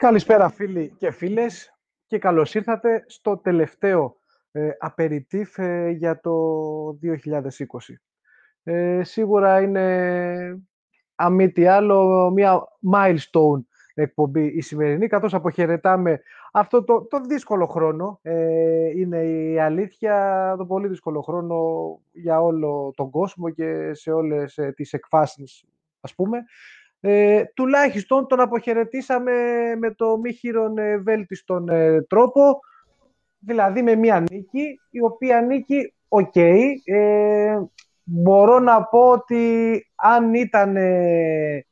Καλησπέρα φίλοι και φίλες και καλώς ήρθατε στο τελευταίο ε, ε για το 2020. Ε, σίγουρα είναι αμή άλλο μια milestone εκπομπή η σημερινή, καθώς αποχαιρετάμε αυτό το, το δύσκολο χρόνο. Ε, είναι η αλήθεια, το πολύ δύσκολο χρόνο για όλο τον κόσμο και σε όλες ε, τις εκφάσεις, ας πούμε. Ε, τουλάχιστον τον αποχαιρετήσαμε με το μη χείρον ε, βέλτιστον ε, τρόπο, δηλαδή με μία νίκη, η οποία νίκη, οκ, ε, μπορώ να πω ότι αν ήταν, ε,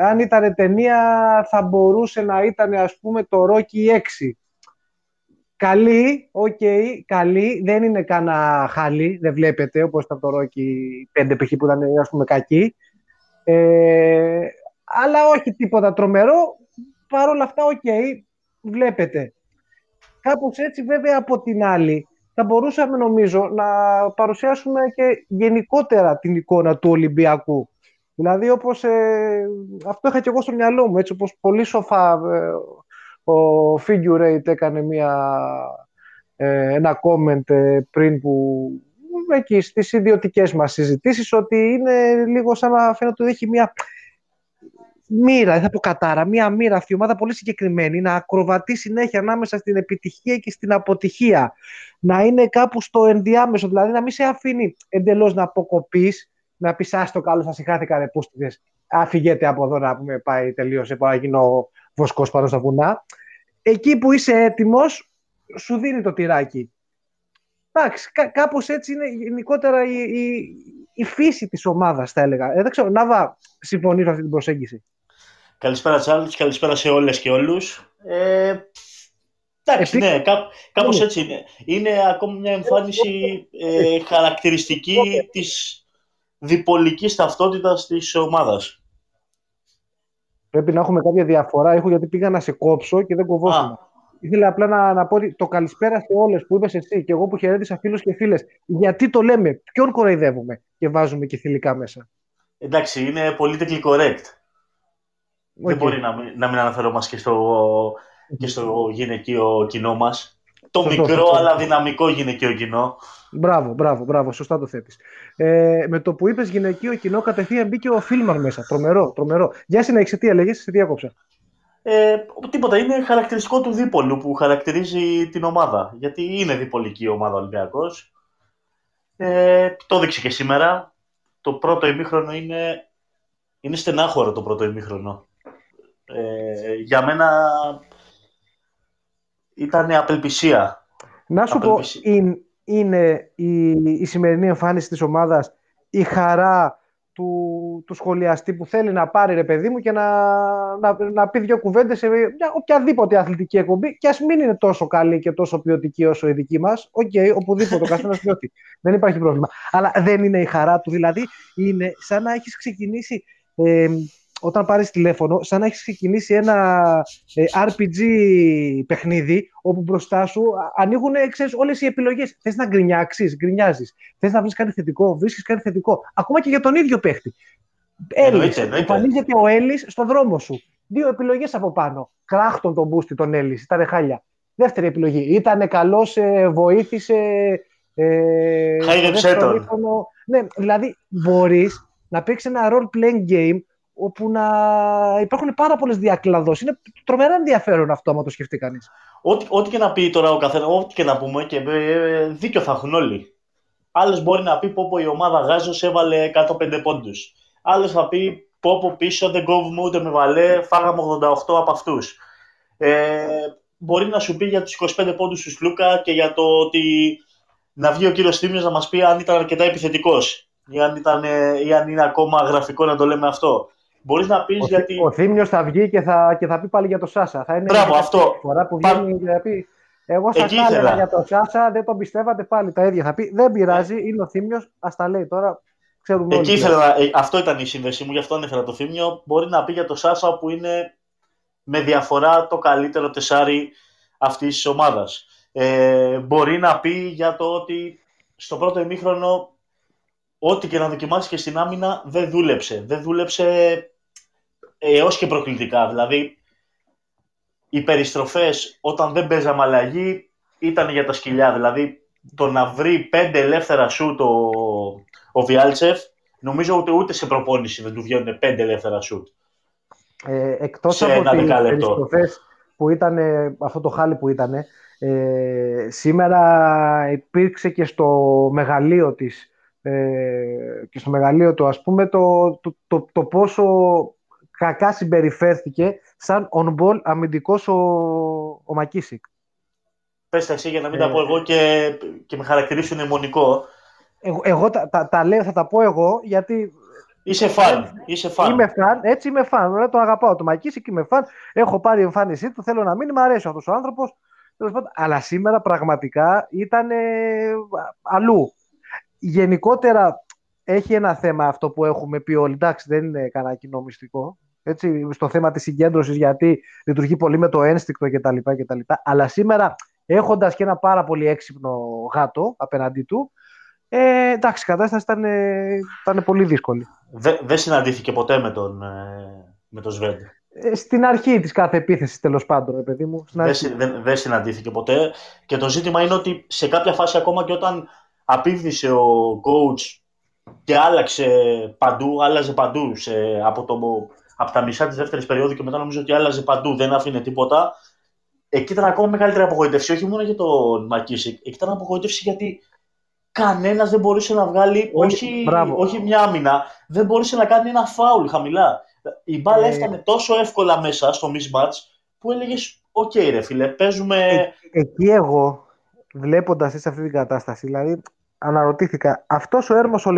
αν ήταν ταινία θα μπορούσε να ήταν ας πούμε το Rocky 6. Καλή, ok, okay, καλή, δεν είναι κανένα χάλι, δεν βλέπεται όπως ήταν το Rocky 5 π.χ. που ήταν ας πούμε κακή. Ε, αλλά όχι τίποτα τρομερό. Παρ' όλα αυτά, οκ, βλέπετε. Κάπως έτσι βέβαια από την άλλη θα μπορούσαμε νομίζω να παρουσιάσουμε και γενικότερα την εικόνα του Ολυμπιακού. Δηλαδή όπως ε, αυτό είχα και εγώ στο μυαλό μου, έτσι όπως πολύ σοφά ε, ο Figure έκανε μια, ε, ένα comment πριν που εκεί στις ιδιωτικές μας συζητήσεις ότι είναι λίγο σαν να φαίνεται ότι έχει μια μοίρα, δεν θα πω κατάρα, μια μοίρα αυτή η ομάδα πολύ συγκεκριμένη, να ακροβατεί συνέχεια ανάμεσα στην επιτυχία και στην αποτυχία. Να είναι κάπου στο ενδιάμεσο, δηλαδή να μην σε αφήνει εντελώς να αποκοπείς, να πεις το καλό, θα συγχάθηκα ρε πούστιδες. Αφηγέται από εδώ να πούμε πάει τελείωσε, πάω να γίνω βοσκός πάνω στα βουνά. Εκεί που είσαι έτοιμος, σου δίνει το τυράκι. Εντάξει, κά- κάπως έτσι είναι γενικότερα η, η, η φύση της ομάδας, θα έλεγα. Ε, δεν ξέρω, Νάβα, συμφωνείς με αυτή την προσέγγιση; Καλησπέρα Τσάρλς, καλησπέρα σε όλες και όλους. Ε, εντάξει, ναι, κά, κάπως έτσι είναι. Είναι ακόμα μια εμφάνιση ε, χαρακτηριστική της διπολικής ταυτότητας της ομάδας. Πρέπει να έχουμε κάποια διαφορά. Έχω γιατί πήγα να σε κόψω και δεν κοβόσουν. Ήθελα απλά να, να πω ότι το καλησπέρα σε όλες που είπες εσύ και εγώ που χαιρέτησα φίλους και φίλες. Γιατί το λέμε, ποιον κοροϊδεύουμε και βάζουμε και θηλυκά μέσα; Εντάξει, είναι politically correct. Δεν μπορεί να, να μην αναφερόμαστε και στο, και στο γυναικείο κοινό μας. Το μικρό αλλά δυναμικό γυναικείο κοινό. Μπράβο, μπράβο, μπράβο, σωστά το θέτεις. Ε, με το που είπες γυναικείο κοινό, κατευθείαν μπήκε ο Φίλμαρ μέσα. Τρομερό, τρομερό. Για συνέχισε, τι έλεγες, σε διάκοψα. Ε, τίποτα, είναι χαρακτηριστικό του δίπολου που χαρακτηρίζει την ομάδα. Γιατί είναι διπολική η ομάδα Ολυμπιακός. Ε, το έδειξε και σήμερα. Το πρώτο ημίχρονο είναι, είναι στενάχωρο το πρώτο ημίχρονο. Ε, για μένα ήταν απελπισία. Να σου πω, είναι, η, η σημερινή εμφάνιση της ομάδας η χαρά του, του σχολιαστή που θέλει να πάρει ρε παιδί μου και να, να, να πει δύο κουβέντες σε μια, οποιαδήποτε αθλητική εκπομπή και ας μην είναι τόσο καλή και τόσο ποιοτική όσο η δική μας. Ok, okay, οπουδήποτε ο καθένας ποιοτή. δεν υπάρχει πρόβλημα. Αλλά δεν είναι η χαρά του. Δηλαδή είναι σαν να έχεις ξεκινήσει ε, όταν πάρεις τηλέφωνο, σαν να έχεις ξεκινήσει ένα ε, RPG παιχνίδι, όπου μπροστά σου ανοίγουν ξέρεις, όλες οι επιλογές. Θες να γκρινιάξεις, γκρινιάζεις. Θες να βρεις κάτι θετικό, βρίσκεις κάτι θετικό. Ακόμα και για τον ίδιο παίχτη. Έλλης, εμφανίζεται ο Έλλης στον δρόμο σου. Δύο επιλογές από πάνω. Κράχτον τον μπούστι τον Έλλης, ήταν χάλια. Δεύτερη επιλογή. Ήταν καλός, ε, βοήθησε. Ε, Χάιδεψέ τον. Ναι, δηλαδή μπορείς να παίξεις ένα role-playing game όπου να υπάρχουν πάρα πολλές διακλαδώσεις. Είναι τρομερά ενδιαφέρον αυτό, άμα το σκεφτεί κανείς. Ό,τι, ό,τι και να πει τώρα ο καθένας, ό,τι και να πούμε, και ε, δίκιο θα έχουν όλοι. Άλλος μπορεί να πει πω, πω η ομάδα Γάζος έβαλε 105 πόντους. Άλλος θα πει πω, πω πίσω δεν κόβουμε ούτε με βαλέ, φάγαμε 88 από αυτούς. Ε, μπορεί να σου πει για τους 25 πόντους τους Λούκα και για το ότι να βγει ο κύριος Θήμιος να μας πει αν ήταν αρκετά επιθετικός ή αν, ήταν, ή αν είναι ακόμα γραφικό να το λέμε αυτό. Μπορείς να πεις γιατί. Ο Θήμιος θα βγει και θα, και θα πει πάλι για το Σάσα. Θα είναι Μπράβο, αυτό. Φορά που βγαίνει Πα... πει. Εγώ θα έλεγα για το Σάσα, δεν τον πιστεύατε πάλι τα ίδια. Θα πει δεν πειράζει, είναι ο Θήμιος, ας τα λέει τώρα. Ξέρουμε Εκεί ήθελα, ε, αυτό ήταν η σύνδεσή μου, γι' αυτό ανέφερα το Θήμιο. Μπορεί να πει για το Σάσα που είναι με διαφορά το καλύτερο τεσάρι αυτής της ομάδας. Ε, μπορεί να πει για το ότι στο πρώτο ημίχρονο ό,τι και να δοκιμάσεις και στην άμυνα δεν δούλεψε. Δεν δούλεψε έως και προκλητικά. Δηλαδή, οι περιστροφές όταν δεν παίζαμε αλλαγή ήταν για τα σκυλιά. Δηλαδή το να βρει πέντε ελεύθερα σουτ ο, ο Βιάλτσεφ, νομίζω ότι ούτε σε προπόνηση δεν του βγαίνουν πέντε ελεύθερα σουτ. Ε, εκτός από τις περιστροφές που ήταν, αυτό το χάλι που ήταν, ε, σήμερα υπήρξε και στο μεγαλείο της ε, και στο μεγαλείο του ας πούμε το, το, το, το πόσο κακά συμπεριφέρθηκε σαν on-ball αμυντικός ο, ο Μακίσικ. Πες τα εσύ για να μην τα πω ε, εγώ και, και με χαρακτηρίσουν αιμονικό. Εγώ, εγώ τα, τα, τα, λέω, θα τα πω εγώ γιατί... Είσαι φαν. Είσαι φαν. Είμαι φαν, έτσι είμαι φαν. Ωραία, τον αγαπάω. Το Μακίσικ είμαι φαν. Έχω πάρει εμφάνισή του. Θέλω να μείνει. Μ' αρέσει αυτός ο άνθρωπος. Αλλά σήμερα πραγματικά ήταν αλλού. Γενικότερα έχει ένα θέμα αυτό που έχουμε πει όλοι. Εντάξει, δεν είναι κανένα κοινό μυστικό. Έτσι, στο θέμα της συγκέντρωσης γιατί λειτουργεί πολύ με το ένστικτο κτλ. κτλ. Αλλά σήμερα έχοντας και ένα πάρα πολύ έξυπνο γάτο απέναντί του ε, εντάξει, η κατάσταση ήταν, ήταν πολύ δύσκολη. Δεν συναντήθηκε ποτέ με τον, ε, με τον Σβέντ. Ε, στην αρχή της κάθε επίθεσης τέλος πάντων, παιδί μου. Δεν, δεν, δεν συναντήθηκε ποτέ. Και το ζήτημα είναι ότι σε κάποια φάση ακόμα και όταν απηύδησε ο coach και άλλαξε παντού, άλλαζε παντού σε, από, το, από τα μισά της δεύτερης περίοδου και μετά νομίζω ότι άλλαζε παντού, δεν άφηνε τίποτα. Εκεί ήταν ακόμα μεγαλύτερη απογοήτευση, όχι μόνο για τον Μακίσικ, εκεί ήταν απογοήτευση γιατί κανένας δεν μπορούσε να βγάλει, όχι, όχι, μια άμυνα, δεν μπορούσε να κάνει ένα φάουλ χαμηλά. Η μπάλα ε... έφτανε τόσο εύκολα μέσα στο mismatch που έλεγες: Ok, okay, ρε φίλε, παίζουμε. Ε, εκεί εγώ, βλέποντας σε αυτή την κατάσταση, δηλαδή αναρωτήθηκα, αυτός ο Έρμος ο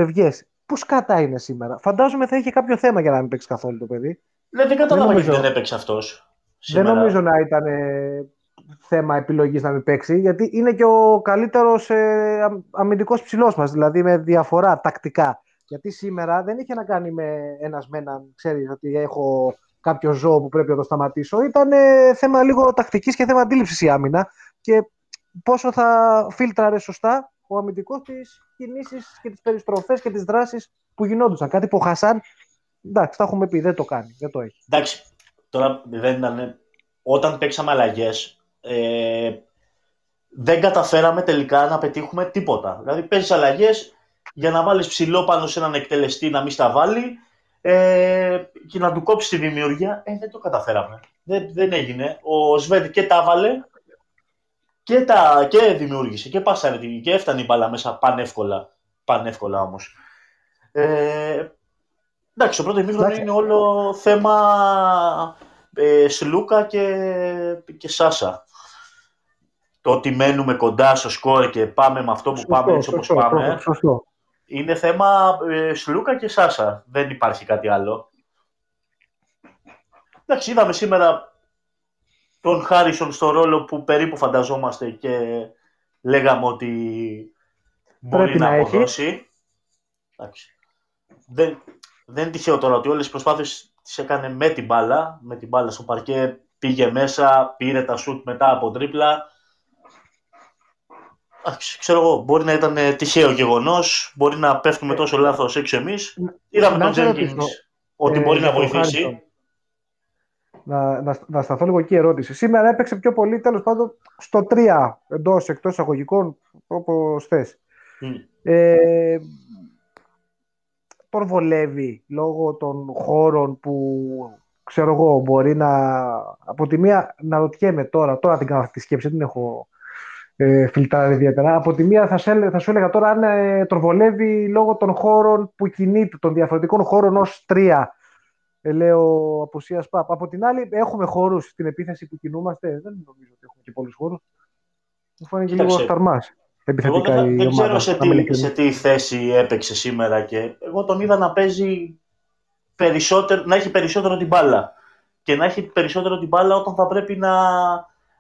Λευγέ, πού σκατά είναι σήμερα. Φαντάζομαι θα είχε κάποιο θέμα για να μην παίξει καθόλου το παιδί. Ναι, δεν κατάλαβα γιατί δεν έπαιξε αυτός. Δεν νομίζω να ήταν ε, θέμα επιλογής να μην παίξει, γιατί είναι και ο καλύτερος ε, αμυντικός ψηλός μας, δηλαδή με διαφορά τακτικά. Γιατί σήμερα δεν είχε να κάνει με ένας με έναν, ξέρεις ότι έχω κάποιο ζώο που πρέπει να το σταματήσω. Ήταν ε, θέμα λίγο τακτικής και θέμα αντίληψης η άμυνα. Και πόσο θα φίλτραρε σωστά ο αμυντικός τι κινήσεις και τις περιστροφές και τις δράσεις που γινόντουσαν. Κάτι που ο Χασάν, εντάξει, τα έχουμε πει, δεν το κάνει, δεν το έχει. Εντάξει, τώρα δεν ήταν. Όταν παίξαμε αλλαγές, ε, δεν καταφέραμε τελικά να πετύχουμε τίποτα. Δηλαδή, παίζεις αλλαγές για να βάλεις ψηλό πάνω σε έναν εκτελεστή να μην στα βάλει ε, και να του κόψεις τη δημιουργία. Ε, δεν το καταφέραμε. Δεν, δεν έγινε. Ο Σβέντ και τα βάλε και, τα, και δημιούργησε και πάσαρε και έφτανε η μπάλα μέσα πανεύκολα, πανεύκολα όμως. Ε, εντάξει, το πρώτο ημίχρονο είναι όλο θέμα ε, Σλούκα και, και Σάσα. Το ότι μένουμε κοντά στο σκορ και πάμε με αυτό που πάμε έτσι όπως πάμε. Είναι θέμα ε, Σλούκα και Σάσα. Δεν υπάρχει κάτι άλλο. Εντάξει, είδαμε σήμερα τον Χάρισον στο ρόλο που περίπου φανταζόμαστε και λέγαμε ότι μπορεί να, αποδώσει. Εντάξει. Δεν, δεν είναι τυχαίο τώρα ότι όλες τις προσπάθειες τις έκανε με την μπάλα, με την μπάλα στο παρκέ, πήγε μέσα, πήρε τα σουτ μετά από τρίπλα. Ξέρω εγώ, μπορεί να ήταν τυχαίο γεγονός, μπορεί να πέφτουμε τόσο λάθος έξω εμείς. Είδαμε τον Τζένκιν ότι μπορεί να βοηθήσει να, να, να σταθώ λίγο εκεί ερώτηση. Σήμερα έπαιξε πιο πολύ τέλος πάντων στο 3 εντός εκτός εισαγωγικών, όπως θες. Mm. Ε, τον βολεύει λόγω των χώρων που ξέρω εγώ μπορεί να. Από τη μία να ρωτιέμαι τώρα, τώρα την κάνω αυτή τη σκέψη, δεν έχω ε, φιλτράρει ιδιαίτερα. Από τη μία θα, σε, θα σου έλεγα τώρα αν ε, τον βολεύει λόγω των χώρων που κινείται, των διαφορετικών χώρων ως τρία ε, λέω απουσίας ΠΑΠ. Από την άλλη, έχουμε χώρους στην επίθεση που κινούμαστε. Δεν νομίζω ότι έχουμε και πολλούς χώρους. Μου φάνηκε λίγο σταρμά. Επιθετικά εγώ δεν, δεν ξέρω σε τι, σε τι θέση έπαιξε σήμερα και εγώ τον είδα να παίζει περισσότερο, να έχει περισσότερο την μπάλα και να έχει περισσότερο την μπάλα όταν θα πρέπει να,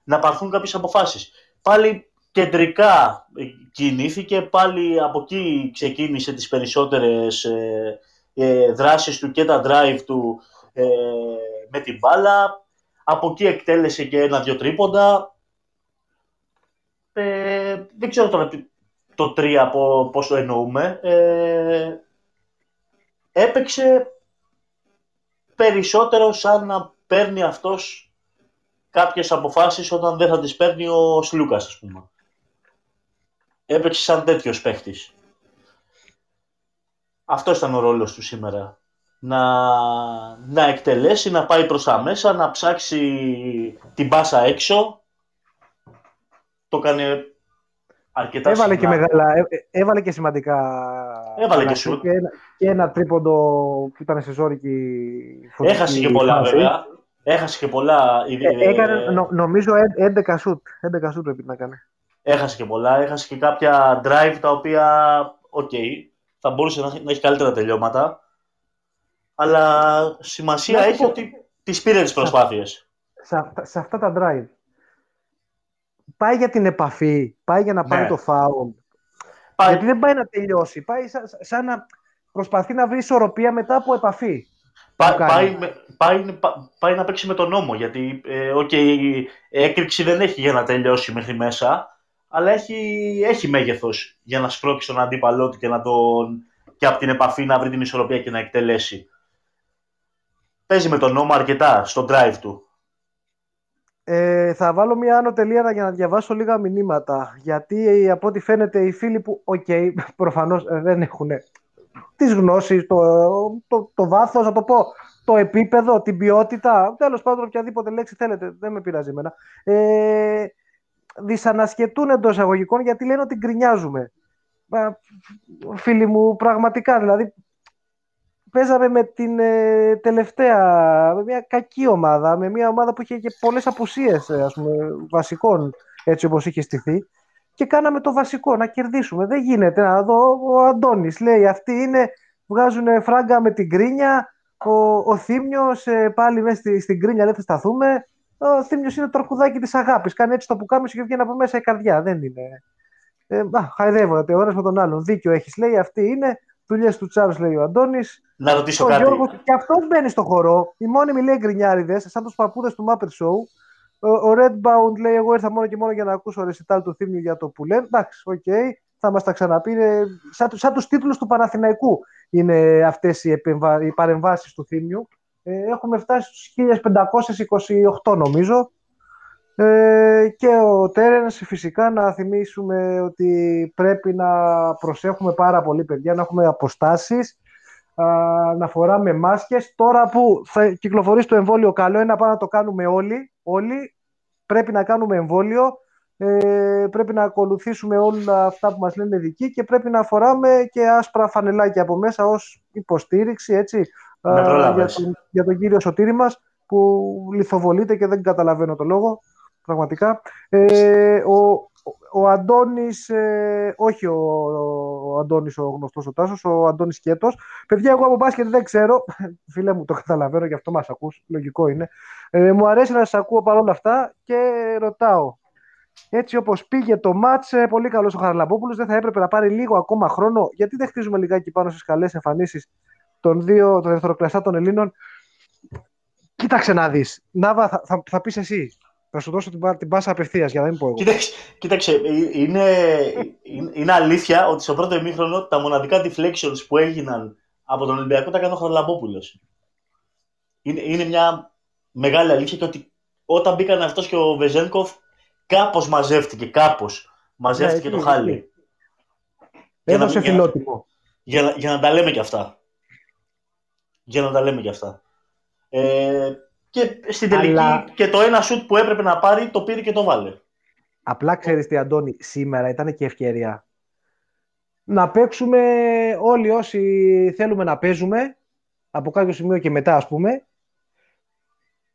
να πάρθουν κάποιες αποφάσεις. Πάλι κεντρικά κινήθηκε, πάλι από εκεί ξεκίνησε τις περισσότερες ε, ε, δράσεις του και τα drive του ε, με την μπάλα. Από εκεί εκτέλεσε και ένα-δυο τρίποντα. Ε, δεν ξέρω τώρα το 3 πώς το εννοούμε. Ε, έπαιξε περισσότερο σαν να παίρνει αυτός κάποιες αποφάσεις όταν δεν θα τις παίρνει ο Σλούκας, ας πούμε. Έπαιξε σαν τέτοιος παίχτης. Αυτός ήταν ο ρόλος του σήμερα. Να, να εκτελέσει, να πάει προς τα μέσα, να ψάξει την πάσα έξω. Το έκανε αρκετά έβαλε και μεγάλα, ε, ε, έβαλε και σημαντικά. Έβαλε και, σου. και, ένα, και ένα τρίποντο που ήταν σε ζόρικη Έχασε και πολλά βέβαια. Έχασε και πολλά. Ε, έκανε, νο, νομίζω 11 σουτ. 11 σουτ πρέπει να κάνει. Έχασε και πολλά. Έχασε και κάποια drive τα οποία, ok, okay, θα μπορούσε να, να έχει καλύτερα τελειώματα. Αλλά σημασία έχει πω... ότι τις πήρε τις προσπάθειες. Σε, σε, αυτά τα drive. Πάει για την επαφή, πάει για να πάρει ναι. το φάουλ. Πάει... Γιατί δεν πάει να τελειώσει. Πάει σαν, σαν να προσπαθεί να βρει ισορροπία μετά από επαφή. Πά, πάει, πάει, πάει, να παίξει με τον νόμο, γιατί ε, okay, η έκρηξη δεν έχει για να τελειώσει μέχρι μέσα, αλλά έχει, έχει μέγεθος για να σπρώξει τον αντίπαλό του και, να τον, και από την επαφή να βρει την ισορροπία και να εκτελέσει. Παίζει με τον νόμο αρκετά στο drive του. Ε, θα βάλω μια άνω τελεία για να διαβάσω λίγα μηνύματα. Γιατί από ό,τι φαίνεται οι φίλοι που, ok, okay, προφανώς ε, δεν έχουν τις γνώσεις, το, το, το βάθος, να το πω, το επίπεδο, την ποιότητα, τέλος πάντων οποιαδήποτε λέξη θέλετε, δεν με πειράζει εμένα. Ε, δυσανασχετούν εντός εισαγωγικών γιατί λένε ότι γκρινιάζουμε. Φίλοι μου, πραγματικά, δηλαδή παίζαμε με την ε, τελευταία, με μια κακή ομάδα, με μια ομάδα που είχε και πολλές απουσίες ε, ας πούμε, βασικών, έτσι όπως είχε στηθεί και κάναμε το βασικό, να κερδίσουμε. Δεν γίνεται. Να δω, ο Αντώνης λέει, αυτοί είναι, βγάζουν φράγκα με την κρίνια, ο, ο Θήμιος ε, πάλι μέσα στη, στην κρίνια λέει θα σταθούμε, ο Θήμιος είναι το αρκουδάκι της αγάπης. Κάνει έτσι το που κάμισε και βγαίνει από μέσα η καρδιά. Δεν είναι. Ε, α, χαϊδεύονται ο ένα με τον άλλον. Δίκιο έχεις, λέει. Αυτή είναι. Δουλειές του Τσάρου, λέει ο Αντώνης. Να ρωτήσω ο κάτι. Γιώργος, και αυτός μπαίνει στο χορό. Οι μόνιμοι λέει γκρινιάριδες, σαν τους παππούδες του Muppet Show. Ο Redbound λέει: Εγώ ήρθα μόνο και μόνο για να ακούσω ρεσιτάλ του Θύμιου για το που λένε. Εντάξει, ok, okay, θα μας τα ξαναπεί. Είναι σαν, σαν τους τίτλους του Παναθηναϊκού είναι αυτές οι, οι παρεμβάσεις του Θύμιου. Ε, έχουμε φτάσει στους 1528 νομίζω. Ε, και ο Τέρενς φυσικά να θυμίσουμε ότι πρέπει να προσέχουμε πάρα πολύ παιδιά, να έχουμε αποστάσεις, α, να φοράμε μάσκες. Τώρα που θα κυκλοφορήσει το εμβόλιο καλό είναι να πάμε να το κάνουμε όλοι, όλοι πρέπει να κάνουμε εμβόλιο, ε, πρέπει να ακολουθήσουμε όλα αυτά που μας λένε ειδικοί και πρέπει να φοράμε και άσπρα φανελάκια από μέσα ως υποστήριξη, έτσι, για, τον, για τον κύριο Σωτήρη μας που λιθοβολείται και δεν καταλαβαίνω το λόγο πραγματικά. Ε, ο, ο Αντώνης, ε, όχι ο, ο Αντώνης ο γνωστός ο Τάσος, ο Αντώνης Κέτος. Παιδιά, εγώ από μπάσκετ δεν ξέρω, φίλε μου το καταλαβαίνω, γι' αυτό μας ακούς, λογικό είναι. Ε, μου αρέσει να σας ακούω παρόλα αυτά και ρωτάω. Έτσι όπως πήγε το μάτς, ε, πολύ καλός ο Χαραλαμπόπουλος, δεν θα έπρεπε να πάρει λίγο ακόμα χρόνο, γιατί δεν χτίζουμε λιγάκι πάνω στις καλές εμφανίσεις των δύο, των δευτεροκλαστά Ελλήνων. Κοίταξε να δεις. Νάβα, θα, θα, θα πεις εσύ. Θα σου δώσω την, την πάσα απευθείας για να μην πω εγώ. Κοίταξε, κοίταξε είναι, είναι, αλήθεια ότι στο πρώτο ημίχρονο τα μοναδικά deflections που έγιναν από τον Ολυμπιακό τα έκανε ο Χαρλαμπόπουλος. Είναι, είναι μια μεγάλη αλήθεια και ότι όταν μπήκαν αυτός και ο Βεζένκοφ, κάπως μαζεύτηκε. Κάπως μαζεύτηκε ναι, το χάλι. Έδωσε φιλότιμο. Για, για, για να τα λέμε κι αυτά για να τα λέμε κι αυτά. Ε, και στην τελική και το ένα σουτ που έπρεπε να πάρει το πήρε και το βάλε. Απλά ξέρεις τι Αντώνη, σήμερα ήταν και ευκαιρία να παίξουμε όλοι όσοι θέλουμε να παίζουμε από κάποιο σημείο και μετά ας πούμε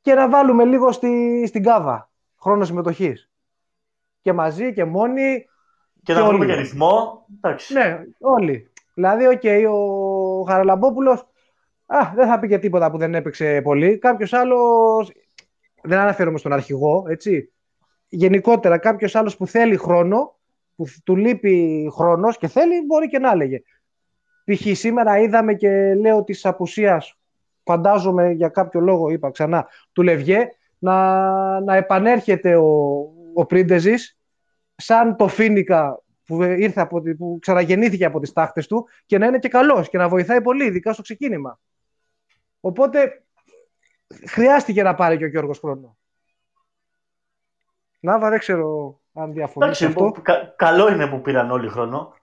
και να βάλουμε λίγο στη, στην κάβα χρόνο συμμετοχής. Και μαζί και μόνοι. Και, να βρούμε και ρυθμό. Εντάξει. Ναι, όλοι. Δηλαδή, ok, okay, ο Χαραλαμπόπουλος Α, δεν θα πει και τίποτα που δεν έπαιξε πολύ. Κάποιος άλλος. Δεν αναφέρομαι στον αρχηγό, έτσι. Γενικότερα, κάποιος άλλος που θέλει χρόνο, που του λείπει χρόνος και θέλει, μπορεί και να έλεγε. Π.χ. σήμερα είδαμε και λέω της απουσίας, φαντάζομαι για κάποιο λόγο, είπα ξανά, του Λευγέ, να, να επανέρχεται ο, ο Πρίντεζης σαν το Φίνικα που, ήρθε από, που ξαναγεννήθηκε από τις τάχτες του και να είναι και καλός και να βοηθάει πολύ, ειδικά στο ξεκίνημα. Οπότε χρειάστηκε να πάρει και ο Γιώργος χρόνο. Νάβα, δεν ξέρω αν διαφωνείς. αυτό. Κα, καλό είναι που πήραν όλοι χρόνο.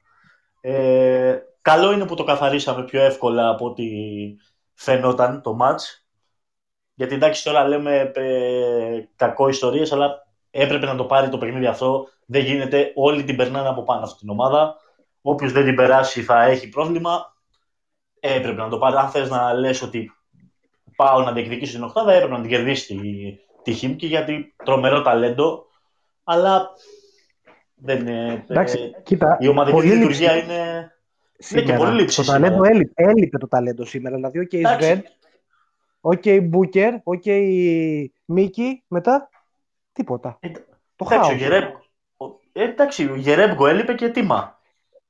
Ε, καλό είναι που το καθαρίσαμε πιο εύκολα από ό,τι φαινόταν το μάτς. Γιατί εντάξει τώρα λέμε ε, κακό ιστορίες, αλλά έπρεπε να το πάρει το παιχνίδι αυτό. Δεν γίνεται. Όλοι την περνάνε από πάνω αυτή την ομάδα. Όποιος δεν την περάσει θα έχει πρόβλημα. Έπρεπε να το πάρει. Αν θες να λες ότι πάω να διεκδικήσω την Οχτάδα, έπρεπε να την κερδίσει τη, τη Χίμκι γιατί τρομερό ταλέντο. Αλλά δεν είναι. Εντάξει, ε, κοίτα, η ομαδική λειτουργία είναι. Σήμερα. Είναι και πολύ λήψη. Το ταλέντο έλειπε, έλειπε το ταλέντο σήμερα. Δηλαδή, ok, okay, Σβεντ, ok, okay, Μπούκερ, ok, okay, Μίκη, μετά τίποτα. Ε, το χάος. Ε, εντάξει, ο Γερέμπκο έλειπε και Τίμμα.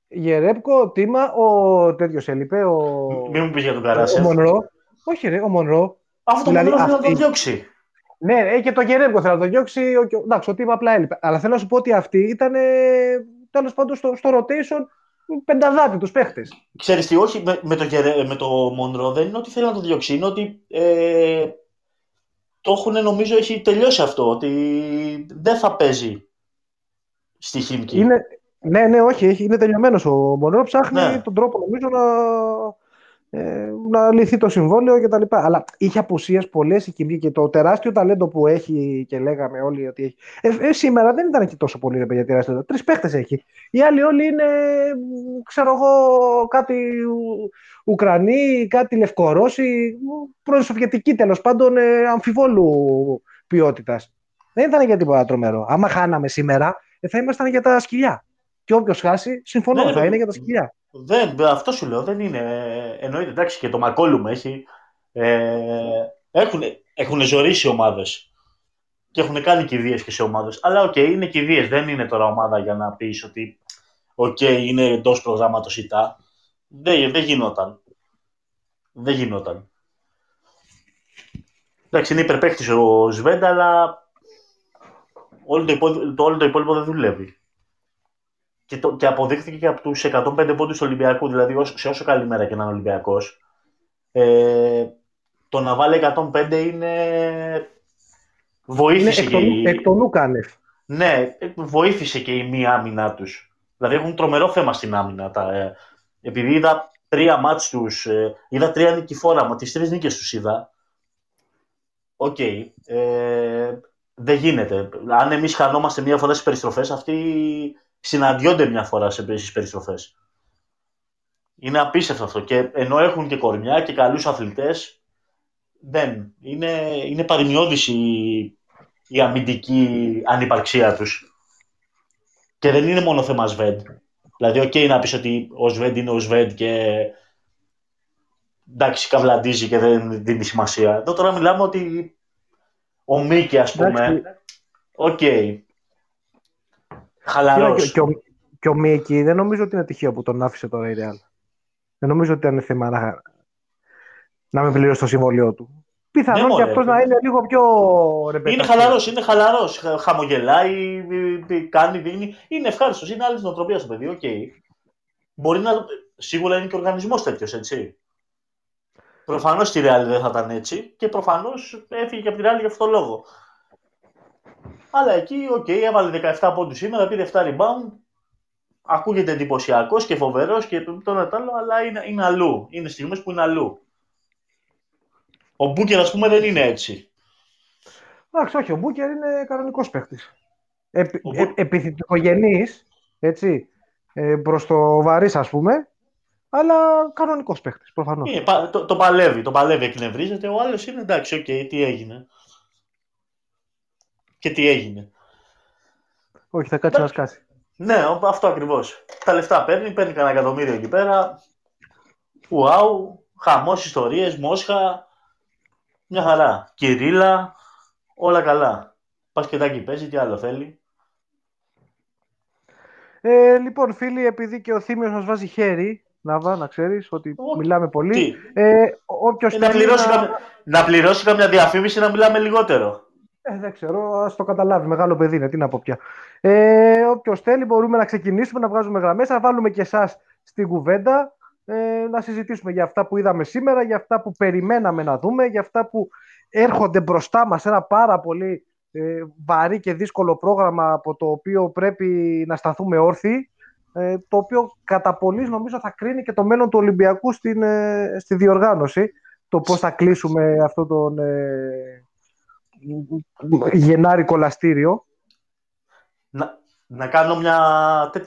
Γερέμπκο, τίμα, ο τέτοιος έλειπε. Ο... Μην μου πεις για τον Καράσεφ. Ο Μονρό. Όχι, ρε, ο Μονρό. Αυτό το δηλαδή, Μονρό αυτή... να τον διώξει. Ναι, ε, και το Γερέμπκο θέλω να τον διώξει. Ο... Εντάξει, ο τίμα απλά έλειπε. Αλλά θέλω να σου πω ότι αυτοί ήταν τέλος πάντων στο, στο rotation πενταδάτη τους παίχτες. Ξέρεις τι, όχι με, με, το, με το Μονρό δεν είναι ότι θέλει να το διώξει, είναι ότι ε, το έχουν νομίζω έχει τελειώσει αυτό, ότι δεν θα παίζει στη Χίμκι. Είναι, ναι, ναι, όχι, είναι τελειωμένος ο Μονρό. Ψάχνει ναι. τον τρόπο νομίζω να, ε, να λυθεί το συμβόλαιο κτλ. Αλλά είχε απουσίες πολλές η Χίμκι και το τεράστιο ταλέντο που έχει και λέγαμε όλοι ότι έχει. Ε, ε, σήμερα δεν ήταν και τόσο πολύ ρε παιδιά τεράστιο. Τρεις παίχτες έχει. Οι άλλοι όλοι είναι, ξέρω εγώ, κάτι Ουκρανοί, κάτι Λευκορώσοι, πρώην Σοβιετικοί τέλος πάντων ε, αμφιβόλου ποιότητας. Δεν ήταν για τίποτα τρομερό. Άμα χάναμε σήμερα, ε, θα ήμασταν για τα σκυλιά. Και όποιος χάσει, συμφωνώ, ναι, θα είναι για τα σκυλιά. Δεν, αυτό σου λέω, δεν είναι. Εννοείται, εντάξει, και το Μακόλουμ έχει. Ε, έχουν, έχουν ζωρίσει ομάδες. Και έχουν κάνει κηδείε και σε ομάδες. Αλλά οκ, okay, είναι κηδείε. Δεν είναι τώρα ομάδα για να πεις ότι οκ, okay, είναι εντός προγράμματος ΙΤΑ. Δεν, δεν γινόταν. Δεν γινόταν. Εντάξει, είναι υπερπαίχτη ο Σβέντα, αλλά όλο το, υπόλοιπο, το, όλο το υπόλοιπο δεν δουλεύει. Και, το, και αποδείχθηκε και από τους 105 πόντους του Ολυμπιακού. Δηλαδή, σε όσο καλή μέρα και να είναι Ολυμπιακός, ε, το να βάλει 105 είναι. Βοήθησε είναι και. η... εκ των Ναι, βοήθησε και η μία άμυνά τους. Δηλαδή έχουν τρομερό θέμα στην άμυνα. Τα, ε, επειδή είδα τρία μάτς τους, ε, είδα τρία νικηφόρα, μα τις τρεις νίκες τους είδα. Ok. Okay. Ε, δεν γίνεται. Αν εμείς χανόμαστε μία φορά στις περιστροφές, αυτοί συναντιόνται μία φορά σε περιστροφές. Είναι απίστευτο αυτό. Και ενώ έχουν και κορμιά και καλούς αθλητές, δεν. Είναι, είναι παροιμιώδης η, η αμυντική ανυπαρξία τους. Και δεν είναι μόνο θέμα Σβεντ. Δηλαδή, ok okay, να πεις ότι ο Σβεντ είναι ο Σβεντ και εντάξει, καβλαντίζει και δεν δίνει σημασία. Εδώ τώρα μιλάμε ότι ο Μίκη, ας πούμε, ok. Okay. Χαλαρός. Και, ο, και ο Μίκη δεν νομίζω ότι είναι τυχαίο που τον άφησε τώρα η Real. Δεν νομίζω ότι ήταν θέμα να, να με πληρώσει το συμβόλαιό του. Πιθανόν ναι, και αυτός να είναι λίγο πιο ρεπετά. Είναι χαλαρός, είναι χαλαρός. Χαμογελάει, κάνει, δείχνει. Είναι ευχάριστος, είναι άλλη νοοτροπία στο παιδί. Okay. Μπορεί να. Σίγουρα είναι και ο οργανισμός τέτοιος, έτσι. Προφανώς στη Real δεν θα ήταν έτσι και προφανώς έφυγε και από τη Real για αυτόν τον λόγο. Αλλά εκεί, OK, okay, έβαλε 17 πόντους σήμερα, πήρε 7 rebound. Ακούγεται εντυπωσιακός και φοβερός και το ένα άλλο, αλλά είναι, είναι αλλού. Είναι στιγμές που είναι αλλού. Ο Μπούκερ, ας πούμε, δεν είναι έτσι. Εντάξει, όχι, ο Μπούκερ είναι κανονικός παίχτης. Επι, ε, επιθυμητικογενή, έτσι, ε, προς το βαρύς, ας πούμε, αλλά κανονικός παίχτης, προφανώς. Το, το, παλεύει, το παλεύει, εκνευρίζεται. Ο άλλος είναι εντάξει, OK, okay, τι έγινε. Και τι έγινε. Όχι, θα κάτσει να σκάσει. Ναι, αυτό ακριβώς. Τα λεφτά παίρνει, παίρνει κανένα εκατομμύριο εκεί πέρα. Wow, χαμός ιστορίες, Μόσχα. Μια χαρά. Κυρίλα, όλα καλά. Πασκετάκι παίζει, τι άλλο θέλει. Ε, λοιπόν, φίλοι, επειδή και ο Θήμιος μας βάζει χέρι, να βά, να ξέρεις ότι μιλάμε πολύ. Ε, όποιος ε, να, πληρώσει να... Καμιά, να πληρώσει καμιά διαφήμιση να μιλάμε λιγότερο. Ε, δεν ξέρω, ας το καταλάβει. Μεγάλο παιδί είναι, τι να πω πια. Ε, Όποιος θέλει, μπορούμε να ξεκινήσουμε να βγάζουμε γραμμές, να βάλουμε και εσάς στην κουβέντα ε, να συζητήσουμε για αυτά που είδαμε σήμερα, για αυτά που περιμέναμε να δούμε, για αυτά που έρχονται μπροστά μας ένα πάρα πολύ ε, βαρύ και δύσκολο πρόγραμμα από το οποίο πρέπει να σταθούμε όρθιοι, ε, το οποίο κατά πολύ νομίζω θα κρίνει και το μέλλον του Ολυμπιακού στην, ε, στη διοργάνωση, το πώς θα κλείσουμε αυτό τον ε, Γενάρη κολαστήριο. Να, να κάνω μια,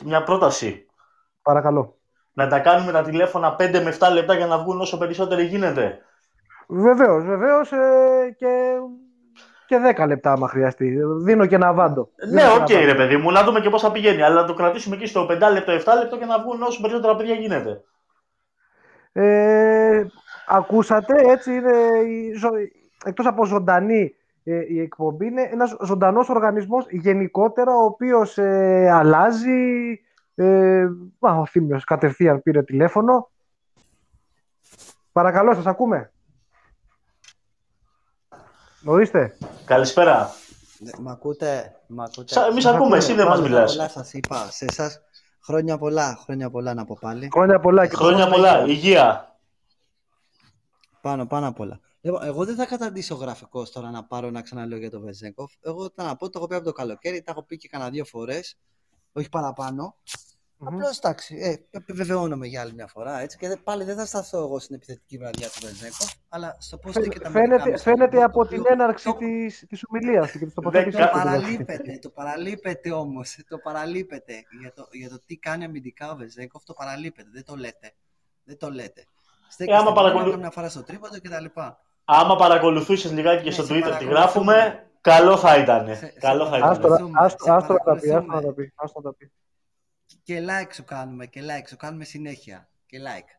μια πρόταση. Παρακαλώ. Να τα κάνουμε τα τηλέφωνα 5 με 7 λεπτά για να βγουν όσο περισσότερο γίνεται. Βεβαίως, βεβαίως ε, και, και 10 λεπτά άμα χρειαστεί. Δίνω και ένα βάντο. Ναι, OK, okay, ρε παιδί μου, να δούμε και πώς θα πηγαίνει. Αλλά να το κρατήσουμε εκεί στο 5 λεπτό, 7 λεπτό και να βγουν όσο περισσότερα παιδιά γίνεται. Ε, ακούσατε, έτσι είναι, εκτός από ζωντανή ε, η εκπομπή, είναι ένας ζωντανός οργανισμός γενικότερα, ο οποίος ε, αλλάζει, ε, ο Θήμιος κατευθείαν πήρε τηλέφωνο. Παρακαλώ, σας ακούμε. Ορίστε. Καλησπέρα. Ναι, μ' ακούτε. Μ ακούτε. Σα, εμείς ακούμε, εσύ δεν μας μιλάς. Πολλά σας είπα. Σε εσάς χρόνια πολλά, χρόνια πολλά να πω πάλι. Χρόνια πολλά. Και χρόνια πολλά, υγεία. Πάνω, πάνω απ' όλα. Λοιπόν, εγώ δεν θα καταντήσω γραφικό τώρα να πάρω να ξαναλέω για το Βεζέγκοφ. Εγώ θα να πω, το έχω πει από το καλοκαίρι, τα έχω πει και κανένα δύο φορές, όχι παραπάνω. Mm-hmm. Απλώς εντάξει, ε, επιβεβαιώνομαι για άλλη μια φορά έτσι, και πάλι δεν θα σταθώ εγώ στην επιθετική βραδιά του Βενζέκο, αλλά στο πώς και τα φαίνεται, φαίνεται από την έναρξη της της ομιλίας του το Το παραλείπεται, το παραλείπεται όμως. Το παραλείπεται για το, για το τι κάνει αμυντικά ο Βεζέκοφ, το παραλείπεται. Δεν το λέτε. Δεν το λέτε. Στέκει ε, άμα παρακολου... μια φορά στο τρίποντο κτλ. Άμα παρακολουθούσες λιγάκι και ναι, στο Twitter τι γράφουμε, καλό θα ήταν. Καλό θα ήταν. Άστο να τα πει. Και like σου κάνουμε, και like σου κάνουμε συνέχεια. Και like.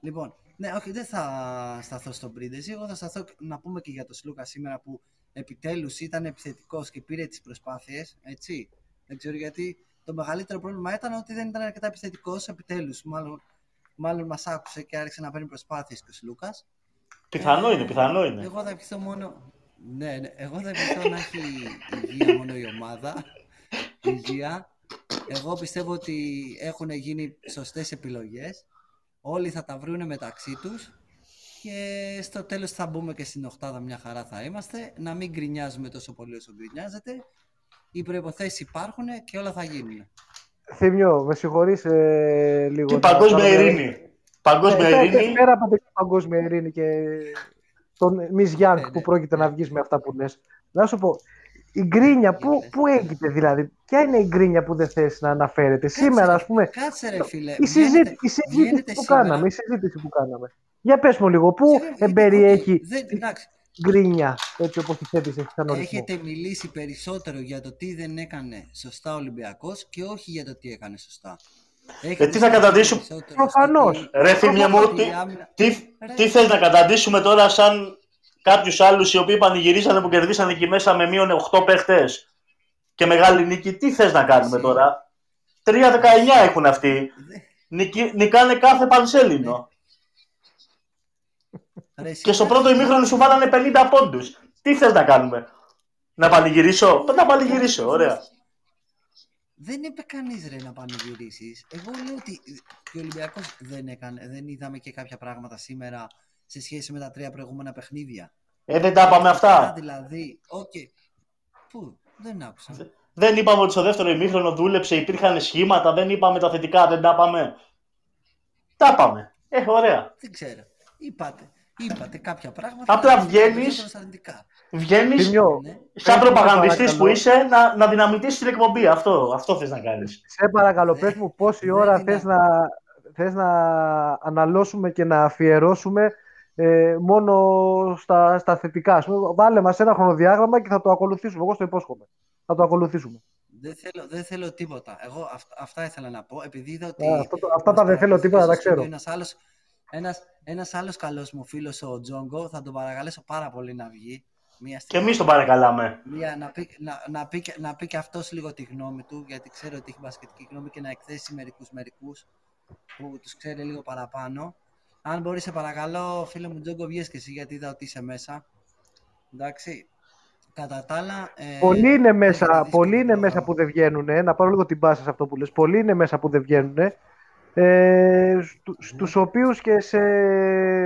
Λοιπόν, ναι, όχι, δεν θα σταθώ στον Πρίντεζι. Εγώ θα σταθώ να πούμε και για τον Σλούκα σήμερα που επιτέλους ήταν επιθετικός και πήρε τις προσπάθειες. Έτσι. Δεν ξέρω γιατί. Το μεγαλύτερο πρόβλημα ήταν ότι δεν ήταν αρκετά επιθετικός. Επιτέλους, μάλλον, μάλλον μας άκουσε και άρχισε να παίρνει προσπάθειες και ο Σλούκας. Πιθανό είναι, πιθανό είναι. Εγώ θα ευχηθώ μόνο. Ναι, ναι, εγώ θα ευχηθώ να έχει υγεία μόνο η ομάδα. Υγεία εγώ πιστεύω ότι έχουν γίνει σωστές επιλογές. Όλοι θα τα βρούνε μεταξύ τους και στο τέλος θα μπούμε και στην οχτάδα μια χαρά θα είμαστε. Να μην γκρινιάζουμε τόσο πολύ όσο γκρινιάζετε. Οι προϋποθέσεις υπάρχουν και όλα θα γίνουν. Θήμιο, με συγχωρείς ε, λίγο. Και παγκόσμια ειρήνη. Παγκόσμια ε, ειρήνη. Πέρα από την παγκόσμια ειρήνη και τον Μις Γιάνγκ ναι, που ναι, πρόκειται να ναι. βγεις με αυτά που λες. Να σου πω, η γκρίνια, πού, πού έγινε δηλαδή, ποια είναι η γκρίνια που δεν θες να αναφέρεται; σήμερα, ας πούμε, κάτσε ρε φίλε. η, συζήτηση, η συζήτηση που κάναμε, η συζήτηση που κάναμε. Για πες μου λίγο, πού εμπεριέχει γκρίνια, έτσι όπως τη θέτεις Έχετε μιλήσει περισσότερο για το τι δεν έκανε σωστά ο Ολυμπιακός και όχι για το τι έκανε σωστά. Ε, τι θα καταντήσουμε; Προφανώς. Ρε φίλε μου, τι, τι, τι θες να καταντήσουμε τώρα σαν κάποιους άλλους οι οποίοι πανηγυρίσανε που κερδίσανε εκεί μέσα με μείον 8 παίχτες και μεγάλη νίκη; Τι θες να κάνουμε τώρα; 3-19 έχουν αυτοί. Νικη, νικάνε κάθε πανσέλινο. και στο πρώτο ημίχρονο σου βάλανε 50 πόντους. Τι θες να κάνουμε; Να πανηγυρίσω; Να πανηγυρίσω, ωραία. Δεν είπε κανείς ρε να πανηγυρίσεις. Εγώ λέω ότι και ο Ολυμπιακός δεν έκανε. Δεν είδαμε και κάποια πράγματα σήμερα σε σχέση με τα τρία προηγούμενα παιχνίδια. Ε, δεν τα είπαμε αυτά. Δηλαδή, okay. Πού, δεν άκουσα. Δεν είπαμε ότι στο δεύτερο ημίχρονο δούλεψε, υπήρχαν σχήματα, δεν είπαμε τα θετικά, δεν τα είπαμε. Τα είπαμε. Ε, ωραία. Δεν ξέρω. Είπατε. Είπατε κάποια πράγματα. Απλά βγαίνεις. Βγαίνεις ναι. σαν προπαγανδιστής που είσαι να, να δυναμητήσεις την εκπομπή. Αυτό, αυτό θες να κάνεις. Σε παρακαλώ, πες μου πόση ώρα θες να, θες να αναλώσουμε και να αφιερώσουμε ε, μόνο στα, στα θετικά. πούμε, βάλε μας ένα χρονοδιάγραμμα και θα το ακολουθήσουμε. Εγώ στο υπόσχομαι. Θα το ακολουθήσουμε. Δεν θέλω, δεν θέλω τίποτα. Εγώ αυτά, αυτά ήθελα να πω. Επειδή είδα ότι. αυτό, αυτά τα δεν θέλω τίποτα, τα ξέρω. Ένας άλλος ένας, ένας άλλος καλός μου φίλος ο Τζόγκο θα τον παρακαλέσω πάρα πολύ να βγει. Μια και εμείς τον παρακαλάμε. Μια, να, πει, να, να, πει, να πει και αυτός λίγο τη γνώμη του, γιατί ξέρω ότι έχει μπασκετική γνώμη και να εκθέσει μερικούς μερικούς που τους ξέρει λίγο παραπάνω. Αν μπορείς, σε παρακαλώ, φίλε μου Τζόγκο, βγες και εσύ, γιατί είδα ότι είσαι μέσα. Εντάξει. Κατά τα άλλα... Ε, πολλοί είναι μέσα, πολλοί είναι μέσα που δεν βγαίνουν. Να πάρω λίγο την πάση σε αυτό που λες. Πολλοί είναι μέσα που δεν βγαίνουν. Ε, στου, στους οποίους και σε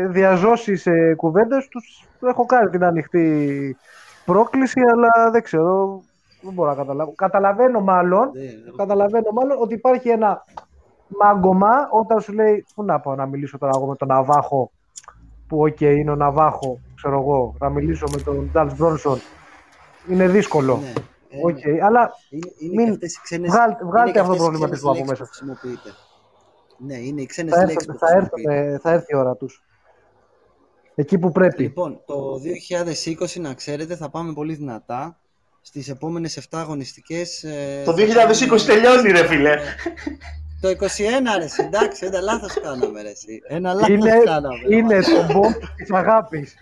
διαζώσεις ε, κουβέντες τους έχω κάνει την ανοιχτή πρόκληση, αλλά δεν ξέρω. Δεν μπορώ να καταλάβω. Καταλαβαίνω μάλλον, Δεν- καταλαβαίνω μάλλον ότι υπάρχει ένα μάγκωμα όταν σου λέει. Πού να πάω να μιλήσω τώρα εγώ με τον Ναβάχο, που οκ, είναι ο Ναβάχο, ξέρω εγώ, να μιλήσω με τον Τζαλ Μπρόνσον. Είναι δύσκολο. Ναι, ε, Οκ, ναι. αλλά Είναι, είναι Μην- και αυτές οι ξένες, βγάλ- είναι βγάλτε και αυτό το αυτές οι προβληματισμό ξένες από λέξεις μέσα που σας. χρησιμοποιείτε. Ναι, είναι οι ξένες θα, λέξεις έρθουν, που θα, χρησιμοποιείτε. έρθουν, θα έρθει η ώρα τους. Εκεί που πρέπει. Λοιπόν, το 2020 να ξέρετε θα πάμε πολύ δυνατά. Στις επόμενες 7 αγωνιστικές... ε, Το θα 2020 κάνουμε- τελειώνει, ρε φίλε. Το 21 ρε, εσύ, εντάξει, ένα λάθος κάναμε ρε, εσύ. Ένα λάθος είναι, κάναμε. είναι το μπομ της αγάπης.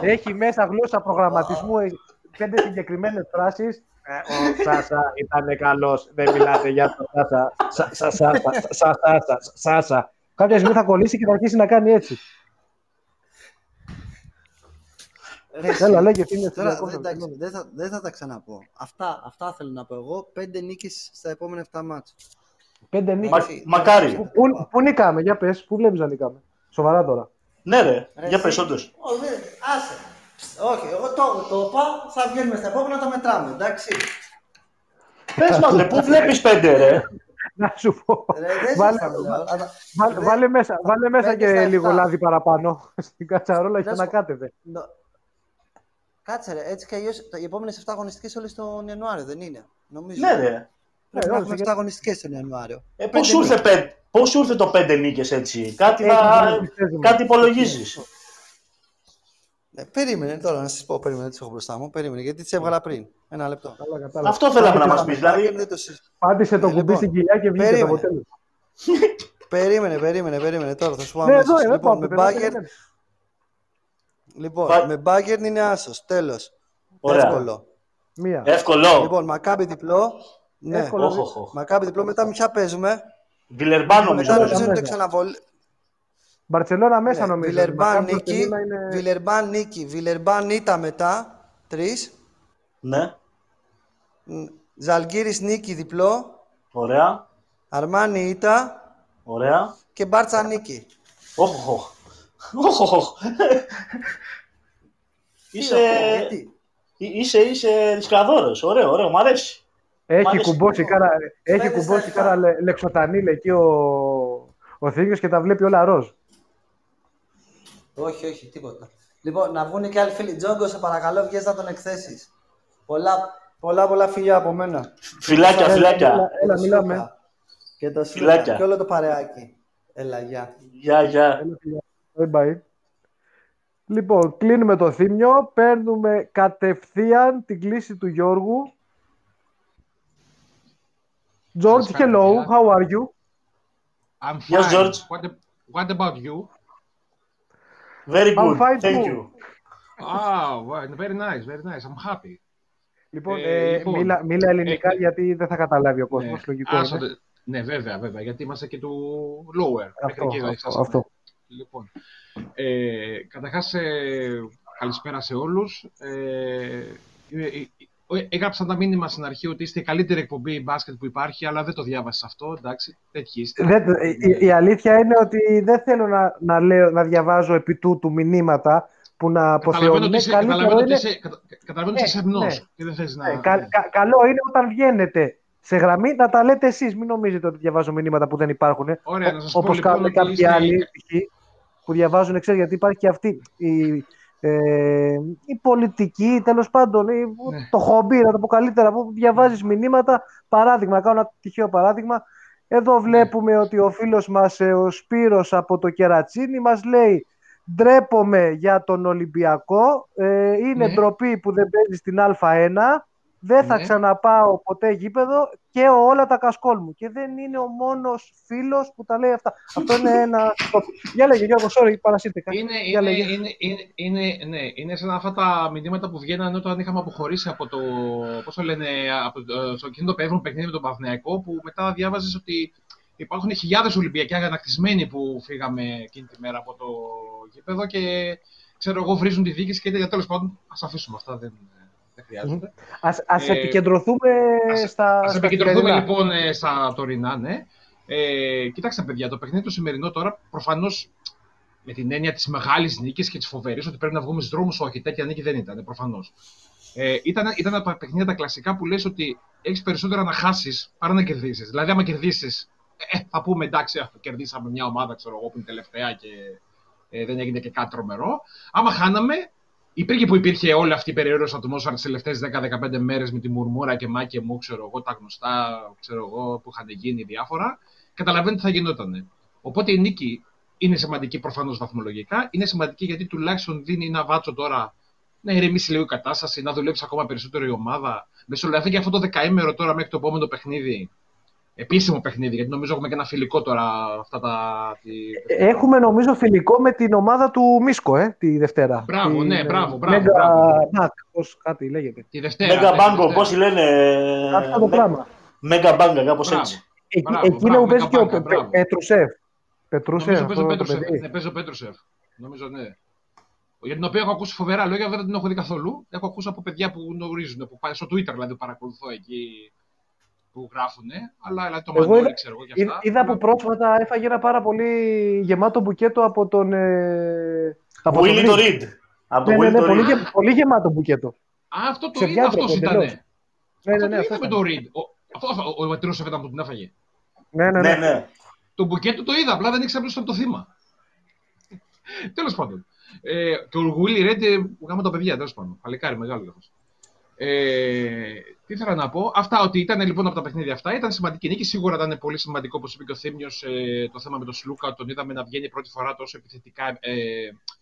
Έχει μέσα γλώσσα προγραμματισμού, έχει πέντε συγκεκριμένες φράσεις. Ε, ο Σάσα ήταν καλός, δεν μιλάτε για τον Σάσα. Σα- σα- σα- σα- σα- σα- σα- Σάσα. Κάποια στιγμή θα κολλήσει και θα αρχίσει να κάνει έτσι. Ρε, εσύ. Έλα, λέγε τι είναι. Τώρα, στην δεν, Ελλάδα. εντάξει, δεν, θα, δεν θα τα ξαναπώ. Αυτά, αυτά θέλω να πω εγώ. Πέντε νίκες στα επόμενα 7 μάτς. Πέντε νίκες. Μα- Εντάξει, μακάρι. εντάξει. Πού, πού νικάμε, για πες, πού βλέπεις να νικάμε. Σοβαρά τώρα. Ναι, ρε, Ρε, για εσύ. πες όντως. Ω, δεν- άσε. Όχι, εγώ το, το είπα, θα βγαίνουμε στα επόμενα να τα μετράμε, εντάξει. Πες μας, ρε, πού βλέπεις πέντε, ρε; Να σου πω. Ρε, δεν Βάλε- σας τα λέω. Αλλά- Βάλε, Ρε, βάλε μέσα, βάλε μέσα πέντε στα και εφτά. λίγο λάδι παραπάνω. Στην κατσαρόλα έχει Να σου να πω. κάτετε. νο- Κάτσε ρε, έτσι και αλλιώς τα- οι επόμενες 7 αγωνιστικές όλες τον Ιανουάριο, δεν είναι. Νομίζω. Ναι, ρε. Πρέπει Ναι, να όχι, έχουμε γιατί- 7 αγωνιστικές τον Ιανουάριο. Ε, Πέντε πώς σου ήρθε νίκες. πέντε- πώς σου ήρθε το πέντε νίκες έτσι; Κάτι, Έχει θα... να πιστεύουμε. κάτι υπολογίζεις. Ναι, περίμενε τώρα να σας πω, περίμενε, τις έχω μπροστά μου. Περίμενε, γιατί τις έβγαλα πριν. Ένα λεπτό. Καλά, κατάλαβα. Αυτό θέλαμε να μας Πάτησε- πεις. Δηλαδή, Δεν το συζητώ. Πάτησε το Ναι, κουμπί λοιπόν, στην κοιλιά και βγήκε το περίμενε. αποτέλεσμα. Περίμενε, περίμενε, περίμενε. Τώρα θα σου πω Ναι, αμέσως. εδώ είναι, Λοιπόν, πάω, με παιδιά, Bayern, περιμένω. λοιπόν, Μπα- με Bayern είναι άσος. Τέλος. Ωραία. Εύκολο. Μία. εύκολο. Λοιπόν, Μακάμπι διπλό. Ναι. Εύκολο. Όχ, όχ, όχ. Μακάμπι διπλό. Μετά με ποια παίζουμε. Βιλερμπάν νομίζω. Μετά Βιλερμπάν. νομίζω είναι το μέσα. ξαναβολ... Μπαρτσελώνα μέσα Ναι, νομίζω. Βιλερμπάν Μακάμπι νίκη. Μπαρτσελώνα είναι- Βιλερμπάν νίκη. Βιλερμπάν ήττα μετά. Τρεις. Ναι, Μ, Ζαλγκύρης νίκη διπλό. ωραία. Αρμάνι ήττα. Ωραία. Και Μπάρτσα νίκη. Όχ, όχ. Όχ, όχ, όχ. Είσαι, Γιατί. είσαι, είσαι ρισκαδόρος. Ωραίο, ωραίο. Μ' αρέσει. Μ' Έχει αρέσει. κουμπώσει κάρα, έχει Πέντε στα κουμπώσει εφτά. κάρα λε- λεξοτανίλ εκεί ο, ο Θήγιος και τα βλέπει όλα ροζ. Όχι, όχι, τίποτα. Λοιπόν, να βγουν και άλλοι φίλοι. Τζόγκο, σε παρακαλώ, βγες να τον εκθέσεις. Πολλά, πολλά, πολλά φιλιά από μένα. Φιλάκια, Έλα, φιλάκια. έλα, έλα, το μιλάμε. Σλούκα. Και το Φιλάκια. Σλούκα. Και όλο το παρεάκι. Έλα, γεια. Γεια, γεια. Bye bye. Λοιπόν, κλείνουμε το θύμιο, παίρνουμε κατευθείαν την κλίση του Γιώργου. George, Καλησπέρα, hello, παιδιά. how are you? I'm Yes, fine. George. What, a- what about you? Very I'm good. fine Thank too. you. Oh, well, very nice, very nice. I'm happy. Λοιπόν, Ε, ε, λοιπόν, μίλα, μίλα ελληνικά ε, γιατί δεν θα καταλάβει ο κόσμος, Ναι, λογικό άσο είναι. δε- ναι, βέβαια, βέβαια, γιατί είμαστε και του lower. Αυτό, Μέχρι εκεί αυτό, φτάσαμε. αυτό. Λοιπόν, ε, καταρχάς, ε, καλησπέρα σε όλους. Ε, ε, ε, ε, έγραψα τα μήνυμα στην αρχή ότι είστε η καλύτερη εκπομπή μπάσκετ που υπάρχει, αλλά δεν το διάβασα αυτό, εντάξει, τέτοιοι είστε. Δεν- η, η αλήθεια είναι ότι δεν θέλω να, να, λέω, να διαβάζω επί τούτου μηνύματα που να Καταλαβαίνω αποθεώνουν. ότι είσαι, Καλύτερο καταλαβαίνω ότι είναι, είσαι, κατα- καταλαβαίνω Ναι, ότι είσαι σεμνός ναι. και δεν θες να... ε, κα- κα- καλό είναι όταν βγαίνετε σε γραμμή να τα λέτε εσείς. Μην νομίζετε ότι διαβάζω μηνύματα που δεν υπάρχουν. Ωραία, να σας πω Όπως λοιπόν κάνουν ότι κάποιοι είστε- άλλοι π.χ. που διαβάζουν, ξέρεις, γιατί υπάρχει και αυτή η, ε, η πολιτική, τέλος πάντων, η, Ναι. το χομπί, να το πω καλύτερα, που διαβάζεις μηνύματα. Παράδειγμα, κάνω ένα τυχαίο παράδειγμα. Εδώ βλέπουμε ότι ο φίλος μας, ε, ο Σπύρος από το Κερατσίνι, μας λέει «Ντρέπομαι για τον Ολυμπιακό, ε, είναι Ναι. ντροπή που δεν παίζει στην Α1, δεν θα Ναι. ξαναπάω ποτέ γήπεδο και όλα τα κασκόλ μου». Και δεν είναι ο μόνος φίλος που τα λέει αυτά. Αυτό είναι ένα... Για λέγε Γιώργο, sorry, παρασύρθηκα. Είναι, Για είναι, λέγε. είναι, είναι, είναι, ναι, είναι σαν αυτά τα μηνύματα που βγαίνανε όταν είχαμε αποχωρήσει από το, πώς το λένε, από το, στο εκείνο το πέμπτο παιχνίδι με τον Παθηναϊκό, που μετά διάβαζες ότι υπάρχουν χιλιάδες Ολυμπιακοί αγανακτισμένοι που φύγαμε εκείνη τη μέρα από το γήπεδο και ξέρω εγώ βρίζουν τη διοίκηση και για τέλος πάντων ας αφήσουμε αυτά, δεν, δεν χρειάζεται. Ας, ας Ε, επικεντρωθούμε ας- στα, Ας στα επικεντρωθούμε χειμερινά. λοιπόν ε, στα τωρινά, ναι. Ε, κοιτάξτε, παιδιά, το παιχνίδι το σημερινό τώρα προφανώς με την έννοια της μεγάλης νίκης και της φοβερής ότι πρέπει να βγούμε στους δρόμους. Όχι, τέτοια νίκη δεν ήταν, προφανώς. Ε, ήταν, ήταν τα παιχνίδια τα κλασικά που λες ότι έχεις περισσότερα να χάσεις παρά να κερδίσεις. Δηλαδή, άμα κερδίσεις, ε, θα πούμε εντάξει, κερδίσαμε μια ομάδα ξέρω εγώ, που είναι τελευταία και ε, δεν έγινε και κάτι τρομερό. Άμα χάναμε, υπήρχε που υπήρχε όλη αυτή η περίοδος ατμόσφαιρα τις τελευταίες 10-15 μέρες με τη μουρμούρα και μάκε μου, ξέρω εγώ, τα γνωστά ξέρω εγώ, που είχαν γίνει διάφορα. Καταλαβαίνετε τι θα γινόταν. Οπότε η νίκη είναι σημαντική προφανώς βαθμολογικά. Είναι σημαντική γιατί τουλάχιστον δίνει ένα βάτσο τώρα να ηρεμήσει λίγο η κατάσταση, να δουλέψει ακόμα περισσότερο η ομάδα. Μεσολαβεί και αυτό το δεκαήμερο τώρα μέχρι το επόμενο παιχνίδι. Επίσημο παιχνίδι, γιατί νομίζω έχουμε και ένα φιλικό τώρα αυτά τα. Έχουμε νομίζω φιλικό με την ομάδα του Μίσκο, ε, τη Δευτέρα. Μπράβο, τη... ναι, μπράβο, μπράβο. Μέγα μπράβο. πώς κάτι λέγεται. Τη Δευτέρα. Μέγα ναι, Μπάγκο, ναι, πώς λένε. Αυτό το πράγμα. Μέγα Μπάγκα, κάπως Μπράβο. έτσι. Εκεί, Μπράβο, εκεί μπράβο, που παίζει και ο Μέγα Μπάγκα, Πε- μπράβο. Πετρουσέφ. Πετρούσεφ, Νομίζω αυτό παίζει ο το Πέτρουσεφ. παιδί. Ναι, παίζει ο Πέτρουσεφ. Νομίζω ναι. Για την οποία έχω ακούσει φοβερά λόγια, βέβαια δεν την έχω δει καθόλου. Έχω ακούσει από παιδιά που γνωρίζουν, που πάει στο Twitter δηλαδή που παρακολουθώ εκεί που γράφουν. Αλλά, αλλά το Εγώ Μανώλη είδα- ξέρω εγώ και Είδα, αυτά. είδα που πρόσφατα έφαγε ένα πάρα πολύ γεμάτο μπουκέτο από τον. Ε, από τον Willy το Reed. Reed. Από Ναι, το ναι, Willy ναι, το πολύ, Reed. γε- πολύ γεμάτο μπουκέτο. Α, αυτό το σε είδα, διάτροπο, αυτός ήταν. εντελώς. Ναι, ναι, ναι, αυτό αυτό το είδα με ήταν. το Reed. Ο, αυτό, αυτό, ο Πετρούσεφ ήταν που την έφαγε. Ναι, ναι, Ναι, ναι. ναι. Το μπουκέτο το είδα, απλά δεν ήξερα ποιος ήταν το θύμα. τέλος πάντων. Ε, και ο Γουίλι Ρέντ γάμα τα παιδιά, τέλος πάντων. Παλικάρι μεγάλο λάθος. Ε, τι ήθελα να πω. Αυτά ότι ήταν λοιπόν από τα παιχνίδια αυτά. Ήταν σημαντική νίκη. Σίγουρα ήταν πολύ σημαντικό, όπως είπε και ο Θήμιος, ε, το θέμα με τον Σλούκα. Τον είδαμε να βγαίνει πρώτη φορά τόσο επιθετικά. Ε,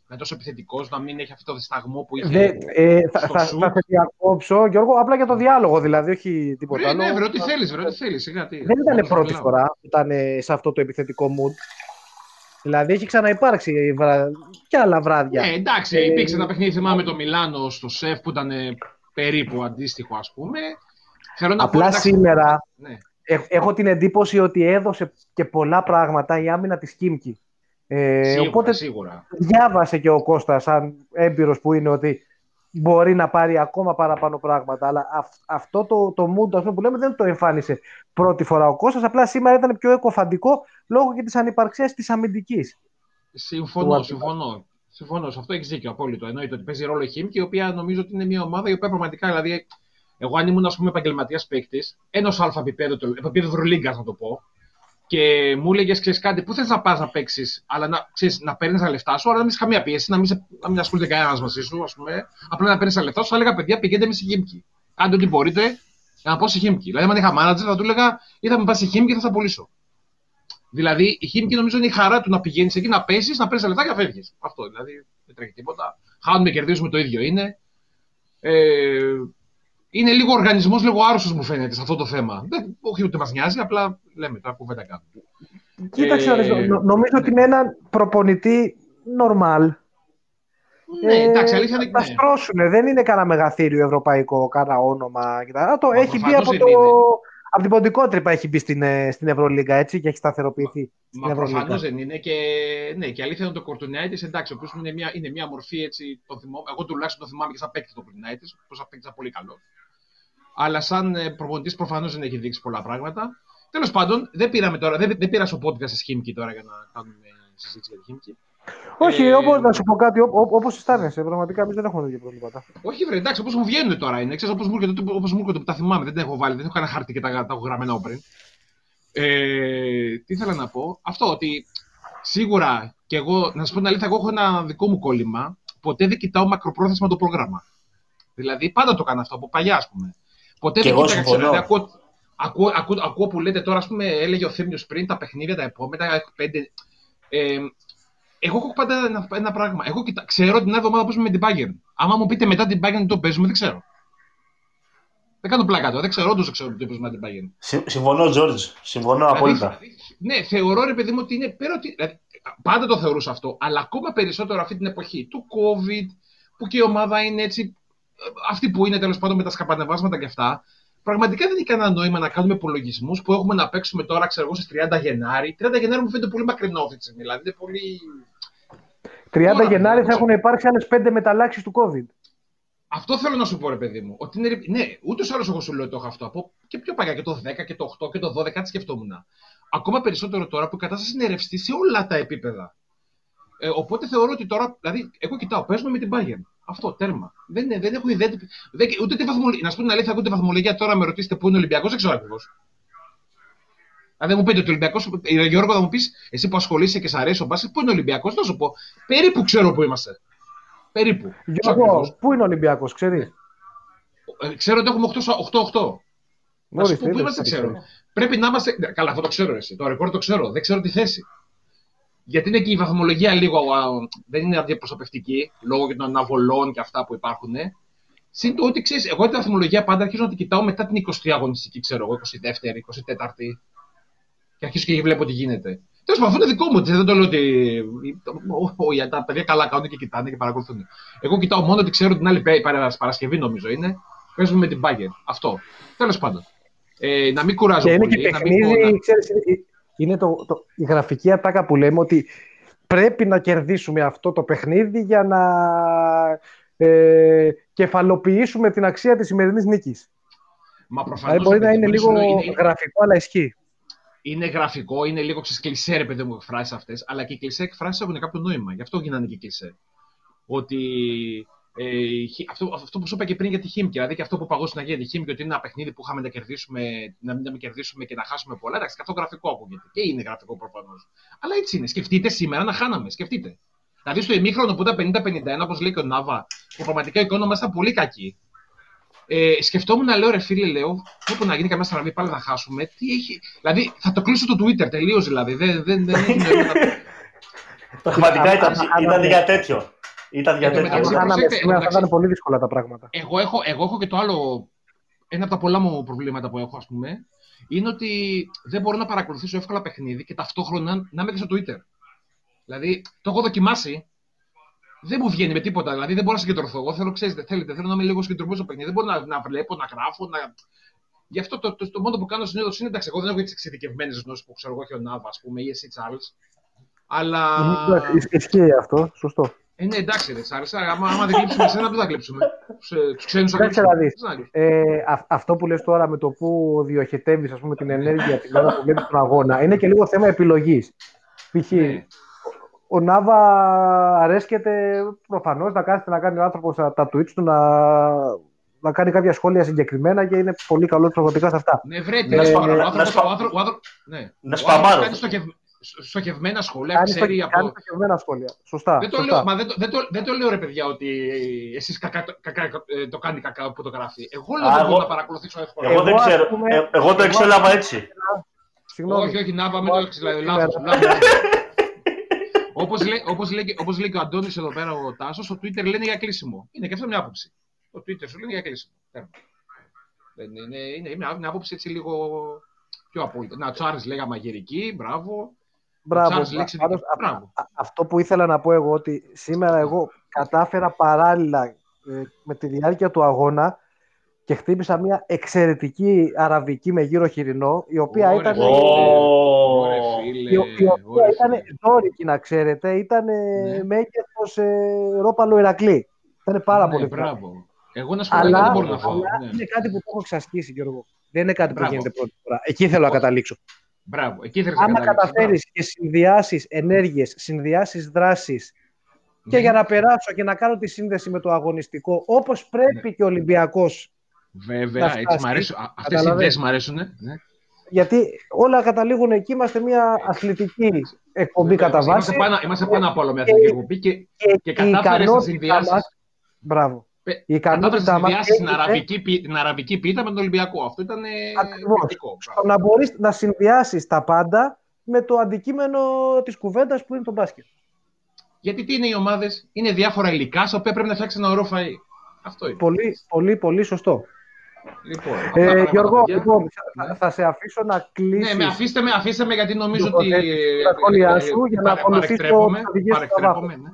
να είναι τόσο επιθετικός, να μην έχει αυτό το δισταγμό που είχε. Δε, ε, θα, στο θα, σουτ. θα σε διακόψω, Γιώργο, απλά για το διάλογο, δηλαδή, όχι τίποτα ναι, άλλο. ναι, βρε, ό,τι θέλεις, βρε, ό,τι θέλεις. Σιγά, τι. Δεν ήταν Μόνο θα πρώτη μιλάω. φορά που ήταν ε, σε αυτό το επιθετικό mood. Δηλαδή, έχει ξαναυπάρξει βρα... και άλλα βράδια. Ναι, εντάξει, Ε, υπήρξε ένα παιχνίδι, θυμάμαι το Μιλάνο στο ΣΕΦ που ήταν ε, περίπου αντίστοιχο, ας πούμε. Θέλω να πω, Απλά εντάξει, σήμερα Ναι. Εχ- έχω την εντύπωση ότι έδωσε και πολλά πράγματα η άμυνα της Κίμκι. Ε, σίγουρα, οπότε σίγουρα. διάβασε και ο Κώστας σαν έμπειρος που είναι ότι μπορεί να πάρει ακόμα παραπάνω πράγματα. Αλλά αυ- αυτό το, το mood ας πούμε, που λέμε δεν το εμφάνισε πρώτη φορά ο Κώστας. Απλά σήμερα ήταν πιο εκοφαντικό λόγω και της ανυπαρξίας της αμυντικής. Συμφωνώ, Του συμφωνώ. Συμφωνώ, σε αυτό έχει δίκιο απόλυτο. Εννοείται ότι παίζει ρόλο η Χίμκι, η οποία νομίζω ότι είναι μια ομάδα η οποία πραγματικά, δηλαδή, εγώ αν ήμουν ας πούμε επαγγελματίας παίκτης, ενός αλφα επίπεδου, το- επίπεδο Ευρωλίγκας να το πω, και μου έλεγες, ξέρεις κάτι, πού θες να πας να παίξεις, αλλά να, ξέρεις, να παίρνεις τα λεφτά σου, αλλά να μην έχεις καμία πίεση, να μην, σε, να μην ασχολείται κανένας μαζί σου, ας πούμε, απλά να παίρνεις τα λεφτά σου. Θα έλεγα, παιδιά, πηγαίνετε με στη Χίμκι. Κάντε ό,τι μπορείτε για να πάω στη Χίμκι. Δηλαδή, αν είχα manager, θα του έλεγα, ή θα με πας στη Χίμκι και θα σε απολύσω. Δηλαδή, η Χίμκι νομίζω είναι η χαρά του να πηγαίνεις εκεί, να πέσεις, να παίρνεις τα λεφτά και να φεύγεις. Αυτό δηλαδή δεν τρέχει τίποτα. Χάνουμε, κερδίζουμε το ίδιο είναι. Ε, είναι λίγο οργανισμός, λίγο άρρωστος μου φαίνεται σε αυτό το θέμα. Δεν, όχι ότι μας νοιάζει, απλά λέμε τώρα κουβέντα κάνουμε. Κοίταξε, Ε, ρε, νο- νομίζω ναι. ότι με έναν προπονητή normal Ναι, εντάξει, αλήθεια είναι. θα Ναι. στρώσουν. Δεν είναι κανένα μεγαθύριο ευρωπαϊκό, κανένα όνομα. κτλ. Α, Το Μα έχει μπει προφανώς από, δεν το, είναι. Από την ποντικότρυπα έχει μπει στην, ε, στην Ευρωλίγκα έτσι και έχει σταθεροποιηθεί. στην Μα Ευρωλίγκα. προφανώς δεν είναι. Και, ναι, και αλήθεια είναι το Κορτουνιάτη, εντάξει, ο οποίος είναι μια, είναι μια μορφή έτσι. Το θυμώ, εγώ τουλάχιστον το θυμάμαι και σαν παίκτη το Κορτουνιάτη, που σαν παίκτη ήταν πολύ καλό. Αλλά σαν προπονητής προφανώς δεν έχει δείξει πολλά πράγματα. Τέλος πάντων, δεν πήραμε τώρα, δεν, δεν πήρα στο podcast τη Χίμκι τώρα για να κάνουμε συζήτηση για τη Χίμκι. Όχι, Ε, όπως, να σου πω κάτι, όπως αισθάνεσαι. Πραγματικά εμείς δεν έχουμε τέτοια προβλήματα. Όχι, βρε, εντάξει, όπως μου βγαίνουν τώρα είναι. Ξέρεις, όπως μου έρχονται, όπως μου έρχονται που τα θυμάμαι, δεν τα έχω βάλει, δεν έχω κανένα χάρτη και τα, τα έχω γραμμένα πριν. Ε, τι ήθελα να πω, αυτό ότι σίγουρα και εγώ, να σα πω την αλήθεια, εγώ έχω ένα δικό μου κόλλημα. Ποτέ δεν κοιτάω μακροπρόθεσμα το πρόγραμμα. Δηλαδή, πάντα το κάνω αυτό από παλιά, ας πούμε. Ποτέ Και δεν εγώ κοίταγα, συμφωνώ. δηλαδή, ακούω, ακούω, ακούω, ακούω που λέτε τώρα, ας πούμε, έλεγε ο Θήμιος πριν τα παιχνίδια τα επόμενα, έχω πέντε. Ε, εγώ έχω πάντα ένα, ένα πράγμα. Εγώ κοιτά, ξέρω την άλλη εβδομάδα παίζουμε με την Bayern. Άμα μου πείτε μετά την Bayern τι το παίζουμε, δεν ξέρω. Δεν κάνω πλάκα τώρα. Δεν ξέρω, όντως δεν ξέρω τι παίζουμε με την Bayern. Συ- Συμφωνώ, Τζόρτζ. Συμφωνώ απόλυτα. Δηλαδή, ναι, θεωρώ ρε παιδί μου ότι είναι πέρα ότι. Δηλαδή, πάντα το θεωρούσα αυτό, αλλά ακόμα περισσότερο αυτή την εποχή του COVID, που και η ομάδα είναι έτσι. ε, Αυτή που είναι τέλος πάντων με τα σκαπανεβάσματα και αυτά. Πραγματικά δεν έχει κανένα νόημα να κάνουμε υπολογισμούς που έχουμε να παίξουμε τώρα, ξέρω εγώ, στις 30 Γενάρη. 30 Γενάρη μου φαίνεται πολύ μακρινό αυτή τη στιγμή. Δηλαδή είναι πολύ. 30 Τώρα, Γενάρης θα νομίζω. έχουν υπάρξει άλλες πέντε μεταλλάξεις του COVID. Αυτό θέλω να σου πω, ρε παιδί μου. Ότι είναι, ναι, ούτως ή άλλως εγώ σου λέω ότι το έχω αυτό. Από και πιο παλιά, και το 10 και το 8 και το 12, κάτι σκεφτόμουν. Ακόμα περισσότερο τώρα που η κατάσταση είναι ρευστή σε όλα τα επίπεδα. Ε, οπότε θεωρώ ότι τώρα, δηλαδή, εγώ κοιτάω, παίζουμε με την Bayern. Αυτό, τέρμα. Δεν, είναι- δεν έχω ιδέα. τι- Δεν, ούτε τη βαθμολογία. Να σου πω την αλήθεια, εγώ τη βαθμολογία τώρα με ρωτήσετε πού είναι ο Ολυμπιακός, δεν ξέρω ακριβώς. Αν δεν μου πείτε ότι ο Ολυμπιακός. Γιώργο, θα μου πεις, εσύ που ασχολείσαι και σ' αρέσει ο μπάσκετ, πού είναι ο Ολυμπιακός, θα σου πω. Περίπου ξέρω πού είμαστε. Περίπου. Ξέρω Γιώργο, ακριβώς. πού είναι ο Ολυμπιακός, ξέρεις; Ε, Ξέρω ότι έχουμε 8-8. Να σου πω πού είμαστε, ξέρω. Πρέπει να είμαστε. ναι, Καλά, αυτό το ξέρω εσύ. Το ρεκόρ το ξέρω. Δεν ξέρω τη θέση. Γιατί είναι και η βαθμολογία λίγο. α, δεν είναι αντιπροσωπευτική λόγω και των αναβολών και αυτά που υπάρχουν. Συν το ότι ξέρεις, εγώ τη βαθμολογία πάντα αρχίζω να την κοιτάω μετά την 20η αγωνιστική, ξέρω εγώ, 22η, 24η. Και αρχίζω και βλέπω τι γίνεται. Τέλος πάντων, αυτό είναι δικό μου. έτσι, Δεν το λέω ότι. ο- ο- Τα παιδιά καλά κάνουν και κοιτάνε και παρακολουθούν. Εγώ κοιτάω μόνο ότι ξέρω την άλλη πέ- παρα- Παρασκευή, νομίζω είναι. Παίζουμε με την Bayern. Αυτό. Τέλος πάντων. Ε, να μην κουράζω Και είναι πολύ. και να μην πω να- παιχνίδι, ξέρεις, είναι- είναι το, το, η γραφική ατάκα που λέμε ότι πρέπει να κερδίσουμε αυτό το παιχνίδι για να ε, κεφαλοποιήσουμε την αξία της σημερινής νίκης. Μα προφανώς, Δηλαδή μπορεί ρε να παιδί είναι μου, λίγο σου λέω, είναι, είναι, γραφικό, αλλά ισχύει. Είναι γραφικό, είναι λίγο ξέρεις, κλισέ, ρε παιδί μου, εκφράσεις αυτές. Αλλά και οι κλισέ εκφράσεις έχουν κάποιο νόημα. Γι' αυτό γίνανε και κλισέ. Ότι ε, η Χι- αυτό, αυτό που σου είπα και πριν για τη Χίμκι, δηλαδή και αυτό που παγώσει να γίνει τη Χίμκι, ότι είναι ένα παιχνίδι που είχαμε να κερδίσουμε, να μην, να μην κερδίσουμε και να χάσουμε πολλά. Εντάξει, και αυτό γραφικό ακούγεται. Και είναι γραφικό προφανώς. Αλλά έτσι είναι. Σκεφτείτε σήμερα να χάναμε. Σκεφτείτε. Δηλαδή στο ημίχρονο που ήταν 50-51, όπως λέει και ο Νάβα, που πραγματικά η εικόνα μας ήταν πολύ κακή. Ε, σκεφτόμουν να λέω ρε φίλε, λέω, όπου να γίνει καμιά στραβή πάλι να χάσουμε. Τι έχει... Δηλαδή θα το κλείσω το Twitter τελείως δηλαδή. Δεν, δεν, δεν έχει νόημα να- Πραγματικά ήταν, άμα- ήταν άμα- για τέτοιο. Ήταν για Εν τω τέτοιο. Αν μεταξύ, χάναμε προσέξτε, σήμερα θα εντάξει. ήταν πολύ δύσκολα τα πράγματα. εγώ, έχω, εγώ έχω και το άλλο. Ένα από τα πολλά μου προβλήματα που έχω, ας πούμε, είναι ότι δεν μπορώ να παρακολουθήσω εύκολα παιχνίδι και ταυτόχρονα να είμαι και στο Twitter. Δηλαδή, το έχω δοκιμάσει. Δεν μου βγαίνει με τίποτα. Δηλαδή, δεν μπορώ να συγκεντρωθώ. Εγώ θέλω, ξέρετε, θέλετε, θέλω να είμαι λίγο συγκεντρωμένο στο παιχνίδι. Δεν μπορώ να, να βλέπω, να γράφω. Να... Γι' αυτό το, το, το, μόνο που κάνω συνήθως είναι εντάξει, εγώ δεν έχω τι εξειδικευμένες γνώσεις που ξέρω εγώ και ο Νάβα, ας πούμε, ή εσύ, Τσάρλς. Αλλά. Ισ- Ισχύει αυτό, σωστό. Ε, ναι, εντάξει, δεν σ' άρεσε. Άμα, άμα δεν κλείψουμε εσένα, δεν θα κλείψουμε; Τους ξένους θα Κάτσε κλείψουμε. να δεις. Τι να κλείψουμε. Ε, α- αυτό που λες τώρα με το που διοχετεύεις ας πούμε, την ενέργεια την ώρα που βλέπεις τον αγώνα είναι και λίγο θέμα επιλογής. Π.χ. Ναι. ο Νάβα αρέσκεται προφανώς να κάθεται να κάνει ο άνθρωπος τα, τα tweets του να, να κάνει κάποια σχόλια συγκεκριμένα και είναι πολύ καλός πραγματικά σε αυτά. Ναι, βρέτε. Να ο σπα- άνθρωπος- ο να άνθρωπος- σπα- ο άνθρωπος- ο άνθρωπος- ναι. Να Ο σπαμάρω. άνθρωπος κάνει στοχευ- στοχευμένα σχόλια, Κάνει, στο, ξέρει κάνει από... στοχευμένα σχόλια. Σωστά. Δεν το, σωστά. λέω, μα δεν, το, δεν, το, δεν το λέω ρε παιδιά ότι εσείς κακά, κακά, ε, το κάνει κακά που το γράφει. Εγώ λέω Α, δεν μπορώ εγώ- να παρακολουθήσω εύκολα. Εγώ δεν Εγώ, ας ξέρω. πούμε, ε, Εγώ το εγώ, εξέλαβα έτσι. Συγγνώμη. όχι, όχι, να πάμε Εγώ, το εξής, δηλαδή, σήμερα- λάθος, λάθος. όπως, λέει, όπως, λέει, και- όπως λέει και ο Αντώνης εδώ πέρα ο Τάσος, το Twitter λένε για κλείσιμο. Είναι και αυτό μια άποψη. Το Twitter σου λένε για κλείσιμο. Τέρμα. Δεν είναι, είναι, είναι μια, μια άποψη έτσι λίγο πιο απόλυτα. Να, Τσάρλς λέγα μαγειρική, μπράβο. Μπράβο. Τσάρλς λέξη Πάντως, δική- μπράβο. Α- αυτό που ήθελα να πω εγώ ότι σήμερα εγώ κατάφερα παράλληλα ε, με τη διάρκεια του αγώνα και χτύπησα μια εξαιρετική αραβική με γύρο χοιρινό η οποία Ωραία, ήταν, φίλε. Ωραία, Ω, φίλε. η, η οποία Ωραία, ήταν φίλε. δόρικη να ξέρετε ήταν Ναι. μέγεθος ε, ρόπαλο Ηρακλή. Ήταν πάρα Ναι, πολύ μπράβο. Εγώ να σου πω Αλλά, δεν μπορώ να φάω. αλλά Ναι. είναι κάτι που το έχω εξασκήσει Γιώργο. Δεν είναι κάτι Μπράβο. που γίνεται πρώτη φορά. Εκεί θέλω να Όχι. καταλήξω. Μπράβο. Εκεί ήθελες να Άμα καταλήξεις. καταφέρεις και συνδυάσεις ενέργειες, συνδυάσεις δράσεις και Ναι. για να περάσω και να κάνω τη σύνδεση με το αγωνιστικό, όπως πρέπει και ο Ολυμπιακός. Βέβαια, να έτσι φτάσει. μ' αρέσουν. Α- Αυτές οι Καταλαβαίνεις. ιδέες μ' αρέσουν. Ναι. Γιατί όλα καταλήγουν εκεί, είμαστε μια αθλητική εκπομπή Βέβαια, κατά είμαστε- βάση. Είμαστε πάνω, είμαστε πάνω απ' όλα μια Και- αθλητική εκπομπή και, Και, και η κατάφερες να ικανότητά συνδυάσεις. μας, Μπράβο. Πε- Η κατάφερες ικανότητά να μας συνδυάσεις την αραβική, πι- την αραβική πίτα με τον Ολυμπιακό. Αυτό ήταν ε, Ακριβώς. εκπληκτικό. Μπράβο. να μπορείς να συνδυάσεις τα πάντα με το αντικείμενο της κουβέντας που είναι το μπάσκετ. Γιατί τι είναι οι ομάδες, είναι διάφορα υλικά στα οποία πρέπει να φτιάξει ένα ωραίο φαΐ. Αυτό είναι. Πολύ, πολύ, πολύ σωστό. Λοιπόν, αυτά τα Ε, πράγματα, Γιώργο, παιδιά. λοιπόν, θα, θα σε αφήσω να κλείσει. Ναι, με αφήστε με, αφήστε με γιατί νομίζω Λοιπόν, ότι. ε, τα σχόλιά σου για να παρε- ακολουθήσω παρεκτρέπομαι, τις οδηγίες του παρεκτρέπομαι, ναι.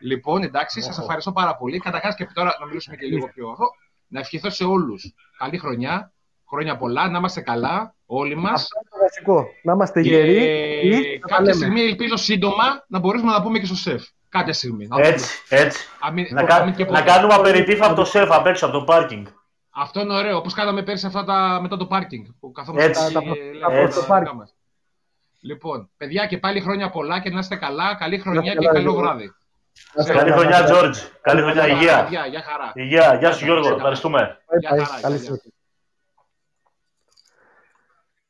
Λοιπόν, εντάξει, σας ευχαριστώ πάρα πολύ. Καταρχάς και τώρα να μιλήσουμε και λίγο πιο αυτό. Να ευχηθώ σε όλους καλή χρονιά, χρόνια πολλά, να είμαστε καλά, όλοι μας. Αυτό είναι το βασικό. Να είμαστε γεροί. ή να τα κάποια λέμε. στιγμή ελπίζω σύντομα να μπορέσουμε να πούμε και στο σεφ. Κάποια στιγμή. Να Έτσι, έτσι. δούμε. Α, μην- Να, α, κα- μην και να ποτέ. κάνουμε απεριτήφ από το σεφ απ' έξω, από το πάρκινγκ. Αυτό είναι ωραίο. Όπως κάναμε πέρσι αυτά τα, μετά το πάρκινγκ. Που καθόμαστε Έτσι. εκεί, Τα- ε, τα- λέμε τα- τα τα- δικά μας. Λοιπόν, παιδιά και πάλι χρόνια πολλά και να είστε καλά. Καλή Να χρονιά είστε και καλά, καλό Γιώργο. βράδυ. Καλή χρονιά, Τζόρτζ. Καλή χρονιά, υγεία. Γεια, γεια χαρά. Υγεία. Γεια σου, Γιώργο. Ευχαριστούμε. Bye Γεια bye. χαρά, Καλή γεια, γεια. συνέχεια.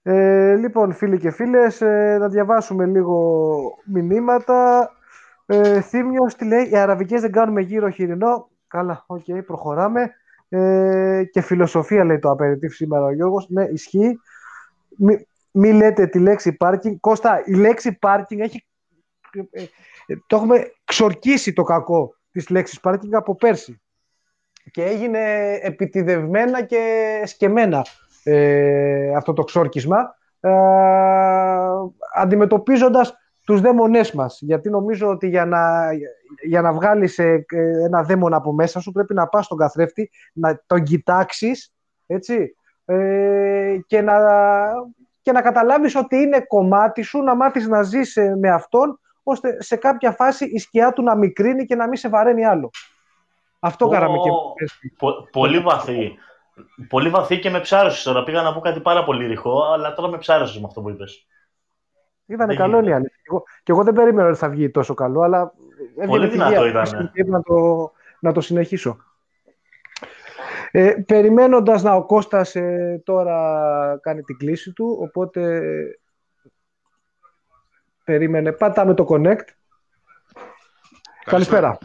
Ε, λοιπόν, φίλοι και φίλες, ε, να διαβάσουμε λίγο μηνύματα. Ε, Θύμιος τι λέει, οι αραβικές δεν κάνουμε γύρο χοιρινό. Καλά, οκ, προχωράμε. Ε, και φιλοσοφία λέει το απεριτίφ σήμερα ο Γιώργος. Ναι, ισχύει. Μη, μη λέτε τη λέξη parking. Κώστα, η λέξη parking έχει... ε, ε, το έχουμε ξορκίσει το κακό της λέξης parking από πέρσι. Και έγινε επιτιδευμένα και σκεμμένα ε, αυτό το ξόρκισμα ε, αντιμετωπίζοντας τους δαίμονές μας. Γιατί νομίζω ότι για να, για να βγάλεις ε, ε, ένα δαίμονα από μέσα σου πρέπει να πας στον καθρέφτη, να τον κοιτάξεις έτσι, ε, και, να, και να καταλάβεις ότι είναι κομμάτι σου, να μάθεις να ζεις ε, με αυτόν, ώστε σε κάποια φάση η σκιά του να μικρύνει και να μην σε βαραίνει άλλο. Αυτό Ω, κάναμε και Πο- πολύ βαθύ. Πολύ βαθύ και με ψάρωσες τώρα. Πήγα να πω κάτι πάρα πολύ ρηχό, αλλά τώρα με ψάρωσες με αυτό που είπες. Ήταν Δεν καλό γίνεται. είναι η αλήθεια. Και εγώ, και εγώ δεν περίμενα ότι θα βγει τόσο καλό, αλλά έβγαινε Πολύ τη δυνατό γεία ήταν. και είπα να το, να το συνεχίσω. Ε, περιμένοντας να ο Κώστας ε, τώρα κάνει την κλίση του, οπότε περίμενε. Πατάμε το connect. Καλησπέρα.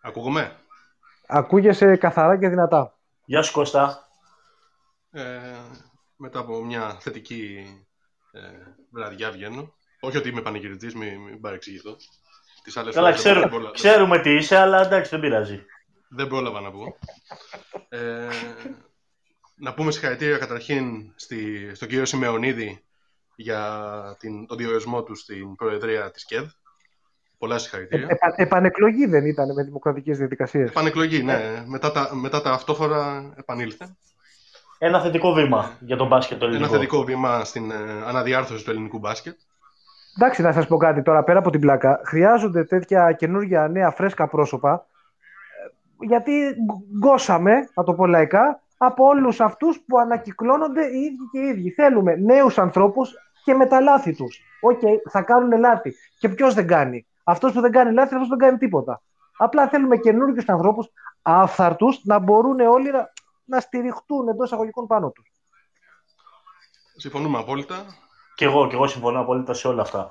Ακούγομαι; Ακούγεσαι καθαρά και δυνατά. Γεια σου Κώστα. Ε, μετά από μια θετική ε, βραδιά βγαίνω. Όχι ότι είμαι πανηγυριτής, μην, μην παρεξηγηθώ. Τις άλλες Καλά, φορές δεν ξέρω, πρόλαβα- ξέρουμε τι είσαι, αλλά εντάξει, δεν πειράζει. Δεν πρόλαβα να πω. Ε, να πούμε συγχαρητήρια καταρχήν στη, στον κύριο Σιμεωνίδη για την, τον διορισμό του στην Προεδρία της ΚΕΔ. Πολλά Ε, συγχαρητήρια. επα- επανεκλογή δεν ήταν με δημοκρατικές διαδικασίες. Επανεκλογή, ναι. Μετά τα, μετά τα αυτόφορα επανήλθε. Ένα θετικό βήμα για τον μπάσκετ το ελληνικό. Ένα θετικό βήμα στην ε, αναδιάρθρωση του ελληνικού μπάσκετ. Εντάξει, να σας πω κάτι τώρα πέρα από την πλάκα. Χρειάζονται τέτοια καινούργια νέα φρέσκα πρόσωπα ε, γιατί γκ- γκώσαμε, να το πω λαϊκά, από όλους αυτούς που ανακυκλώνονται οι ίδιοι και οι ίδιοι. Θέλουμε νέους ανθρώπους και με τα λάθη τους. Οκ, θα κάνουν λάθη. Και ποιος δεν κάνει; Αυτός που δεν κάνει λάθη, αυτός δεν κάνει τίποτα. Απλά θέλουμε καινούργιους ανθρώπους άφθαρτους να μπορούν όλοι να, να στηριχτούν εντός εισαγωγικών πάνω τους. Συμφωνούμε απόλυτα. Και εγώ, και εγώ συμφωνώ απόλυτα σε όλα αυτά.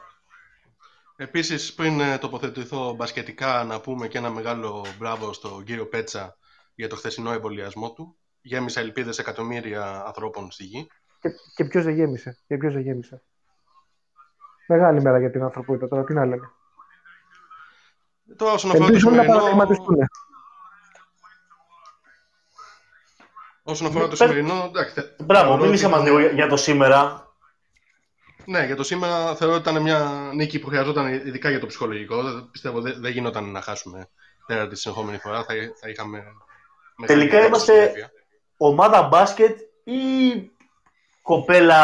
Επίσης, πριν ε, τοποθετηθώ μπασκετικά, να πούμε και ένα μεγάλο μπράβο στον κύριο Πέτσα για το χθεσινό εμβολιασμό του. Γέμισε ελπίδες εκατομμύρια ανθρώπων στη γη. Και, και ποιος δεν γέμισε. Και ποιος δεν γέμισε. Μεγάλη μέρα για την ανθρωπότητα τώρα, τι να λέμε. Τώρα, όσον αφορά το Ελπίζουν να σημερινό, όσον αφορά το Πες- σημερινό εντάξει, θε- Μπράβο, θεωρώ μίλησε ότι μας ήταν- λίγο για- για το σήμερα. Ναι, για το σήμερα θεωρώ ότι ήταν μια νίκη που χρειαζόταν ειδικά για το ψυχολογικό. Δεν- Πιστεύω δεν δεν γινόταν να χάσουμε πέρα της συνεχόμενη φορά. Θα, θα είχαμε. μεγάλη Τελικά είμαστε- συνέπεια. Ομάδα μπάσκετ ή κοπέλα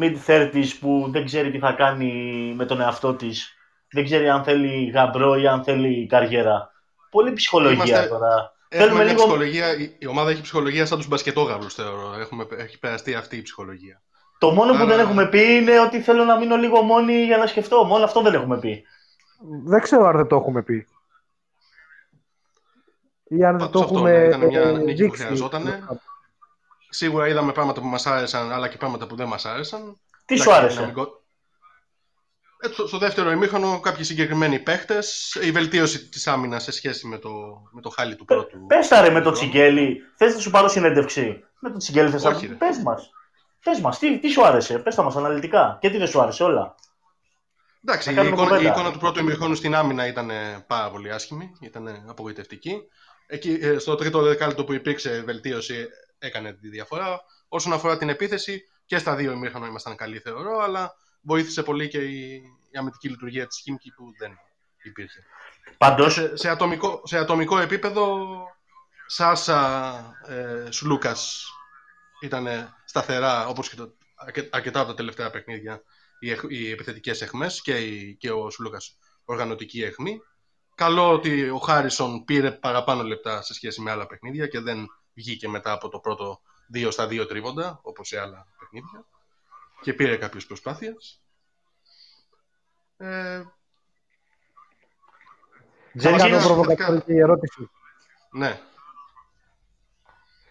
mid-30s που δεν ξέρει τι θα κάνει με τον εαυτό της. Δεν ξέρει αν θέλει γαμπρό ή αν θέλει καριέρα. Πολύ ψυχολογία Είμαστε- τώρα. Έχουμε Θέλουμε μια λίγο- ψυχολογία, η, η ομάδα έχει ψυχολογία σαν τους μπασκετόγαυρου, θεωρώ. Έχουμε, έχει περαστεί αυτή η ψυχολογία. Το μόνο που Άρα- δεν έχουμε πει είναι ότι θέλω να μείνω λίγο μόνοι για να σκεφτώ. Μόνο αυτό δεν έχουμε πει. Δεν ξέρω αν δεν το έχουμε πει. Ή αν δεν το Πάντως αυτό, έχουμε ναι, ήταν μια ε, νίκη που δείξει. χρειαζότανε. Σίγουρα είδαμε πράγματα που μας άρεσαν, αλλά και πράγματα που δεν μας άρεσαν. Τι σου Εντάξει, να άρεσε. μην κο- Ε, στο, στο δεύτερο ημίχρονο, κάποιοι συγκεκριμένοι παίχτες, η βελτίωση της άμυνας σε σχέση με το, με το χάλι του πρώτου. Πες τα ρε με το χρόνου. Τσιγκέλη. Θες να σου πάρω συνέντευξη; Με το Τσιγκέλη θες Όχι, να... ρε. Πες μας. Πες μας. Τι, τι σου άρεσε; Πες τα μας αναλυτικά. Και τι δεν σου άρεσε όλα. Εντάξει, Να η κάνουμε εικόνα, η κουβέντα. εικόνα του πρώτου ημιχρόνου στην άμυνα ήταν ε, πάρα πολύ άσχημη, ήταν απογοητευτική. Εκεί, ε, στο τρίτο δεκάλεπτο που υπήρξε βελτίωση έκανε τη διαφορά. Όσον αφορά την επίθεση, και στα δύο ημίχρονα ήμασταν καλοί θεωρώ, αλλά βοήθησε πολύ και η, η αμυντική λειτουργία της Χίμκι που δεν υπήρχε. Πάντως, Σε, σε, ατομικό, σε ατομικό επίπεδο, Σάσα, ε, Σλούκας ήταν σταθερά, όπως και το, αρκε- αρκετά από τα τελευταία παιχνίδια, οι, εχ- οι επιθετικές εχμές και, η- και ο Σλούκας οργανωτική εχμή. Καλό ότι ο Χάρισον πήρε παραπάνω λεπτά σε σχέση με άλλα παιχνίδια και δεν βγήκε μετά από το πρώτο 2 στα 2 τρίποντα, όπως σε άλλα παιχνίδια. Και πήρε κάποιες προσπάθειες. Ε, Δεν κάνω Jenkins, προβοκατόρικη ερώτηση. ναι,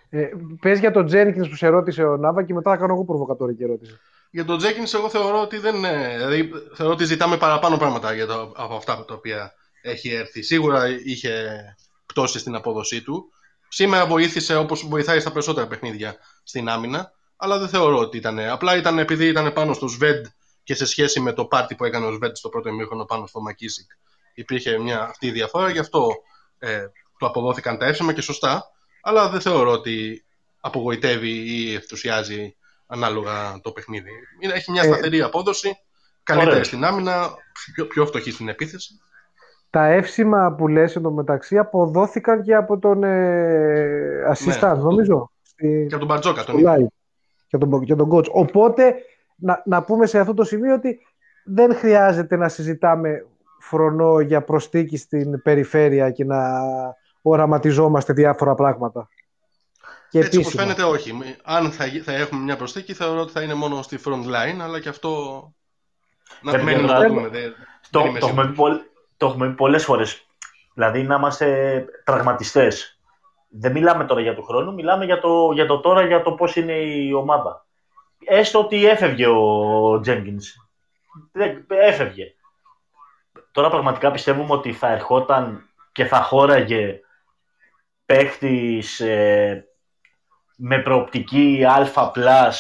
Ε, πες για τον Τζένικινς που σε ρώτησε ο Νάβα και μετά θα κάνω εγώ προβοκατόρικη ερώτηση. Για τον Τζέκινς εγώ θεωρώ ότι δεν είναι, δηλαδή θεωρώ ότι ζητάμε παραπάνω πράγματα για το, από αυτά τα οποία έχει έρθει. Σίγουρα είχε πτώσει στην απόδοσή του. Σήμερα βοήθησε όπως βοηθάει στα περισσότερα παιχνίδια στην άμυνα, αλλά δεν θεωρώ ότι ήταν. Απλά ήταν επειδή ήταν πάνω στο Σβέντ και σε σχέση με το πάρτι που έκανε ο Σβέντ στο πρώτο ημίχρονο πάνω στο Μακίσικ. Υπήρχε μια αυτή η διαφορά, γι' αυτό ε, του αποδόθηκαν τα εύσημα και σωστά. Αλλά δεν θεωρώ ότι απογοητεύει ή ενθουσιάζει ανάλογα το παιχνίδι. Είναι- Έχει μια Ε, σταθερή απόδοση, καλύτερη ωραία. στην άμυνα, πιο, πιο φτωχή στην επίθεση. Τα εύσημα που λες εντωμεταξύ αποδόθηκαν και από τον ε, assistant, Ναι. νομίζω. Στη, Και από τον Μπαρτζόκα τον στο ίδιο. live. Και τον, και τον coach. Οπότε, να, να πούμε σε αυτό το σημείο ότι δεν χρειάζεται να συζητάμε φρονό για προστίκη στην περιφέρεια και να οραματιζόμαστε διάφορα πράγματα. Και Έτσι όπως επίσημα. φαίνεται όχι. Μη- Αν θα, γι- θα έχουμε μια προσθήκη θεωρώ ότι θα είναι μόνο στη front line, αλλά και αυτό να Παιδιά, μένει να τώρα- το δούμε. Δεν, Το, δεν είμαι το, έχουμε σίγουρος. πει πολλ- το έχουμε πει πολλές φορές. Δηλαδή να είμαστε πραγματιστές. Δεν μιλάμε τώρα για το χρόνο, μιλάμε για το, για το τώρα, για το πώς είναι η ομάδα. Έστω ότι έφευγε ο Τζένκινς. Δεν- Έφευγε. Τώρα πραγματικά πιστεύουμε ότι θα ερχόταν και θα χώραγε παίχτης ε, με προοπτική α+,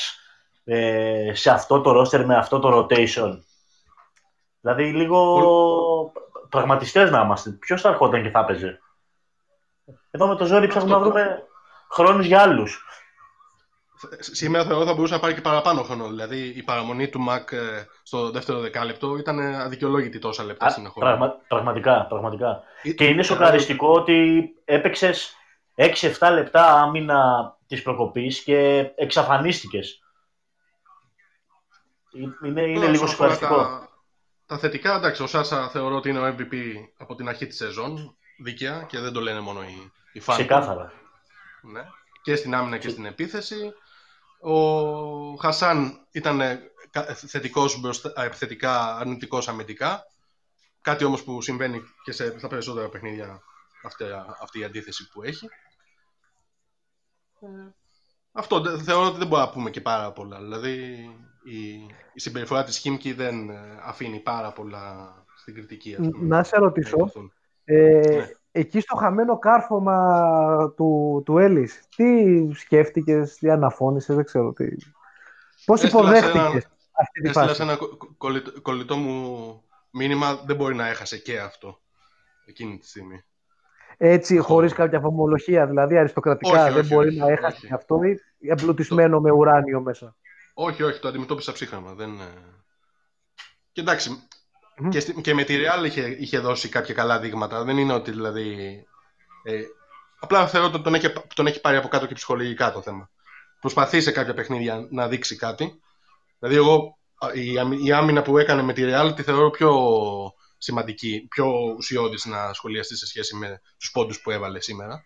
ε, σε αυτό το roster, με αυτό το rotation. Δηλαδή λίγο πραγματιστές να είμαστε. Ποιος θα ερχόταν και θα έπαιζε; Εδώ με το ζόρι ψάχνουμε να Αυτό βρούμε χρόνους για άλλους. Σήμερα θεωρώ θα μπορούσε να πάρει και παραπάνω χρόνο. Δηλαδή η παραμονή του Μακ ε, στο δεύτερο δεκάλεπτο ήταν αδικαιολόγητη τόσα λεπτά Α, συνεχόμενα. πραγμα- πραγματικά, πραγματικά. Ε, Και είναι ε, σοκαριστικό ότι έπαιξες 6-7 λεπτά άμυνα της προκοπής και εξαφανίστηκες. Είναι, είναι Τώρα, λίγο όσον αφορά σοκαριστικό. Τα, τα θετικά, εντάξει, ο Σάσα θεωρώ ότι είναι ο MVP από την αρχή της σεζόν, δίκαια, και δεν το λένε μόνο οι, οι φαν. Ξεκάθαρα. Ναι. Και στην άμυνα και στην επίθεση. Ο Χασάν ήταν ε, κα- θετικός μπροστά, α, επιθετικά, αρνητικός αμυντικά. Κάτι όμως που συμβαίνει και σε, στα περισσότερα παιχνίδια αυτή, αυτή η αντίθεση που έχει. Ε, Αυτό δε- θεωρώ ότι δεν μπορούμε να πούμε και πάρα πολλά. Δηλαδή η, η συμπεριφορά της Χίμκι δεν ε, αφήνει πάρα πολλά στην κριτική. ας πούμε, Να σε ρωτήσω, υποθούν. Ε, Ναι. Εκεί στο χαμένο κάρφωμα του, του Έλλης, τι σκέφτηκες, τι αναφώνησες, δεν ξέρω τι. Πώς Έστειλα σε υποδέχτηκες έναν- αυτή τη Έστειλα φάση; σε ένα κο- κο- κολλητό, κολλητό μου μήνυμα, δεν μπορεί να έχασε και αυτό εκείνη τη στιγμή. Έτσι, Αυτό. χωρίς κάποια φομολογία, δηλαδή αριστοκρατικά, Όχι, δεν όχι, μπορεί όχι, να έχασε όχι. και αυτό ή εμπλουτισμένο με ουράνιο μέσα; Όχι, όχι, το αντιμετώπισα ψύχραμα. Δεν... ε. Και εντάξει, Μμμ. και, στη- και με τη Real είχε, είχε δώσει κάποια καλά δείγματα. Δεν είναι ότι δηλαδή. Ε, απλά θεωρώ ότι τον έχει, τον έχει πάρει από κάτω και ψυχολογικά το θέμα. Προσπαθεί σε κάποια παιχνίδια να δείξει κάτι. Δηλαδή, εγώ α, η, αμυ- η άμυνα που έκανε με τη Real τη θεωρώ πιο σημαντική, πιο ουσιώδης να σχολιαστεί σε σχέση με τους πόντους που έβαλε σήμερα.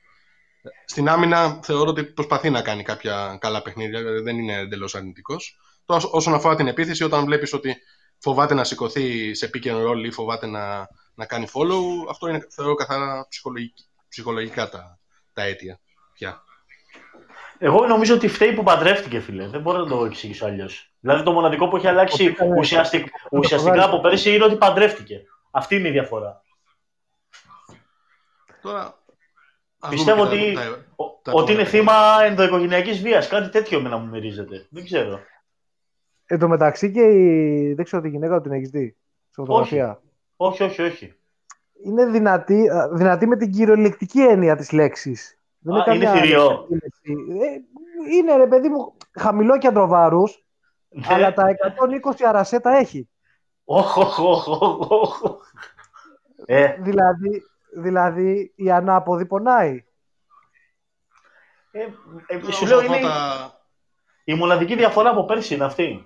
Στην άμυνα θεωρώ ότι προσπαθεί να κάνει κάποια καλά παιχνίδια, δηλαδή δεν είναι εντελώς αρνητικός. Τώρα, όσον αφορά την επίθεση, όταν βλέπεις ότι φοβάται να σηκωθεί σε pick and roll ή φοβάται να, να κάνει follow, αυτό είναι θεωρώ καθαρά ψυχολογική- ψυχολογικά τα, τα αίτια πια. Εγώ νομίζω ότι φταίει που παντρεύτηκε, φίλε. Δεν μπορώ να το εξηγήσω αλλιώς. Δηλαδή το μοναδικό που έχει αλλάξει Ότι ήταν- ουσιαστικ- το ουσιαστικά βγάζει. από πέρυσι είναι ότι παντρεύτηκε. Αυτή είναι η διαφορά. Τώρα, ας Πιστεύω δούμε και ότι, τα- τα- ο- τα ότι είναι επόμενα θύμα ενδοοικογενειακής βίας. Κάτι τέτοιο με να μου μυρίζεται. Δεν ξέρω. Εν τω μεταξύ και η... δεν ξέρω τη γυναίκα του την έχεις δει. Στη φωτογραφία. Όχι, όχι, όχι. Είναι δυνατή, α, δυνατή με την κυριολεκτική έννοια της λέξης. Δεν Α, είναι καμιά θηριό. εξαπίνηση. Ε, είναι ρε παιδί μου χαμηλό κέντρο βάρους, Ναι. αλλά τα 120 αρασέτα έχει. Όχι, όχι, όχι, όχι, όχι. Ε, Δηλαδή, δηλαδή η ανάποδη πονάει. ε, ε, Τώρα, σου όσον λέω αφορά είναι τα- η μοναδική διαφορά από πέρσι είναι αυτή.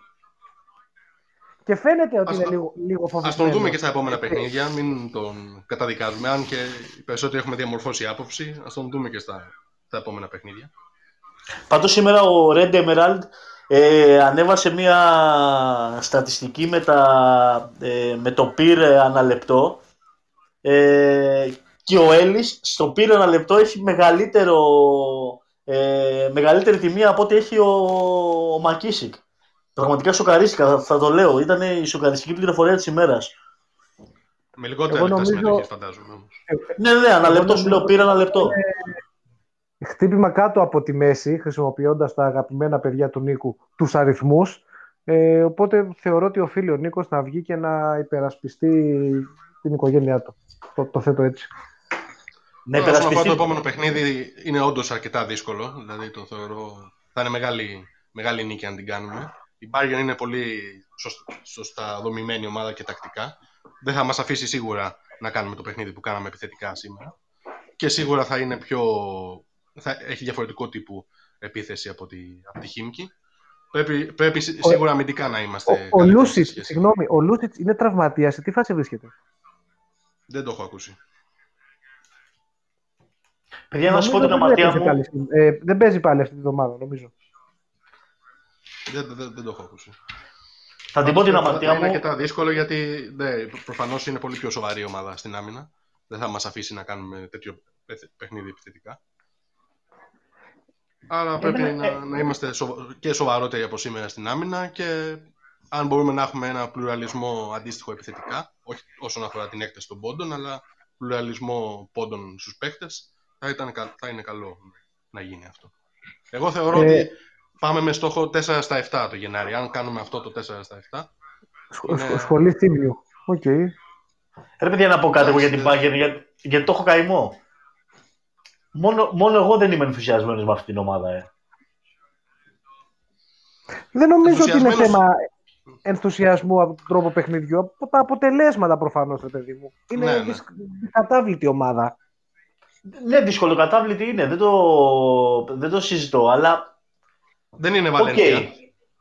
Και φαίνεται ότι Ας είναι το- λίγο, λίγο Ας φοβισμένος. τον δούμε και στα επόμενα Έτσι. παιχνίδια, μην τον καταδικάζουμε. Αν και οι περισσότεροι έχουμε διαμορφώσει άποψη, ας τον δούμε και στα, στα επόμενα παιχνίδια. Πάντως σήμερα ο Red Emerald ε, ανέβασε μια στατιστική με, τα, ε, με το πυρ αναλεπτό ε, και ο Έλλης στο πυρ αναλεπτό έχει μεγαλύτερο, ε, μεγαλύτερη τιμή από ό,τι έχει ο, ο Μακίσικ. Πραγματικά σοκαρίστηκα, θα το λέω. Ήταν η σοκαριστική πληροφορία της ημέρας. Με λιγότερα Εγώ λεπτά νομίζω- συμμετοχής φαντάζομαι όμως. Ναι, ναι, αναλεπτό σου λέω, πήρε ένα λεπτό. χτύπημα κάτω από τη μέση, χρησιμοποιώντας τα αγαπημένα παιδιά του Νίκου, τους αριθμούς. Ε, οπότε θεωρώ ότι οφείλει ο Νίκος να βγει και να υπερασπιστεί την οικογένειά του. Το, το θέτω έτσι. Να Τώρα, όσον αφορά υπερασπιστεί. το επόμενο παιχνίδι είναι όντως αρκετά δύσκολο. Δηλαδή το θεωρώ θα είναι μεγάλη, μεγάλη νίκη αν την κάνουμε. Η Bayern είναι πολύ σωσ- σωστά δομημένη ομάδα και τακτικά. Δεν θα μας αφήσει σίγουρα να κάνουμε το παιχνίδι που κάναμε επιθετικά σήμερα. Και σίγουρα θα είναι πιο... θα έχει διαφορετικό τύπου επίθεση από τη, από τη Χίμκι. Πρέπει, πρέπει σι- Ο- σίγουρα αμυντικά να είμαστε. Ο, ο καλύτεροι σε Λούσιτς, σχέση. συγγνώμη, ο Λούσιτς είναι τραυματίας. Σε τι φάση βρίσκεται; Δεν το έχω ακούσει. Παιδιά, να σου πω την Νομίζω δεν αμαρτία έπαιζε μου. πάλι στην- ε, δεν παίζει πάλι αυτή τη βδομάδα, νομίζω. Δεν, δεν, δεν το έχω ακούσει. Θα την πω την Θα- αμαρτία θα Είναι μου. αρκετά δύσκολο γιατί ναι, προφανώς είναι πολύ πιο σοβαρή ομάδα στην άμυνα. Δεν θα μας αφήσει να κάνουμε τέτοιο παιθ- παιχνίδι επιθετικά. Άρα πρέπει Εμένα, να, να είμαστε σοβα- και σοβαρότεροι από σήμερα στην άμυνα και αν μπορούμε να έχουμε ένα πλουραλισμό αντίστοιχο επιθετικά, όχι όσον αφορά την έκταση των πόντων, αλλά πλουραλισμό πόντων στους παίχτες, θα, ήταν, κα- θα είναι καλό να γίνει αυτό. Εγώ θεωρώ Ε, ότι πάμε με στόχο 4 στα 7 το Γενάρη. Αν κάνουμε αυτό το 4 στα 7, Σχ- Είναι- σχ- Σχολή θύμιου. Οκ. Ρε παιδιά, να πω κάτι εγώ για την Εντάξει, Bayern, για- γιατί το έχω καημό. Μόνο, μόνο εγώ δεν είμαι ενθουσιασμένος με αυτή την ομάδα. Ε. Δεν νομίζω ότι είναι Ενθουσιασμένος- θέμα ενθουσιασμού από τον τρόπο παιχνιδιού, από τα αποτελέσματα προφανώς, ρε παιδί μου. Είναι Ναι, ναι. δυσ- δυσκατάβλητη ομάδα. Ναι, δυσκολοκατάβλητη είναι, δεν το, δεν το συζητώ, αλλά δεν είναι οκ. Βαλένθια.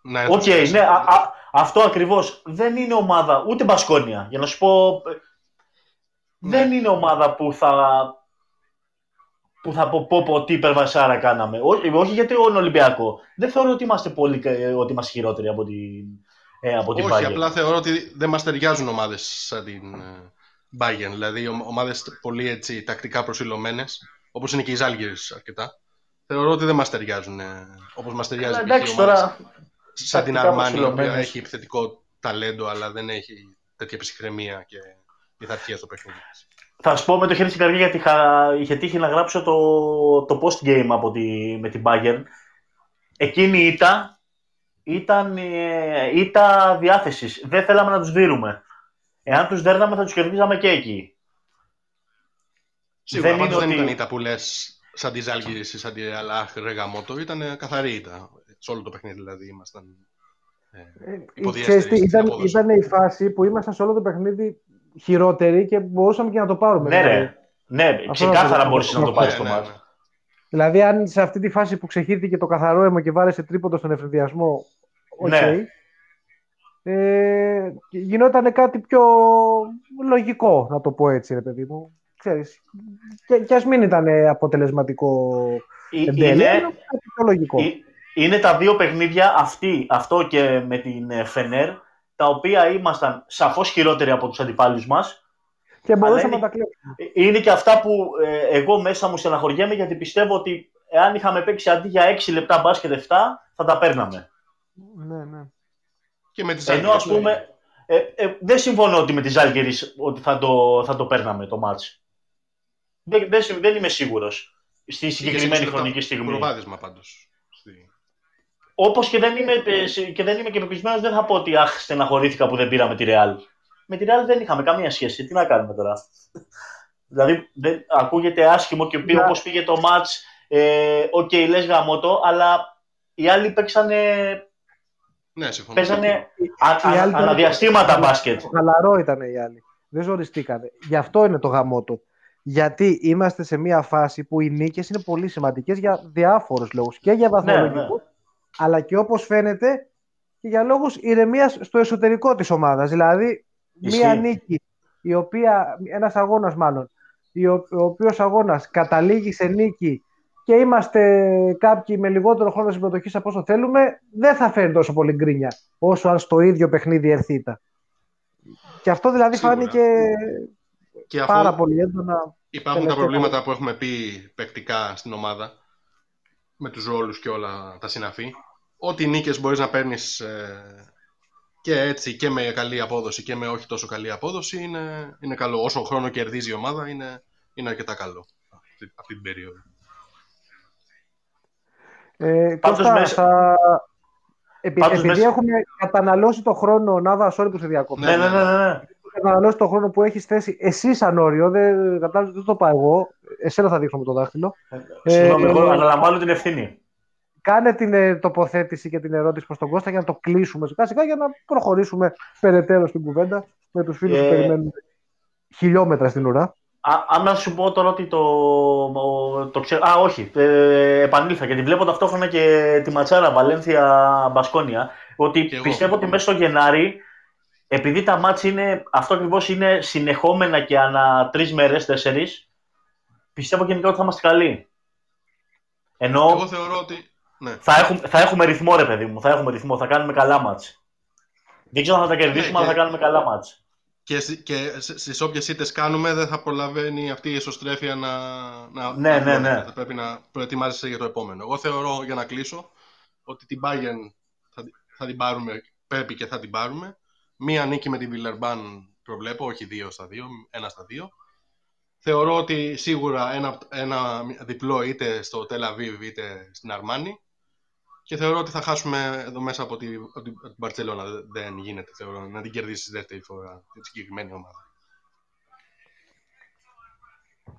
να Οκ, ενθουσιάσει. ναι, α, α, αυτό ακριβώς. Δεν είναι ομάδα, ούτε Μπασκόνια, για να σου πω. ε, Ναι. Δεν είναι ομάδα που θα, που θα πω, πω, πω τι υπερβασάρα κάναμε. Όχι, όχι γιατί είναι Ολυμπιακό. Δεν θεωρώ ότι είμαστε, πολύ, κα- ότι είμαστε χειρότεροι από την, ε, από την Όχι, Bayern. απλά θεωρώ ότι δεν μας ταιριάζουν ομάδες σαν την ε, Bayern. Δηλαδή ομ- ομάδες πολύ έτσι, τακτικά προσιλωμένες, όπως είναι και οι Ζάλγκερες αρκετά. Θεωρώ ότι δεν μας ταιριάζουν ε, όπως μας ταιριάζει Αλλά π.χ. εντάξει ομάδες τώρα. σαν την τακτικά Αρμάνι, η οποία προσιλωμένες. έχει επιθετικό ταλέντο, αλλά δεν έχει τέτοια ψυχραιμία και πειθαρχία στο παιχνίδι της. Θα σου πω με το χέρι στην καρδιά γιατί είχα, είχε τύχει να γράψω το, το post-game από τη, με την Bayern. Εκείνη η ήττα ήταν ε, ήττα διάθεσης. Δεν θέλαμε να τους δίνουμε. Εάν τους δέρναμε θα τους κερδίζαμε και εκεί. Σίγουρα Δεν δεν, είναι δεν ότι- ήταν ήττα που λες σαν τη Ζάλγκερες ή σαν τη Αλάχ Ρεγαμότο, ήταν καθαρή ήττα. Σε όλο το παιχνίδι δηλαδή ήμασταν ε, υποδιέστεροι Ξέρεις τι, στην ήταν, απόδοση. ήταν η φάση που ήμασταν σε όλο το παιχνίδι χειρότεροι και μπορούσαμε και να το πάρουμε. Ναι, δηλαδή. ρε. Ναι, Αυτό ξεκάθαρα να μπορείς το- να το ναι, πάρεις Ναι, το ναι, μάτς. ναι. Δηλαδή, αν σε αυτή τη φάση που ξεχύθηκε το καθαρό αίμα και έβαλες τρίποντο στον εφηδιασμό, οκ. Ναι. Ε, γινόταν κάτι πιο λογικό, να το πω έτσι, ρε παιδί μου. Ξέρεις, και, και ας μην ήταν αποτελεσματικό Ε- εν τέλει, Είναι, αλλά κάτι πιο λογικό. Ε- Είναι τα δύο παιχνίδια αυτή, αυτό και με την ε, Φενέρ, τα οποία ήμασταν σαφώς χειρότεροι από τους αντιπάλους μας. και μπορούσαμε είναι- να τα κλέψουμε. Ε, Είναι και αυτά που ε, εγώ μέσα μου στεναχωριέμαι γιατί πιστεύω ότι εάν είχαμε παίξει αντί για 6 λεπτά μπάσκετ 7, θα τα παίρναμε. Ναι, ναι. Και με τις Ενώ Ζάλγκερες, ας πούμε, ε, ε, δεν συμφωνώ ότι με τη Ζάλγκερης ότι θα το, θα το παίρναμε το μάτς. Δεν, δεν, συμ- δεν είμαι σίγουρος στη συγκεκριμένη είχε χρονική το στιγμή. Προβάδισμα πάντως. Στη- Όπως και δεν είμαι, ε, σε- και δεν είμαι και πεπισμένος, δεν θα πω ότι αχ, στεναχωρήθηκα που δεν πήραμε τη Real. Με τη Real δεν είχαμε καμία σχέση. Τι να κάνουμε τώρα; δηλαδή, δεν, ακούγεται άσχημο και πει Να- όπως πήγε το ματς, ε, οκ, λες γαμώτο, αλλά οι άλλοι παίξανε, Ναι, συμφωνώ. παίζανε α, Οι α, άλλοι ήταν- ανά διαστήματα μπάσκετ. Χαλαρό ήταν οι άλλοι. Δεν ζοριστήκανε. Γι' αυτό είναι το γαμώτο. Γιατί είμαστε σε μια φάση που οι νίκες είναι πολύ σημαντικές για διάφορους λόγους. Και για βαθμολογικούς, ναι. αλλά και όπως φαίνεται και για λόγους ηρεμίας στο εσωτερικό της ομάδας. Δηλαδή, μια Ισχύει. νίκη, η οποία, ένας αγώνας μάλλον, η ο, ο οποίος αγώνας καταλήγει σε νίκη και είμαστε κάποιοι με λιγότερο χρόνο συμμετοχής από όσο θέλουμε, δεν θα φέρει τόσο πολύ γκρίνια όσο αν στο ίδιο παιχνίδι έρθει ήττα. Και αυτό δηλαδή Σίγουρα. φάνηκε Και αφού πάρα πολύ έντονα. υπάρχουν τα τελευταία προβλήματα που έχουμε πει παικτικά στην ομάδα, με τους ρόλους και όλα τα συναφή, ό,τι νίκες μπορείς να παίρνεις ε, και έτσι και με καλή απόδοση και με όχι τόσο καλή απόδοση είναι, είναι καλό. Όσο χρόνο κερδίζει η ομάδα είναι, είναι αρκετά καλό αυτή, αυτή την περίοδο. Ε, Πάντως Κώστα, μέσα- θα... Επει- Πάντως επειδή μέσα- έχουμε καταναλώσει το χρόνο, Νάβα, sorry που σε διακόπτω. Ναι, ναι, ναι. ναι, ναι. Καταναλώσει το χρόνο που έχεις θέσει εσύ σαν όριο. Δεν, κατάλαβες, δεν το πάω εγώ. Εσένα θα δείχνω με το δάχτυλο. Συγγνώμη, Ε, εγώ αναλαμβάνω την ευθύνη. Κάνε την ε, τοποθέτηση και την ερώτηση προς τον Κώστα για να το κλείσουμε σιγά σιγά για να προχωρήσουμε περαιτέρω στην κουβέντα με τους φίλους Ε, που περιμένουν χιλιόμετρα στην ουρά. Α, αν να σου πω τώρα ότι το. ο- το ξέρω. Α, όχι. Ε, επανήλθα γιατί βλέπω ταυτόχρονα και τη ματσάρα Βαλένθια Μπασκόνια. Ότι Κι εγώ. πιστεύω ότι μέσα στο Γενάρη, επειδή τα μάτς είναι. Αυτό ακριβώς είναι συνεχόμενα και ανά τρεις μέρες, τέσσερις, πιστεύω γενικά ότι θα είμαστε καλοί. Ενώ Εγώ θεωρώ ότι. Ναι. θα, έχουμε, θα έχουμε ρυθμό, ρε παιδί μου. Θα έχουμε ρυθμό. Θα κάνουμε καλά μάτς. Δεν ξέρω αν θα τα κερδίσουμε, Ναι, αλλά θα και- κάνουμε καλά μάτς. Και, σ- και σ- στις όποιες ήττες κάνουμε δεν θα προλαβαίνει αυτή η εσωστρέφεια να, να, Ναι, να ναι, βγει. ναι. Θα πρέπει να προετοιμάζεσαι για το επόμενο. Εγώ θεωρώ, για να κλείσω, ότι την Bayern θα, τη- θα την πάρουμε, πρέπει και θα την πάρουμε. Μία νίκη με την Villeurbanne προβλέπω, όχι δύο στα δύο, ένα στα δύο. Θεωρώ ότι σίγουρα ένα, ένα διπλό είτε στο Tel Aviv είτε στην Αρμάνη. Και θεωρώ ότι θα χάσουμε εδώ μέσα από, τη, από την από την Μπαρτσελώνα. Δεν- Δεν γίνεται, θεωρώ, να την κερδίσεις τη δεύτερη φορά την συγκεκριμένη ομάδα.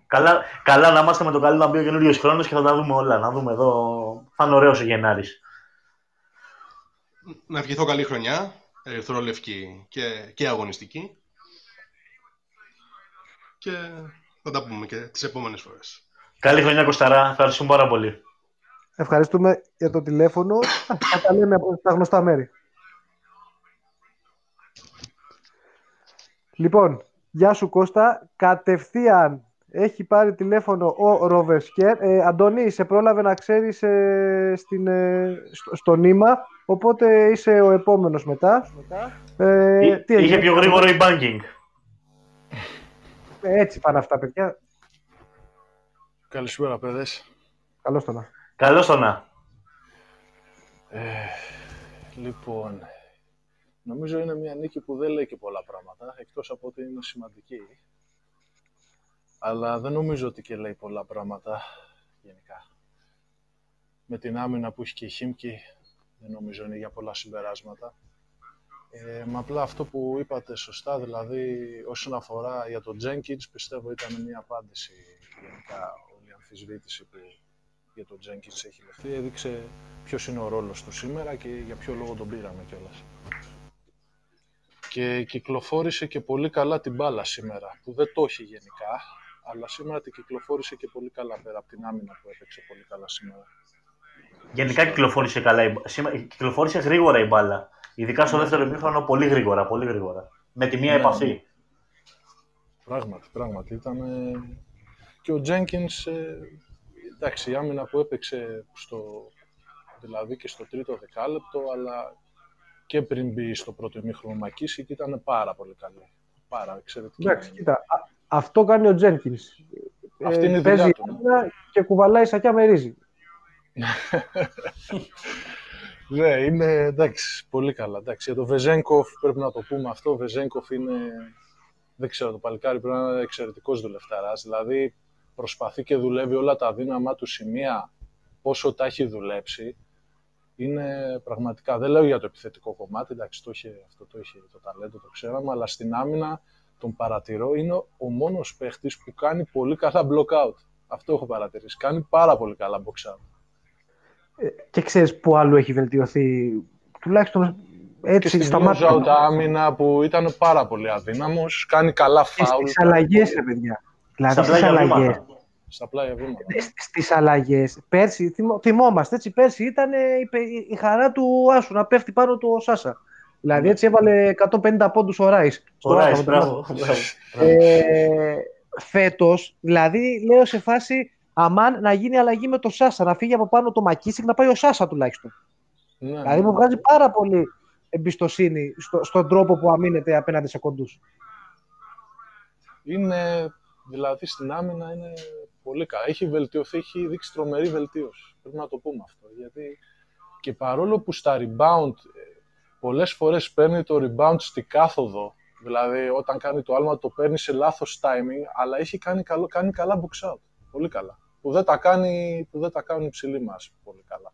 Καλά, καλά να είμαστε με το καλό να μπει ο καινούριο χρόνος και θα τα δούμε όλα. Να δούμε εδώ. Θα είναι ωραίος ο Γενάρης. Να ευχηθώ καλή χρονιά, ερυθρόλευκη και, και αγωνιστική. Και θα τα πούμε και τις επόμενες φορές. Καλή χρονιά, Κωσταρά. Ευχαριστούμε πάρα πολύ. Ευχαριστούμε για το τηλέφωνο. Α, Θα τα λέμε από τα γνωστά μέρη. Λοιπόν, γεια σου Κώστα. Κατευθείαν έχει πάρει τηλέφωνο ο Ροβεσκέρ. Ε, Αντώνη, σε πρόλαβε να ξέρεις ε, στην, ε, στο, στο νήμα, οπότε είσαι ο επόμενος μετά. Ε, Εί- τι έγινε; Είχε πιο γρήγορο η banking. Ε, Έτσι πάνε αυτά, παιδιά. Καλησπέρα, παιδες. Καλώς το να. Καλώς το να. Ε, λοιπόν, νομίζω είναι μια νίκη που δεν λέει και πολλά πράγματα, εκτός από ότι είναι σημαντική. Αλλά δεν νομίζω ότι και λέει πολλά πράγματα γενικά. Με την άμυνα που έχει και η Χίμκι, δεν νομίζω είναι για πολλά συμπεράσματα. Ε, μα απλά αυτό που είπατε σωστά, δηλαδή όσον αφορά για τον Jenkins, πιστεύω ήταν μια απάντηση γενικά όλη η αμφισβήτηση που για τον Jenkins έχει λεφθεί. Έδειξε ποιος είναι ο ρόλος του σήμερα και για ποιο λόγο τον πήραμε κιόλας. Και κυκλοφόρησε και πολύ καλά την μπάλα σήμερα, που δεν το έχει γενικά, αλλά σήμερα την κυκλοφόρησε και πολύ καλά πέρα από την άμυνα που έπαιξε πολύ καλά σήμερα. Γενικά κυκλοφόρησε καλά. η μπα- σήμα- Κυκλοφόρησε γρήγορα η μπάλα. Ειδικά στο δεύτερο ημίχρονο πολύ γρήγορα, πολύ γρήγορα. Με τη μία Ναι, επαφή. Πράγματι, πράγματι. Ήταν... Και ο Jenkins, ε, εντάξει, η άμυνα που έπαιξε στο, δηλαδή και στο τρίτο δεκάλεπτο, αλλά και πριν μπει στο πρώτο ημίχρονο Μακίση και ήταν πάρα πολύ καλή. Πάρα εξαιρετική. Εντάξει, κοίτα, α- αυτό κάνει ο Τζένκινς. Αυτή είναι η παίζει δουλειά του. άμυνα και κουβαλάει σακιά με ρύζι. Ναι, είναι εντάξει, πολύ καλά. Εντάξει, για τον Βεζέγκοφ πρέπει να το πούμε αυτό. Ο Βεζέγκοφ είναι, δεν ξέρω, το παλικάρι πρέπει να είναι εξαιρετικός δουλευταράς. Δηλαδή προσπαθεί και δουλεύει όλα τα δύναμά του σημεία όσο τα έχει δουλέψει. Είναι πραγματικά, δεν λέω για το επιθετικό κομμάτι, εντάξει, το είχε, αυτό το είχε το ταλέντο, το ξέραμε, αλλά στην άμυνα τον παρατηρώ, είναι ο μόνος παίχτης που κάνει πολύ καλά block out. Αυτό έχω παρατηρήσει. Κάνει πάρα πολύ καλά box out. Και ξέρεις που άλλο έχει βελτιωθεί, τουλάχιστον και έτσι στην στα close μάτια. out άμυνα που ήταν πάρα πολύ αδύναμος, κάνει καλά Και φάουλ. στις αλλαγές, ρε παιδιά. Δηλαδή Στα στις πλάγια αλλαγές. βήματα. Στα πλάγια βήματα. Στις αλλαγές. Πέρσι, θυμο- θυμόμαστε, έτσι, πέρσι ήταν ε, η, πε- η χαρά του Άσου να πέφτει πάνω του ο Σάσα. Δηλαδή έτσι έβαλε 150 πόντους ο Ράις. στο Ωραία, Άσο, μπράβο. μπράβο. Ε, φέτος, δηλαδή, λέω σε φάση Αμάν να γίνει αλλαγή με το Σάσα, να φύγει από πάνω το Μακίσικ, να πάει ο Σάσα τουλάχιστον. Ναι, Δηλαδή μου βγάζει πάρα πολύ εμπιστοσύνη στο, στον τρόπο που αμήνεται απέναντι σε κοντούς. είναι, δηλαδή στην άμυνα είναι πολύ καλά. Έχει βελτιωθεί, έχει δείξει τρομερή βελτίωση. Πρέπει να το πούμε αυτό. Γιατί και παρόλο που στα rebound ε, πολλές φορές παίρνει το rebound στη κάθοδο, δηλαδή όταν κάνει το άλμα το παίρνει σε λάθος timing, αλλά έχει κάνει, καλό, κάνει καλά box out. Πολύ καλά. Που δεν τα, κάνει, που δεν τα κάνουν οι ψηλοί μας πολύ καλά.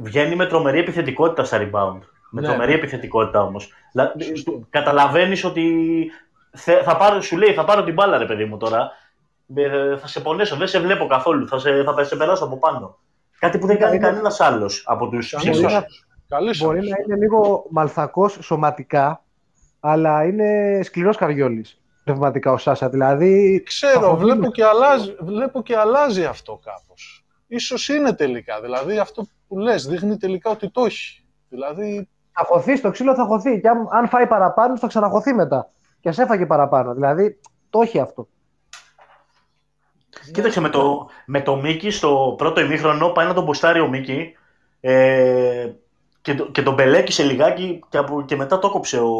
Βγαίνει με τρομερή επιθετικότητα στα rebound. Με Ναι. τρομερή επιθετικότητα όμως. Σωστό. Καταλαβαίνεις ότι θε- θα πάρω, σου λέει θα πάρω την μπάλα, ρε παιδί μου τώρα. Ε, Θα σε πονέσω, δεν σε βλέπω καθόλου. Θα σε, θα σε περάσω από πάνω. Κάτι που δεν κάνει Είναι- κανένας άλλος από τους Κανείς ψηλού. άλλος. Καλή Μπορεί να είναι λίγο μαλθακός σωματικά, αλλά είναι σκληρός καριόλης πνευματικά ο Σάσα. Δηλαδή, Ξέρω, Από βλέπω δίνω. και, αλλάζει, βλέπω και αλλάζει αυτό κάπως. Ίσως είναι τελικά, δηλαδή αυτό που λες δείχνει τελικά ότι το έχει. Δηλαδή, θα χωθεί στο ξύλο, θα χωθεί. Και αν, αν φάει παραπάνω, θα ξαναχωθεί μετά. Και ας έφαγε παραπάνω. Δηλαδή, το έχει αυτό. Κοίταξε με το, με το Μίκη στο πρώτο ημίχρονο πάει να τον μποστάρει ο Μίκη ε, και, το- και τον μπελέκησε λιγάκι και, από, και μετά το κόψε ο,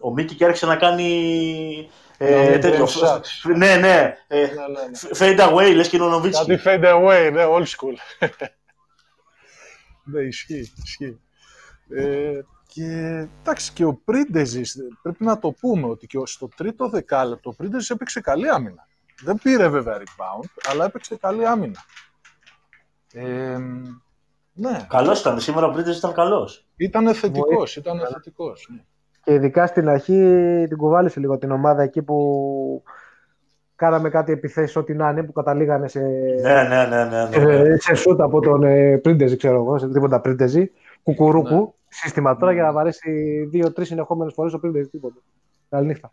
ο Μίκη και άρχισε να κάνει ε, Να τέτοιο. mid-range shots. Ναι, ναι. Ε, ναι, ναι, ναι. fade away, λες και είναι ο Νοβίτσκι. Κάτι fade away, ναι, old school. ναι, ισχύει, ισχύει. Ε, και εντάξει, και ο Πρίντεζης, πρέπει να το πούμε ότι και στο τρίτο δεκάλεπτο ο Πρίντεζης έπαιξε καλή άμυνα. Δεν πήρε βέβαια rebound, αλλά έπαιξε καλή άμυνα. Ε, ναι, Καλός ήταν, σήμερα ο Πρίτες ήταν καλός. ήταν θετικός, ήταν θετικός. ναι. Και ειδικά στην αρχή την κουβάλισε λίγο την ομάδα εκεί που κάναμε κάτι επιθέσεις ό,τι να είναι, που καταλήγανε σε, Ναι, ναι, ναι, ναι. ναι. ε, σε σούτ από τον ε, Πρίντεζη, ξέρω εγώ, σε τίποτα Πρίντεζη. Κουκουρούκου. Ναι. Σύστημα τώρα για να βαρέσει δύο-τρεις συνεχόμενε φορές ο Πρίντεζη. Τίποτα. Καληνύχτα.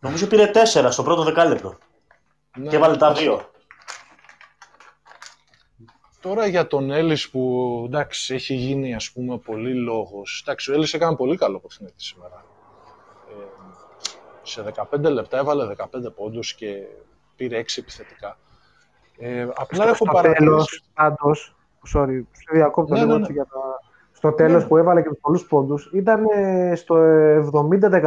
Νομίζω πήρε τέσσερα στο πρώτο δεκάλεπτο Ναι. και έβαλε τα δύο. Τώρα για τον Έλλης που εντάξει, έχει γίνει ας πούμε πολύ λόγος. Εντάξει, ο Έλλης έκανε πολύ καλό παιχνίδι σήμερα. Ε, σε 15 λεπτά έβαλε 15 πόντους και πήρε 6 επιθετικά. Ε, απλά έχω στο παρατηρήσει... τέλος, πάντως, sorry, σε διακόπτω Ναι, λίγο ναι, ναι. έτσι για τα... Στο τέλος Ναι. που έβαλε και τους πολλούς πόντους, ήταν ε, στο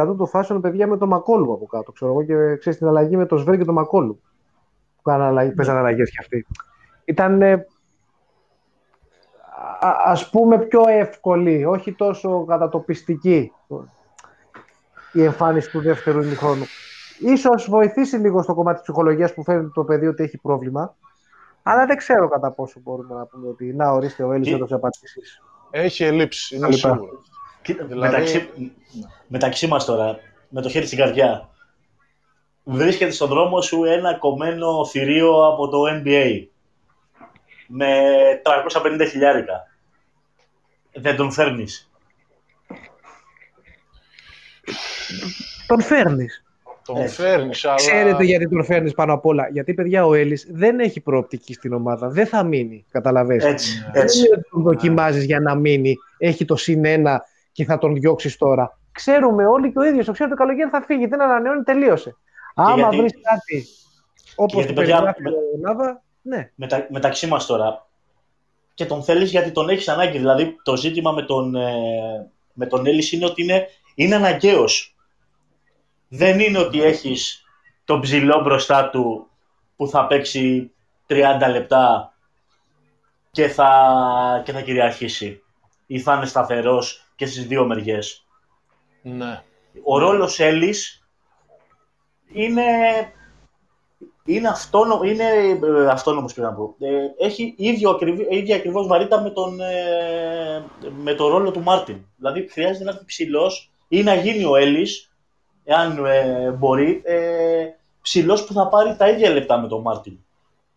70% του φάσεων παιδιά με το Μακόλου από κάτω, ξέρω εγώ, και ξέρεις την αλλαγή με το Σβέρ και το Μακόλου. Που κάνανε αλλαγή, Ναι. παίζανε αλλαγές και αυτοί. Ήταν, ε, α, ας πούμε, πιο εύκολη, όχι τόσο κατατοπιστική η εμφάνιση του δεύτερου ημιχρόνου. Ίσως βοηθήσει λίγο στο κομμάτι της ψυχολογίας που φαίνεται το παιδί ότι έχει πρόβλημα. Αλλά δεν ξέρω κατά πόσο μπορούμε να πούμε ότι να ορίστε ο Έλλης Και- έδωσε απαντήσεις. Έχει ελλείψεις, είναι Λοιπά. σίγουρο. Κοίτα, Δηλαδή- μεταξύ, μεταξύ μας τώρα, με το χέρι στην καρδιά, βρίσκεται στον δρόμο σου ένα κομμένο θηρίο από το NBA με 350 χιλιάρικα. Δεν τον φέρνεις. Τον φέρνεις. Τον Έτσι. φέρνεις, αλλά. Ξέρετε γιατί τον φέρνεις πάνω απ' όλα. Γιατί, παιδιά, ο Έλλης δεν έχει προοπτική στην ομάδα. Δεν θα μείνει, καταλαβαίνεις. Έτσι, Ναι. έτσι. Δεν είναι ότι τον δοκιμάζεις για να μείνει. Έχει το συν ένα και θα τον διώξεις τώρα. Ξέρουμε όλοι και ο ίδιος. Το ξέρει το καλοκαίρι θα φύγει. Δεν ανανεώνει, τελείωσε. Άμα γιατί- βρεις κάτι όπως γιατί, το παιδιά, περιγράφει με- ο Νάβα, ναι. Μετα, μεταξύ μας τώρα, και τον θέλεις γιατί τον έχεις ανάγκη. Δηλαδή, το ζήτημα με τον, ε, με τον Έλλης είναι ότι είναι, είναι αναγκαίος. Δεν είναι ότι έχεις τον ψηλό μπροστά του που θα παίξει 30 λεπτά και θα, και θα κυριαρχήσει ή θα είναι σταθερός και στις δύο μεριές. Ναι. Ο ρόλος Έλλης είναι, είναι, αυτόνο, είναι ε, αυτόνομος πρέπει να πω. Ε, έχει ίδιο, ακριβή, ίδια ακριβώς βαρύτητα με τον, ε, με το ρόλο του Μάρτιν. Δηλαδή χρειάζεται να έρθει ψηλός ή να γίνει ο Έλλης, εάν ε, μπορεί, ε, ψηλός που θα πάρει τα ίδια λεπτά με τον Μάρτιν.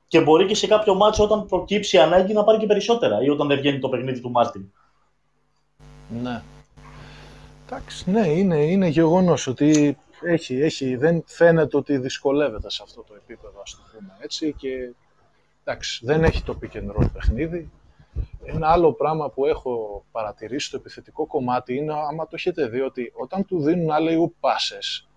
Και μπορεί και σε κάποιο ματς όταν προκύψει ανάγκη να πάρει και περισσότερα ή όταν δεν βγαίνει το παιχνίδι του Μάρτιν. Ναι. Εντάξει, ναι, είναι, είναι γεγονός ότι έχει, έχει, δεν φαίνεται ότι δυσκολεύεται σε αυτό το επίπεδο, ας το πούμε έτσι, και εντάξει, δεν έχει το pick and roll παιχνίδι. Ένα άλλο πράγμα που έχω παρατηρήσει στο επιθετικό κομμάτι είναι, άμα το έχετε δει, ότι όταν του δίνουν άλλοι πάσες,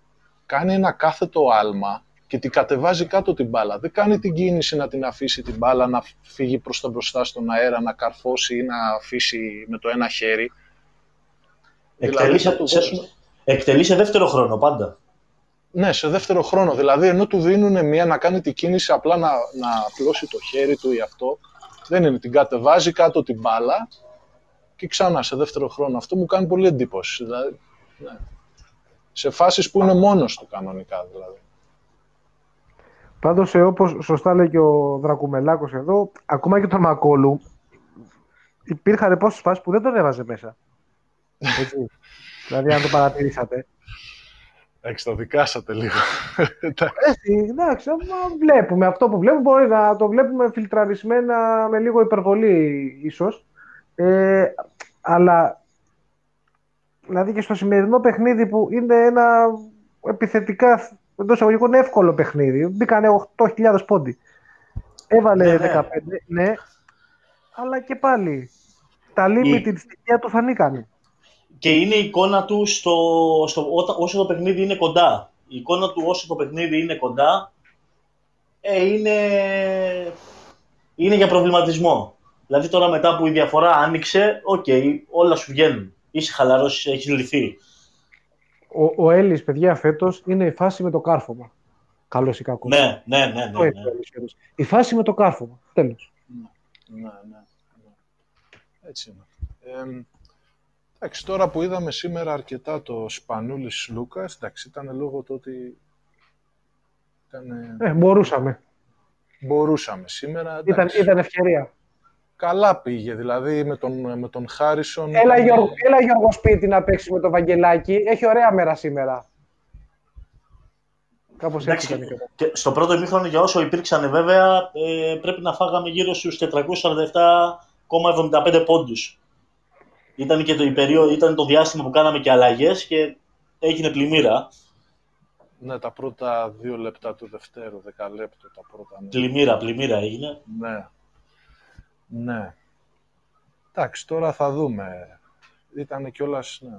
κάνει ένα κάθετο άλμα και την κατεβάζει κάτω την μπάλα. Δεν κάνει την κίνηση να την αφήσει την μπάλα να φύγει προς τα μπροστά στον αέρα, να καρφώσει ή να αφήσει με το ένα χέρι. Εκτελείς Δηλαδή, σε, θα του σε- δώσουν- εκτελεί σε δεύτερο χρόνο πάντα. Ναι, σε δεύτερο χρόνο. Δηλαδή, ενώ του δίνουν μία να κάνει την κίνηση απλά να, να απλώσει το χέρι του ή αυτό, δεν είναι. Την κατεβάζει κάτω την μπάλα και ξανά σε δεύτερο χρόνο. Αυτό μου κάνει πολύ εντύπωση. Δηλαδή, ναι. Σε φάσεις που είναι μόνος του κανονικά δηλαδή. Πάντως, όπως σωστά λέει και ο Δρακουμελάκος εδώ, ακόμα και τον Μακόλου, υπήρχαν πόσες φάσεις που δεν τον έβαζε μέσα. Έτσι. Δηλαδή, αν το παρατηρήσατε. Εντάξει, το δικάσατε λίγο. Έτσι, εντάξει, μα βλέπουμε αυτό που βλέπουμε. Μπορεί να το βλέπουμε φιλτραρισμένα με λίγο υπερβολή, ίσως. Ε, αλλά δηλαδή και στο σημερινό παιχνίδι που είναι ένα επιθετικά εντός εισαγωγικών εύκολο παιχνίδι. Μπήκανε 8.000 πόντι. Έβαλε Ναι, ναι. 15, ναι. Αλλά και πάλι τα limited στοιχεία του φανήκανε. Και είναι η εικόνα του στο, στο, όταν, όσο το παιχνίδι είναι κοντά. Η εικόνα του όσο το παιχνίδι είναι κοντά ε, είναι, είναι για προβληματισμό. Δηλαδή τώρα μετά που η διαφορά άνοιξε, οκ, όλα σου βγαίνουν. Είσαι χαλαρός, έχεις λυθεί. Ο, ο Έλλης, παιδιά, φέτος είναι η φάση με το κάρφωμα. Καλός ή κακός. Ναι, ναι, ναι. Αυτό ναι, είναι ναι. ο Έλλης φέτος. Η φάση με το κάρφωμα. Τέλος. Ναι, ναι, ναι. Έτσι είναι. Ε, εντάξει, τώρα που είδαμε σήμερα αρκετά το Σπανούλης Λούκας, εντάξει, ήταν λόγω του ότι ήταν, Ε, μπορούσαμε. μπορούσαμε σήμερα. Ήταν, εντάξει. ήταν ευκαιρία. Καλά πήγε, δηλαδή με τον, με τον Χάρισον. Έλα, ήταν- Γιώργο, έλα Γιώργο σπίτι να παίξει με το Βαγγελάκι. Έχει ωραία μέρα σήμερα. Κάπως έτσι Εντάξει, ήταν. η κατάσταση. και στο πρώτο ημίχρονο, για όσο υπήρξαν βέβαια, ε, πρέπει να φάγαμε γύρω στους 447,75 πόντους. Ήταν και το, η περίοδο, ήταν το διάστημα που κάναμε και αλλαγές και έγινε πλημμύρα. Ναι, τα πρώτα δύο λεπτά του δευτέρου, δεκαλέπτου τα πρώτα. Ναι. Πλημμύρα, πλημμύρα έγινε. Ναι. Ναι. Εντάξει, τώρα θα δούμε. Ήταν κιόλας, ναι.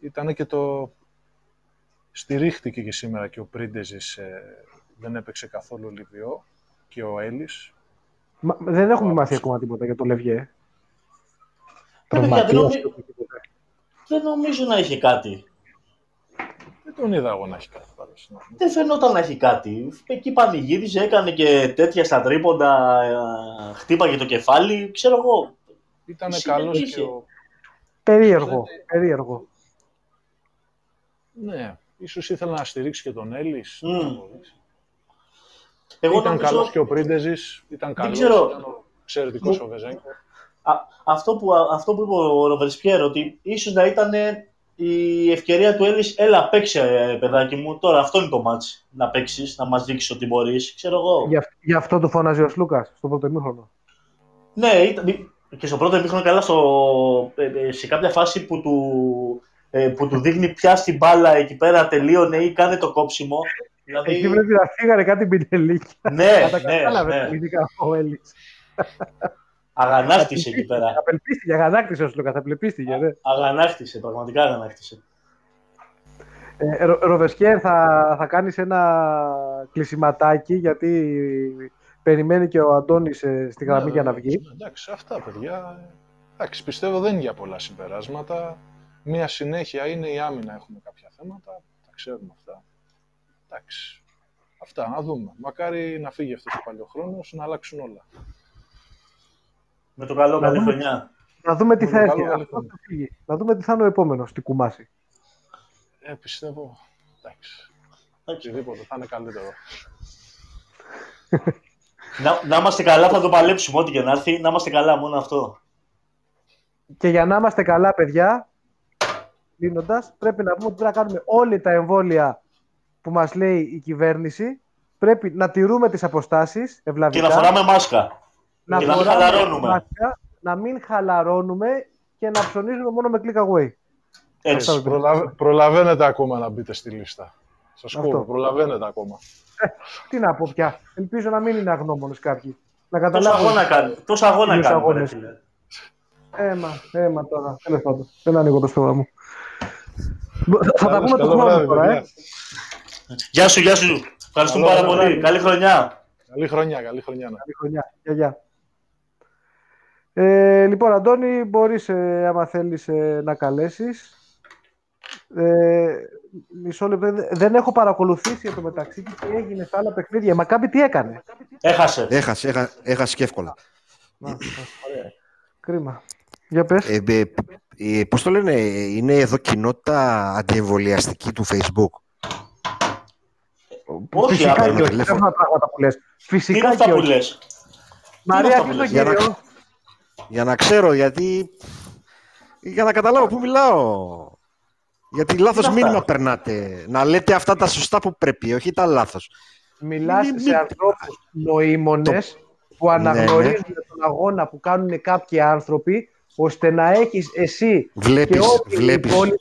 Ήταν και το... Στηρίχτηκε και σήμερα και ο Πρίντεζης, ε, δεν έπαιξε καθόλου Λιβιό και ο Έλλης. Μα, δεν έχουμε μάθει ακόμα τίποτα για το Λευγέ. Ναι, παιδιά, δεν, Τραυματίας. νομι... δεν νομίζω να είχε κάτι. Δεν τον είδα εγώ να έχει κάτι παρέσεις. ναι. Δεν φαινόταν να έχει κάτι. Εκεί πανηγύριζε, έκανε και τέτοια στα τρίποντα, ε, χτύπαγε το κεφάλι, ξέρω εγώ. Ήταν Εσύ καλός δεν και είχε. ο... Περίεργο. Περίεργο. Ναι, ίσως ήθελα να στηρίξει και τον Έλλης. Μμ. δεν ξέρω. Εγώ ήταν νομίζω- καλός και ο Πρίντεζης, ήταν καλός, ξέρω. ήταν ο εξαιρετικός ο Βεζέγκο. Α, αυτό, που, αυτό που είπε ο Ροβερσπιέρ, ότι ίσως να ήταν η ευκαιρία του Έλλης, έλα παίξε ε, παιδάκι μου, τώρα αυτό είναι το μάτς, να παίξεις, να μας δείξεις ότι μπορείς, ξέρω εγώ. Γι' αυ- Γι' αυτό το φώναζε ο Σλούκας στο πρώτο ημίχρονο. Ναι, ήταν, και στο πρώτο ημίχρονο καλά, στο, ε, ε, σε κάποια φάση που του, ε, που του δείχνει πια στην μπάλα εκεί πέρα τελείωνε ή κάνε το κόψιμο. Δηλαδή, Εκεί πρέπει να φύγανε κάτι μπιντελίκια. ναι, Θα τα ναι, κατάλαβε ναι, ειδικά ο Έλλης. αγανάκτησε εκεί πέρα. Απελπίστηκε, αγανάκτησε ο Σλούκα, απελπίστηκε. Ναι. Αγανάκτησε, πραγματικά αγανάκτησε. Ε, Ρο- Ροβεσκέρ, θα, θα κάνεις ένα κλεισιματάκι γιατί περιμένει και ο Αντώνης ε, στη γραμμή Ναι, για να ναι, βγει. ναι, Εντάξει, αυτά παιδιά. Εντάξει, πιστεύω δεν είναι για πολλά συμπεράσματα. Μία συνέχεια είναι η άμυνα. Έχουμε κάποια θέματα. Τα ξέρουμε αυτά. Εντάξει. Αυτά, να δούμε. Μακάρι να φύγει αυτός ο παλιοχρόνος, να αλλάξουν όλα. Με το καλό, Να καλή δούμε. χρονιά. Να δούμε τι Με θα το έρθει. καλό, Αυτό καλή θα φύγει. Να δούμε τι θα είναι ο επόμενος στην Κουμάση. Ε, πιστεύω. Εντάξει. Εντάξει. Οτιδήποτε θα είναι καλύτερο. Να, να είμαστε καλά, θα το παλέψουμε ό,τι και να έρθει. Να είμαστε καλά, μόνο αυτό. Και για να είμαστε καλά, παιδιά, κλείνοντας, πρέπει να πούμε ότι πρέπει να κάνουμε όλοι τα εμβόλια που μας λέει η κυβέρνηση. Πρέπει να τηρούμε τις αποστάσεις Και ευλαβικά. να φοράμε μάσκα. Να και να μην φοράμε χαλαρώνουμε. μάσκα, να μην χαλαρώνουμε και να ψωνίζουμε μόνο με click away. Έτσι. Αυτό. Προλαβα- προλαβαίνετε ακόμα να μπείτε στη λίστα. Σας Αυτό. κόβω, προλαβαίνετε ακόμα. Τι να πω πια. Ελπίζω να μην είναι αγνώμονες κάποιοι. Να Τόσο καταλάβουν. αγώνα κάνει. Τόσο αγώνα Τους κάνει. αγώνες. Έμα, έμα τώρα. Τέλος πάντων. Δεν ανοίγω το στόμα μου. Θα τα Καλώς, πούμε το καλό χρόνο βράδυ, τώρα, ε. παιδιά. Γεια σου, γεια σου. Ευχαριστούμε Καλό πάρα πολύ. βράδυ. Καλή χρονιά. Καλή χρονιά, καλή χρονιά. να Καλή χρονιά. Γεια, γεια. Ε, λοιπόν, Αντώνη, μπορείς, ε, άμα θέλεις, ε, να καλέσεις. Ε, μισό λεπτό. Δε- Δεν έχω παρακολουθήσει το μεταξύ τι έγινε στα άλλα παιχνίδια. Μα κάποιο τι έκανε; Έχασε. Έχασε, έχα, έχασε και εύκολα. Να, ωραία. Κρίμα. Για πες. Ε, ε, ε, πώς το λένε, είναι εδώ κοινότητα αντιεμβολιαστική του Facebook. Όχι, Φυσικά άμα και είναι όχι. τηλέφωνο. Αυτά τα πράγματα που λες. Τι είναι Φυσικά αυτά και που όχι. λες; Μαρία, αυτά τι που το λες, για να κύριο; Για να ξέρω, γιατί... Για να καταλάβω πού μιλάω. Γιατί λάθος αυτά; μήνυμα περνάτε. Να λέτε αυτά τα σωστά που πρέπει, όχι τα λάθος. Μιλάς Μη- μη- σε ανθρώπους νοήμονες που Ναι, ναι. αναγνωρίζουν τον αγώνα που κάνουν κάποιοι άνθρωποι ώστε να έχεις εσύ Βλέπεις, και όλοι οι βλέπεις, υπόλοιποι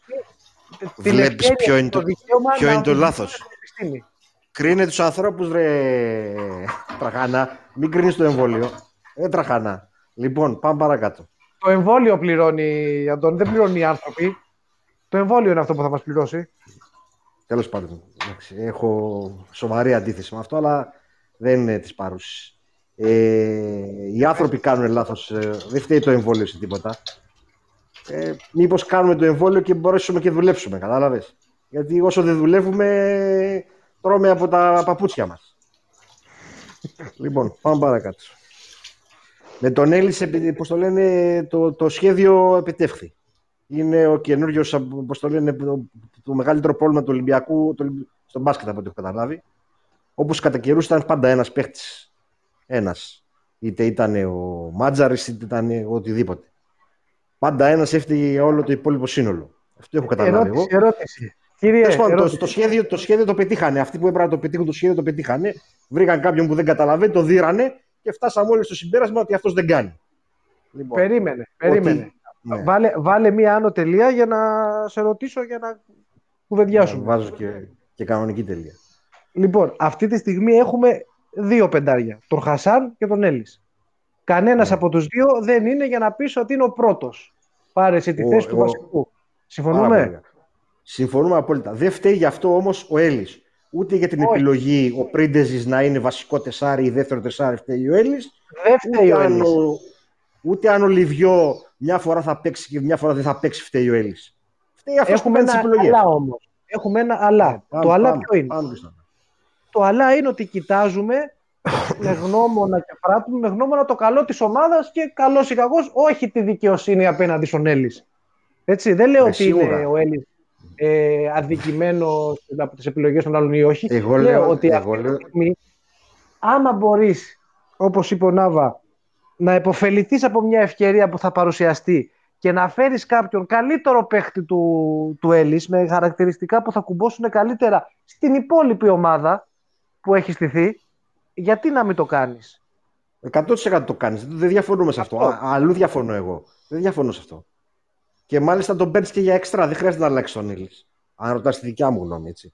την βλέπεις ευκαιρία ποιο και είναι το- δικαίωμα ποιο να είναι το αμφισβητήσουν λάθος. την επιστήμη. Κρίνε τους ανθρώπους, ρε τραχάνα. Μην κρίνεις το εμβόλιο. Ε, τραχάνα. Λοιπόν, πάμε παρακάτω. Το εμβόλιο πληρώνει, Αντώνη, δεν πληρώνει οι άνθρωποι. Το εμβόλιο είναι αυτό που θα μας πληρώσει. Τέλος πάντων. εντάξει, έχω σοβαρή αντίθεση με αυτό, αλλά δεν είναι της παρούσης. Ε, οι άνθρωποι κάνουν λάθος. δεν φταίει το εμβόλιο σε τίποτα. Ε, Μήπως κάνουμε το εμβόλιο και μπορέσουμε και δουλέψουμε, κατάλαβες; Γιατί όσο δεν δουλεύουμε, τρώμε από τα παπούτσια μας. λοιπόν, πάμε παρακάτω. Με τον Έλλης, πώς το λένε, το, το σχέδιο επιτεύχθη. Είναι ο καινούριος, πώς το λένε, το, το μεγαλύτερο πρόβλημα του Ολυμπιακού το, Ολυμ- στον μπάσκετ από ό,τι έχω καταλάβει. Όπως κατά καιρούς ήταν πάντα ένας παίχτη. Ένας. Είτε ήταν ο Μάτζαρης, είτε ήταν οτιδήποτε. Πάντα ένας έφταιγε για όλο το υπόλοιπο σύνολο. Αυτό έχω καταλάβει εγώ. Ερώτηση, ερώτηση. Κύριε, Τέλος πάντων, το, ερώτηση. το, σχέδιο, το σχέδιο το πετύχανε. Αυτοί που έπρεπε να το πετύχουν το σχέδιο το πετύχανε. Βρήκαν κάποιον που δεν καταλαβαίνει, το δίρανε και φτάσαμε όλοι στο συμπέρασμα ότι αυτός δεν κάνει. Λοιπόν, Περίμενε, περίμενε. ναι. Βάλε, βάλε μία άνω τελεία για να σε ρωτήσω για να κουβεντιάσουμε. Βάζω και, και κανονική τελεία. Λοιπόν, αυτή τη στιγμή έχουμε δύο πεντάρια. Τον Χασάν και τον Έλλης. Κανένας Ναι. από τους δύο δεν είναι για να πεις ότι είναι ο πρώτος. Πάρε εσύ τη Ο- θέση του εγώ- βασικού. Πάρα πολύ Συμφωνούμε. ωραία. Συμφωνούμε απόλυτα. Δεν φταίει γι' αυτό όμως ο Έλλης. Ούτε για την Όχι. επιλογή ο Πρίντεζης να είναι βασικό τεσάρι ή δεύτερο τεσάρι φταίει ο Έλλη. Δεν φταίει Ούτε, ο αν Έλλης. ο- ούτε αν ο Λιβιό μια φορά θα παίξει και μια φορά δεν θα παίξει, φταίει ο Έλλη. Φταίει αυτός που Έχουμε κάνει τις ένα επιλογές. αλλά όμως. Έχουμε ένα αλλά. το αλλά ποιο είναι; Το αλλά είναι ότι κοιτάζουμε με γνώμονα και πράττουμε με γνώμονα το καλό της ομάδας και καλός ή κακός, όχι τη δικαιοσύνη απέναντι στον Έλλης. Έτσι, δεν λέω Ε, ότι σίγουρα. είναι ο Έλλης ε, αδικημένος από τις επιλογές των άλλων ή όχι. Εγώ λέω- ότι εγώ αυτή λέω- τη στιγμή, άμα μπορείς, όπως είπε ο Νάβα, να υποφεληθείς από μια ευκαιρία που θα παρουσιαστεί και να φέρεις κάποιον καλύτερο παίχτη του, του Έλλης με χαρακτηριστικά που θα κουμπώσουν καλύτερα στην υπόλοιπη ομάδα που έχει στηθεί, γιατί να μην το κάνεις; 100% το κάνεις. Δεν διαφωνούμε σε αυτό. Αυτό. Α, αλλού διαφωνώ εγώ. Δεν διαφωνώ σε αυτό. Και μάλιστα τον παίρνεις και για έξτρα. Δεν χρειάζεται να αλλάξεις τον Έλλη. Αν ρωτάς τη δικιά μου γνώμη, έτσι.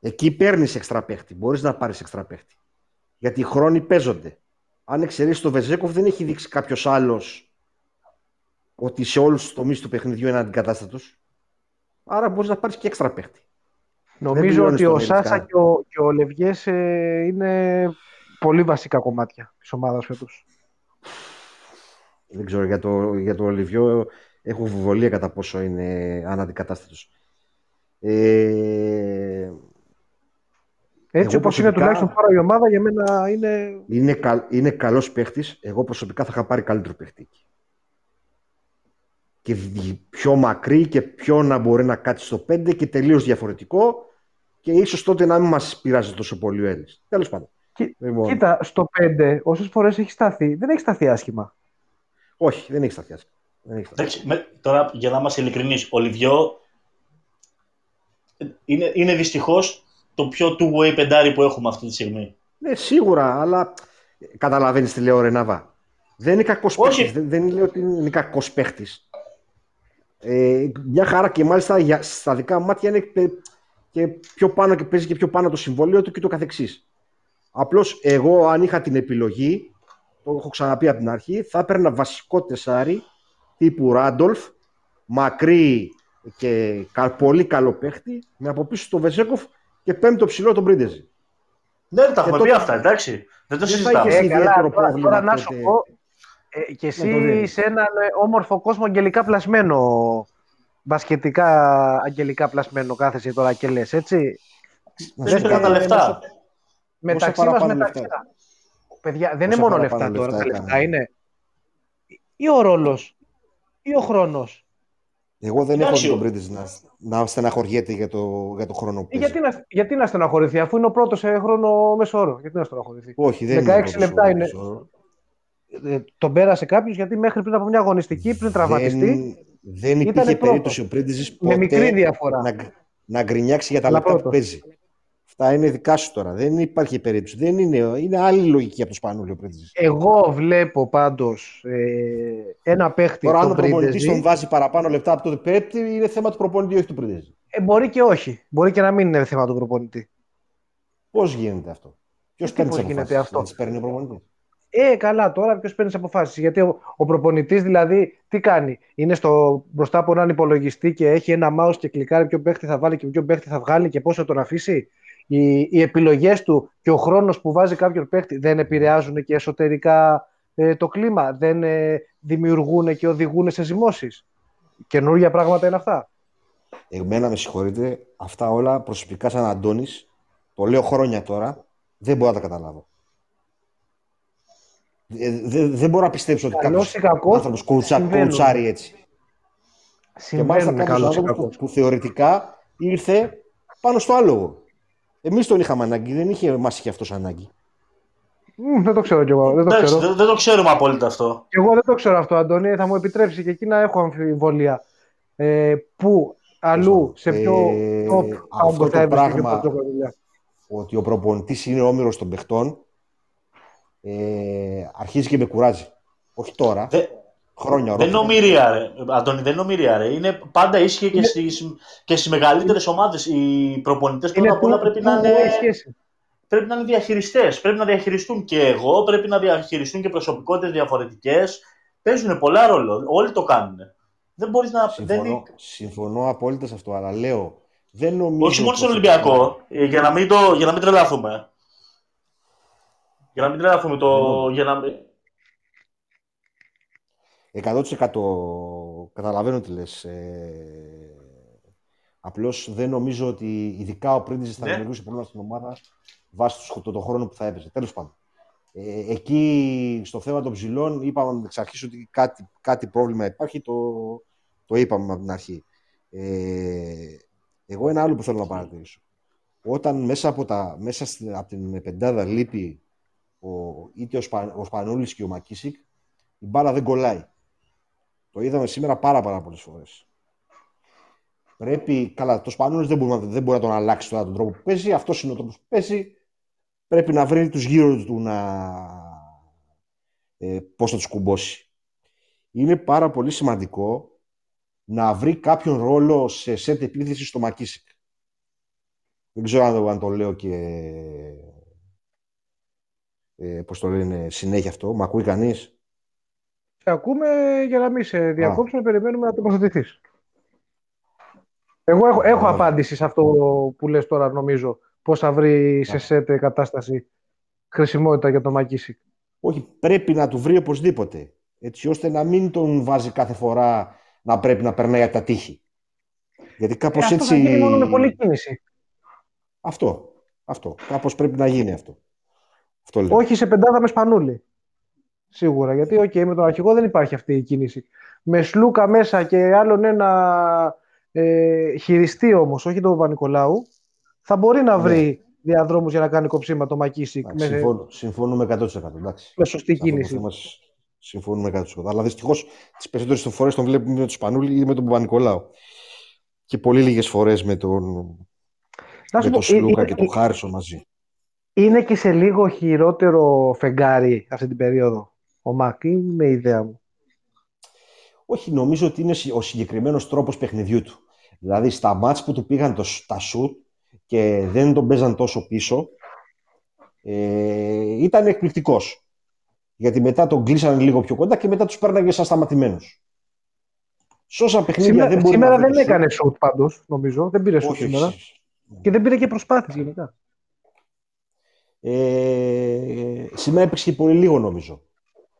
Εκεί παίρνεις έξτρα παίχτη. Μπορείς να πάρεις έξτρα παίχτη. Γιατί οι χρόνοι παίζονται. Αν εξαιρέσεις το Βεζέκοφ, δεν έχει δείξει κάποιος άλλος ότι σε όλους τους τομείς του παιχνιδιού είναι αντικατάστατος. Άρα μπορείς να πάρεις και έξτρα παίχτη. Νομίζω πληρώνεις ότι τον ο Έλλης Σάσα καν. και ο, και ο Λευγές ε, είναι πολύ βασικά κομμάτια της ομάδας φέτος. Δεν ξέρω για το, για το Ολιβιό έχω βουβολία κατά πόσο είναι αναντικατάστατος. Ε, Έτσι Εγώ όπως είναι προσωπικά- τουλάχιστον τώρα η ομάδα για μένα είναι είναι, καλ, είναι καλός παίχτης. Εγώ προσωπικά θα είχα πάρει καλύτερο παίχτη. εκεί. Και δι- πιο μακρύ και πιο να μπορεί να κάτσει στο 5 και τελείως διαφορετικό και ίσως τότε να μην μας πειράζει τόσο πολύ ο Έλλης. Τέλος πάντων. Κι- Λοιπόν, Κοίτα, στο 5, όσες φορές έχει σταθεί, δεν έχει σταθεί άσχημα. Όχι, δεν έχει σταθιάσει. Δεν έχει σταθιάσει. Εντάξει, με- τώρα για να είμαστε ειλικρινείς, ο Λιβιό είναι, είναι δυστυχώς το πιο two-way πεντάρι που έχουμε αυτή τη στιγμή. Ναι, σίγουρα, αλλά καταλαβαίνεις τι λέω, Ρενάβα. Δεν είναι κακός Όχι. παίχτη. Δεν, δεν λέω ότι είναι κακός παίχτη. Ε, μια χαρά και μάλιστα για, στα δικά μου μάτια είναι πε- και πιο πάνω και παίζει και πιο πάνω το συμβόλαιο του και το καθεξής. Απλώς εγώ αν είχα την επιλογή, το έχω ξαναπεί από την αρχή, θα έπαιρνα βασικό τεσάρι τύπου Ράντολφ, μακρύ και κα- πολύ καλό παίχτη με από πίσω τον Βεζέκοφ και πέμπτο ψηλό τον Πρίντεζη. Ναι, τα έχουμε τότε- πει αυτά, εντάξει. Δεν το Δεν θα συζητάμε. είχες Ε, καλά, ιδιαίτερο τώρα, πρόβλημα τώρα να σου τότε. πω, ε, και εσύ το δίνεις. είσαι έναν ε, όμορφο κόσμο αγγελικά πλασμένο, μπασκετικά αγγελικά πλασμένο κάθεσαι τώρα και λες, έτσι. Να Δεν σου πω πήραν τα κάτι. λεφτά. Μεταξύ μας, παραπάνω μεταξύ λεφτά. Παιδιά, δεν Πόσα είναι μόνο παραπάνω λεφτά τώρα, λεφτά τα λεφτά έκανε. είναι ή ο ρόλος ή ο χρόνος. Εγώ δεν έχω Εντάξει, δει τον ο- Πρίντεζη να, να στεναχωριέται για το, για το χρόνο που Ε, παίζει. γιατί, να, γιατί να στεναχωρηθεί, αφού είναι ο πρώτος σε χρόνο μέσο όρο. Γιατί να στεναχωρηθεί; Όχι, δεν 16 είναι πρώτος λεπτά ο- είναι. ο- Ε, τον πέρασε κάποιος γιατί μέχρι πριν από μια αγωνιστική, πριν τραυματιστεί, Δεν, δεν Ήτανε υπήρχε πρώτος. περίπτωση ο Πρίντεζης με μικρή ποτέ διαφορά. να, να γκρινιάξει για τα Αλλά λεπτά που πρώτος. παίζει. Αυτά είναι δικά σου τώρα. Δεν υπάρχει περίπτωση. Δεν είναι, είναι άλλη λογική από το Σπανούλη ο Πρίντεζης. Εγώ βλέπω πάντως ε, ένα παίχτη Τώρα, αν ο τον προπονητής Πρίντεζη, τον βάζει παραπάνω λεπτά από τότε πρέπει, είναι θέμα του προπονητή, όχι του Πρίντεζη. ε, μπορεί και όχι. Μπορεί και να μην είναι θέμα του προπονητή. Πώς γίνεται αυτό; Ποιος τι παίρνει πώς τι γίνεται αποφάσεις. αυτό; Δεν τι παίρνει ο προπονητής; Ε, καλά, τώρα ποιος παίρνει τις αποφάσεις; Γιατί ο, ο προπονητής δηλαδή τι κάνει; Είναι στο, μπροστά από έναν υπολογιστή και έχει ένα mouse και κλικάρει ποιο παίχτη θα βάλει και ποιο παίχτη θα βγάλει και πόσο τον αφήσει; Οι, οι επιλογές του και ο χρόνος που βάζει κάποιον παίχτη δεν επηρεάζουν και εσωτερικά ε, το κλίμα. Δεν ε, δημιουργούν και οδηγούν σε ζυμώσεις. Καινούργια πράγματα είναι αυτά. Εμένα με συγχωρείτε, αυτά όλα προσωπικά σαν Αντώνης, το λέω χρόνια τώρα, δεν μπορώ να τα καταλάβω. Ε, δεν- δεν μπορώ να πιστέψω ότι Καλός κάποιος ή κακός, άνθρωπος κοουτσά, συμβαίνουν. κοουτσάρει έτσι. Και μάλιστα Συμβαίνουν κάποιος καλός ή άνθρωπος κακός. που, που θεωρητικά ήρθε πάνω στο άλογο. Εμείς τον είχαμε ανάγκη, δεν είχε μας είχε αυτός ανάγκη. Δεν το ξέρω κι εγώ. Δεν το Εντάξει, ξέρω. δεν, δεν το ξέρουμε απόλυτα αυτό. Και εγώ δεν το ξέρω αυτό, Αντώνη. Θα μου επιτρέψει και εκεί να έχω αμφιβολία. Ε, πού αλλού, σε ποιο Ε, top αυτό πάγκο το θα έβρισκε πράγμα- πιο πολύ δουλειά. Ότι ο προπονητής είναι όμοιρος των παιχτών ε, αρχίζει και με κουράζει. Όχι τώρα, Δε- χρόνια Δεν είναι ολόκληρα. ομοιρία, ρε. Αντώνη, δεν είναι ομοιρία, ρε. Είναι, πάντα ίσχυε και στις, και στις μεγαλύτερες ομάδες. Οι προπονητές πρώτα Είναι απ' όλα του- πρέπει του να είναι, έχει σχέση. πρέπει να είναι διαχειριστές. Πρέπει να διαχειριστούν και εγώ, πρέπει να διαχειριστούν και προσωπικότητες διαφορετικές. Παίζουν πολλά ρόλο. Όλοι το κάνουν. Δεν μπορείς να... Δεν... Συμφωνώ, συμφωνώ απόλυτα σε αυτό, αλλά λέω, δεν νομίζω... Όχι μόνο στον πως- Ολυμπιακό, ε, για να μην, το, για να μην τρελαθούμε. Για να μην τρελαθούμε το... Για να... μην- 100% καταλαβαίνω τι λες. Ε, απλώς δεν νομίζω ότι ειδικά ο Πρίντιζης θα Ναι. δημιουργούσε πρόβλημα στην ομάδα βάσει του, το, το χρόνο που θα έπαιζε. Τέλος πάντων. Ε, εκεί στο θέμα των ψηλών είπαμε εξ αρχής ότι κάτι, κάτι πρόβλημα υπάρχει, το, το είπαμε από την αρχή. Ε, εγώ ένα άλλο που θέλω να παρατηρήσω. Όταν μέσα από, τα, μέσα στην, από την πεντάδα λείπει ο, είτε ο, Σπα, ο Σπανούλης και ο Μακίσικ, η μπάλα δεν κολλάει. Το είδαμε σήμερα πάρα, πάρα πολλές φορές. Πρέπει, καλά, το Σπανούλης δεν μπορεί, να- δεν μπορεί να τον αλλάξει τώρα τον τρόπο που παίζει. Αυτός είναι ο τρόπος που παίζει. Πρέπει να βρει τους γύρω του να. Ε, πώς θα τους κουμπώσει. Είναι πάρα πολύ σημαντικό να βρει κάποιον ρόλο σε σετ επίθεσης στο Μακίσικ. Δεν ξέρω αν το, αν το λέω και. Ε, πώς το λένε συνέχεια αυτό. Μ' ακούει κανείς; Σε ακούμε για να μην σε διακόψουμε, περιμένουμε να τοποθετηθείς. Εγώ έχω, έχω Ωραία. απάντηση σε αυτό που λες τώρα, νομίζω. Πώς θα βρει σε σετ κατάσταση χρησιμότητα για το Μακίσικ. Όχι, πρέπει να του βρει οπωσδήποτε. Έτσι ώστε να μην τον βάζει κάθε φορά να πρέπει να περνάει από τα τείχη. Γιατί Ε, κάπως αυτό έτσι... θα γίνει μόνο με πολλή κίνηση. Αυτό. Αυτό. Κάπως πρέπει να γίνει αυτό. Αυτό λέω. Όχι σε πεντάδα με Σπανούλη. Σίγουρα. Γιατί, οκ, με τον αρχηγό δεν υπάρχει αυτή η κίνηση. Με Σλούκα μέσα και άλλον ένα ε, χειριστή όμως, όχι τον Παπα-Νικολάου, θα μπορεί να Ναι. βρει διαδρόμους για να κάνει κοψίμα το Μακίσικ Εντάξει, με, συμφωνώ, συμφωνούμε 100%. Εντάξει. με σωστή Σε αυτό το κίνηση. θέμα σ- συμφωνούμε 100%. Αλλά δυστυχώς τις περισσότερες φορές τον βλέπουμε με τον Σπανούλη ή με τον Παπα-Νικολάου. Και πολύ λίγες φορές με τον, Να σου με πω, τον Σλούκα ε, και ε, τον Χάρισον μαζί. είναι και σε λίγο χειρότερο φεγγάρι αυτή την περίοδο. Ο Μακ, είναι η ιδέα μου. Όχι, νομίζω ότι είναι ο συγκεκριμένος τρόπος παιχνιδιού του. Δηλαδή, στα μάτς που του πήγαν το, τα σουτ και δεν τον παίζαν τόσο πίσω, ε, ήταν εκπληκτικός. Γιατί μετά τον κλείσανε λίγο πιο κοντά και μετά τους πέρναγε σαν σταματημένους. Σε όσα παιχνίδια Σήμερα, δεν μπορεί σήμερα να βρει δεν το σουτ. έκανε σουτ πάντως, νομίζω. Δεν πήρε σουτ Όχι, όχι, σήμερα. όχι. Και δεν πήρε και προσπάθειες γενικά. Ε, σήμερα έπαιξε και πολύ λίγο νομίζω.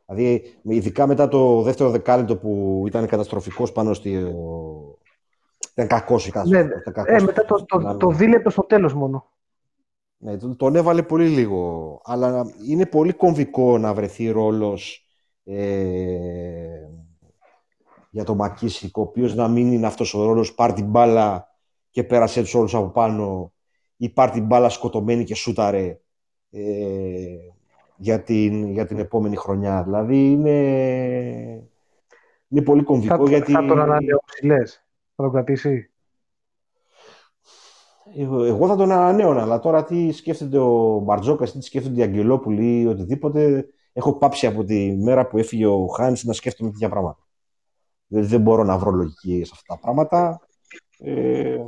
Δηλαδή, ειδικά μετά το δεύτερο δεκάλεπτο που ήταν καταστροφικός πάνω στη... ο- Ήταν κακός, ήταν Ναι, ήταν κακός. Ε, μετά το, το, το δίλεπτο στο τέλος μόνο. Ναι, τον, τον έβαλε πολύ λίγο. Αλλά είναι πολύ κομβικό να βρεθεί ρόλος ε, για τον Μακίσικ, ο οποίος να μην είναι αυτός ο ρόλος πάρ την μπάλα και πέρασε τους όλους από πάνω ή πάρ την μπάλα σκοτωμένη και σούταρε ε, για, την, για την επόμενη χρονιά. Δηλαδή είναι, είναι πολύ κομβικό Θα, γιατί... θα τον ανανεώσεις, λες. Θα τον κρατήσει. Εγώ, εγώ θα τον ανανέωνα, αλλά τώρα τι σκέφτεται ο Μπαρτζόκα, τι σκέφτονται οι Αγγελόπουλοι ή οτιδήποτε. Έχω πάψει από τη μέρα που έφυγε ο Χάνης να σκέφτομαι τέτοια πράγματα. Δηλαδή δεν μπορώ να βρω λογική σε αυτά τα πράγματα. Ε,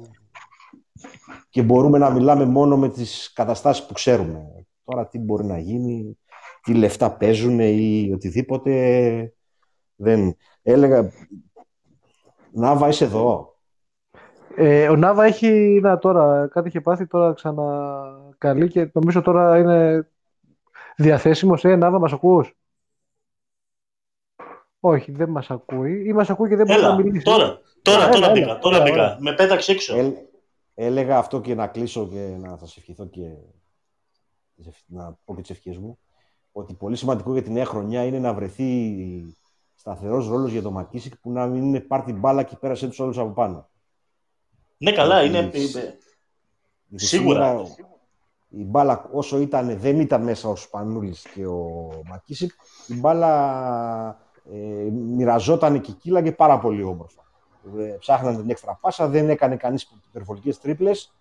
και μπορούμε να μιλάμε μόνο με τις καταστάσεις που ξέρουμε. Τώρα τι μπορεί να γίνει, τι λεφτά παίζουν ή οτιδήποτε. Δεν... Έλεγα, Νάβα είσαι εδώ. Ε, ο Νάβα έχει, να τώρα, κάτι είχε πάθει, τώρα ξανακαλεί και νομίζω τώρα είναι διαθέσιμος. Ε, Νάβα, μας ακούς; Όχι, δεν μας ακούει. Ή μας ακούει και δεν μπορεί να Έλα, μιλήσει. τώρα, τώρα, Έλα, τώρα έλα, μπήκα, τώρα έλα, μπήκα. έλα. Με πέταξε έξω. Ε, έλεγα αυτό και να κλείσω και να σας ευχηθώ και τις ευχ- να πω και τις ευχές μου ότι πολύ σημαντικό για τη νέα χρονιά είναι να βρεθεί σταθερός ρόλος για τον Μακίσικ που να μην είναι πάρτι μπάλα και πέρασε τους όλους από πάνω. Ναι, καλά, Γιατί είναι. σ- ε, γιατί Σίγουρα. σήμερα Η μπάλα όσο ήταν, δεν ήταν μέσα ο Σπανούλης και ο Μακίσικ, η μπάλα ε, μοιραζόταν και κύλαγε πάρα πολύ όμορφα. Ε, ψάχναν την έξτρα πάσα, δεν έκανε κανείς υπερβολικές τρίπλες